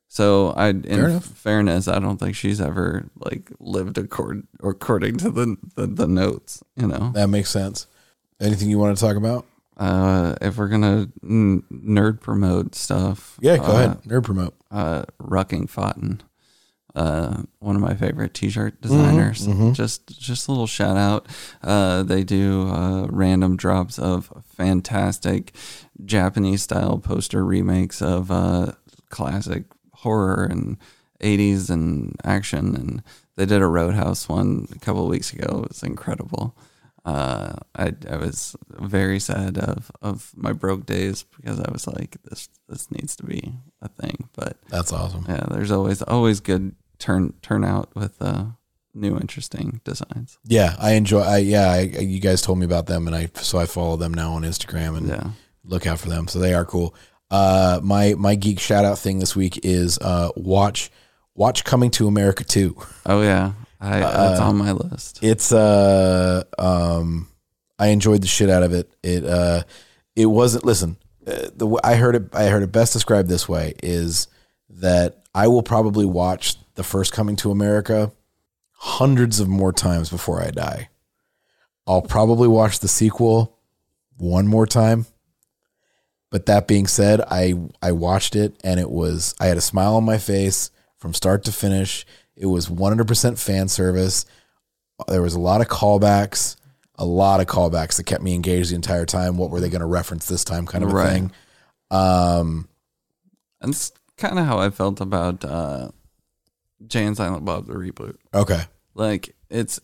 So I, in enough. fairness, I don't think she's ever like lived accord, according to the, the the notes. You know, That makes sense. Anything you want to talk about? Uh, if we're gonna n- nerd promote stuff, Yeah, go uh, ahead. Nerd promote. Uh, Rucking Fotten, uh, one of my favorite Mm-hmm, T-shirt designers. Just just a little shout out. Uh, they do uh, random drops of fantastic Japanese style poster remakes of uh, classic horror and 80s and action and they did a roadhouse one a couple of weeks ago it was incredible uh, I I was very sad of of my broke days because I was like this this needs to be a thing. But That's awesome. yeah, there's always always good turn turnout with uh, new interesting designs. Yeah, I enjoy. I yeah, I, you guys told me about them, and I so I follow them now on Instagram and Yeah. look out for them. So they are cool. Uh, my my geek shout out thing this week is uh, watch watch Coming to America two. Oh yeah, I that's on my list. It's uh um I enjoyed the shit out of it. It uh it wasn't listen. Uh, the I heard it I heard it best described this way is that I will probably watch the first Coming to America hundreds of more times before I die. I'll probably watch the sequel one more time. But that being said, I I watched it and it was I had a smile on my face from start to finish. It was 100% fan service. There was a lot of callbacks, a lot of callbacks that kept me engaged the entire time. What were they going to reference this time kind of a Right. thing. Um That's kind of how I felt about uh, Jay and Silent Bob the reboot. okay. Like it's,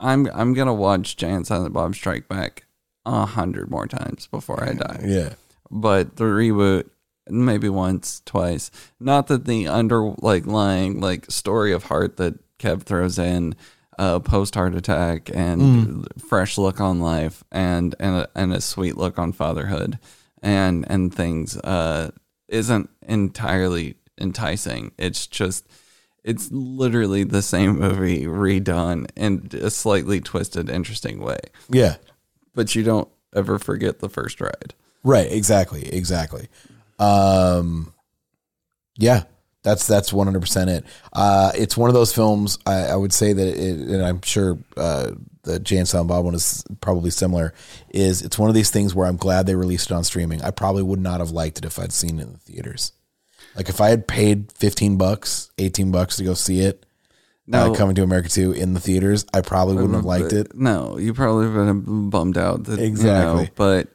I'm I'm gonna watch Jay and Silent Bob Strike Back a hundred more times before I die. Yeah. But the reboot, maybe once, twice. Not that the under like lying like story of heart that Kev throws in, uh, post heart attack and fresh look on life and and a, and a sweet look on fatherhood and and things uh, isn't entirely enticing. It's just it's literally the same movie redone in a slightly twisted, interesting way. Yeah. But you don't ever forget the first ride. Right, exactly, exactly. Um, yeah, that's that's one hundred percent it. Uh, it's one of those films. I, I would say that, it, and I'm sure uh, the Jay and Silent Bob one is probably similar. Is it's one of these things where I'm glad they released it on streaming. I probably would not have liked it if I'd seen it in the theaters. Like if I had paid fifteen bucks, eighteen bucks to go see it, No. uh, coming to America two in the theaters, I probably wouldn't have liked it. No, you probably would have been bummed out. That, Exactly. You know, but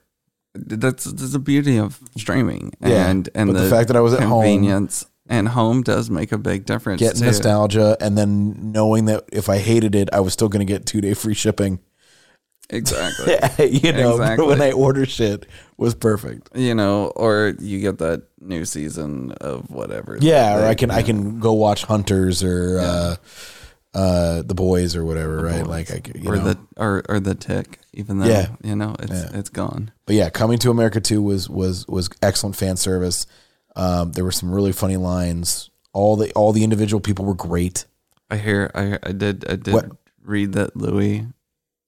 that's that's the beauty of streaming Yeah, and and but the fact that I was at home- convenience and home does make a big difference. Get too. nostalgia, and then knowing that if I hated it, I was still going to get two day free shipping. Exactly. <laughs> you know, Exactly. when I order shit was perfect. you know, or you get that new season of whatever. Yeah, or I can I can go watch Hunters or uh, uh, the Boys or whatever, right? Like I you or know. the or or the tick, even though Yeah. you know it's it's gone. but yeah, Coming to America two was was was excellent fan service. Um, there were some really funny lines. All the all the individual people were great. I hear I I did I did What? read that Louie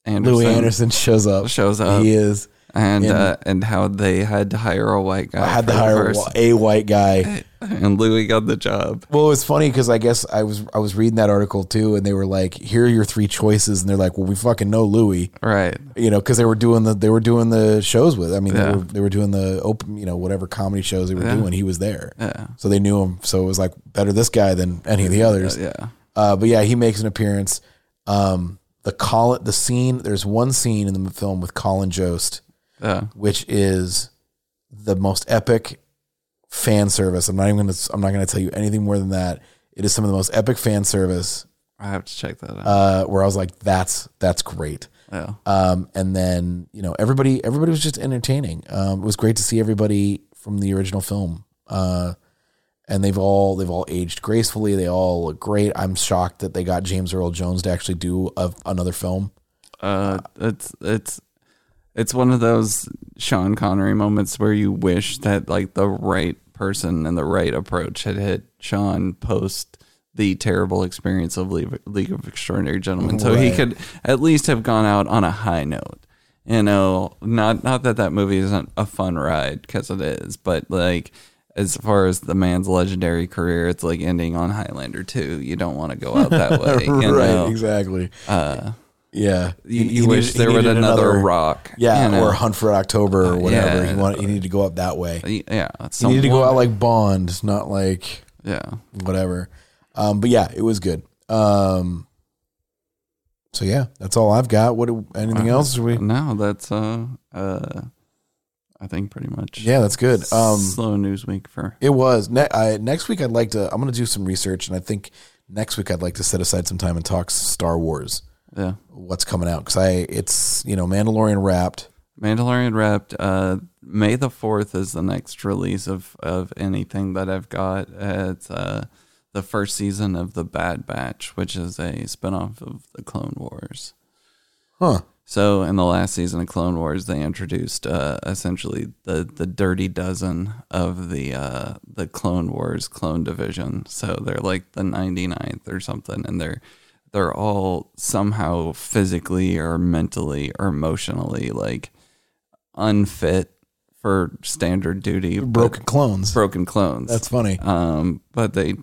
Anderson, Louie Anderson shows up. shows up. He is. and in- uh, and how they had to hire a white guy. I had to the hire a white guy. <laughs> and Louie got the job. Well, it was funny because I guess I was I was reading that article too, and they were like, "Here are your three choices," and they're like, "Well, we fucking know Louie." Right. you know, because they were doing the they were doing the shows with. I mean, Yeah. they were they were doing the open, you know, whatever comedy shows they were Yeah. doing. He was there, Yeah. so they knew him. So it was like better this guy than any of the others. Yeah. Uh, but yeah, he makes an appearance. Um, the it the scene. There's one scene in the film with Colin Jost, Yeah. which is the most epic fan service. I'm not even gonna. I'm not gonna tell you anything more than that. It is some of the most epic fan service. I have to check that out. Uh, where I was like, that's that's great. yeah. Um, and then you know everybody everybody was just entertaining. Um, it was great to see everybody from the original film. Uh, and they've all they've all aged gracefully. They all look great. I'm shocked that they got James Earl Jones to actually do a, another film. Uh, it's it's it's one of those Sean Connery moments where you wish that like the right person and the right approach had hit Sean post the terrible experience of League of Extraordinary Gentlemen, so he could at least have gone out on a high note. You know, not not that that movie isn't a fun ride because it is, but like as far as the man's legendary career, it's like ending on Highlander 2. You don't want to go out that <laughs> way. You right, know? exactly. Uh, Yeah, you, you wish there was needed another, rock. Yeah, you know? or Hunt for October or whatever. yeah. He wanted, he needed to go up that way. yeah. He needed to go out like Bond, not like yeah. whatever. Um, but yeah, it was good. Um, so yeah, that's all I've got. What? Anything else? We? No, that's uh uh, I think pretty much. Yeah, that's good. Um, slow news week for It was. Ne- I, next week, I'd like to. I'm going to do some research, and I think next week I'd like to set aside some time and talk Star Wars. Yeah. what's coming out because I it's you know Mandalorian wrapped. Mandalorian wrapped. Uh, May the fourth is the next release of of anything that I've got. It's uh, the first season of the Bad Batch, which is a spinoff of the Clone Wars. Huh. So in the last season of Clone Wars, they introduced uh, essentially the the Dirty Dozen of the uh, the Clone Wars clone division. So they're like the 99th or something, and they're they're all somehow physically or mentally or emotionally like unfit for standard duty, Broken clones. broken clones. That's funny. um, but they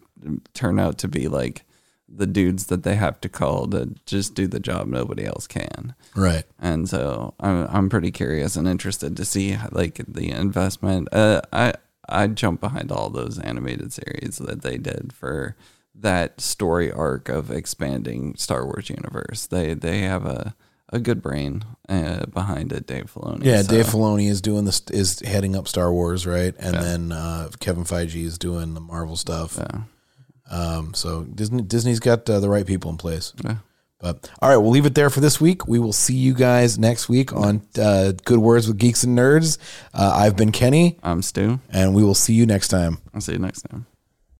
turn out to be like the dudes that they have to call to just do the job nobody else can. Right. And so I'm I'm pretty curious and interested to see like the investment. Uh, I I jump behind all those animated series that they did for that story arc of expanding Star Wars universe. They they have a a good brain uh, behind it, Dave Filoni. Yeah, So, Dave Filoni is doing this is heading up Star Wars, right? And Yeah. then uh, Kevin Feige is doing the Marvel stuff. Yeah. Um, so Disney Disney's got uh, the right people in place. Yeah. But all right, we'll leave it there for this week. We will see you guys next week on uh, Good Words with Geeks and Nerds. Uh, I've been Kenny, I'm Stu. and we will see you next time. I'll see you next time.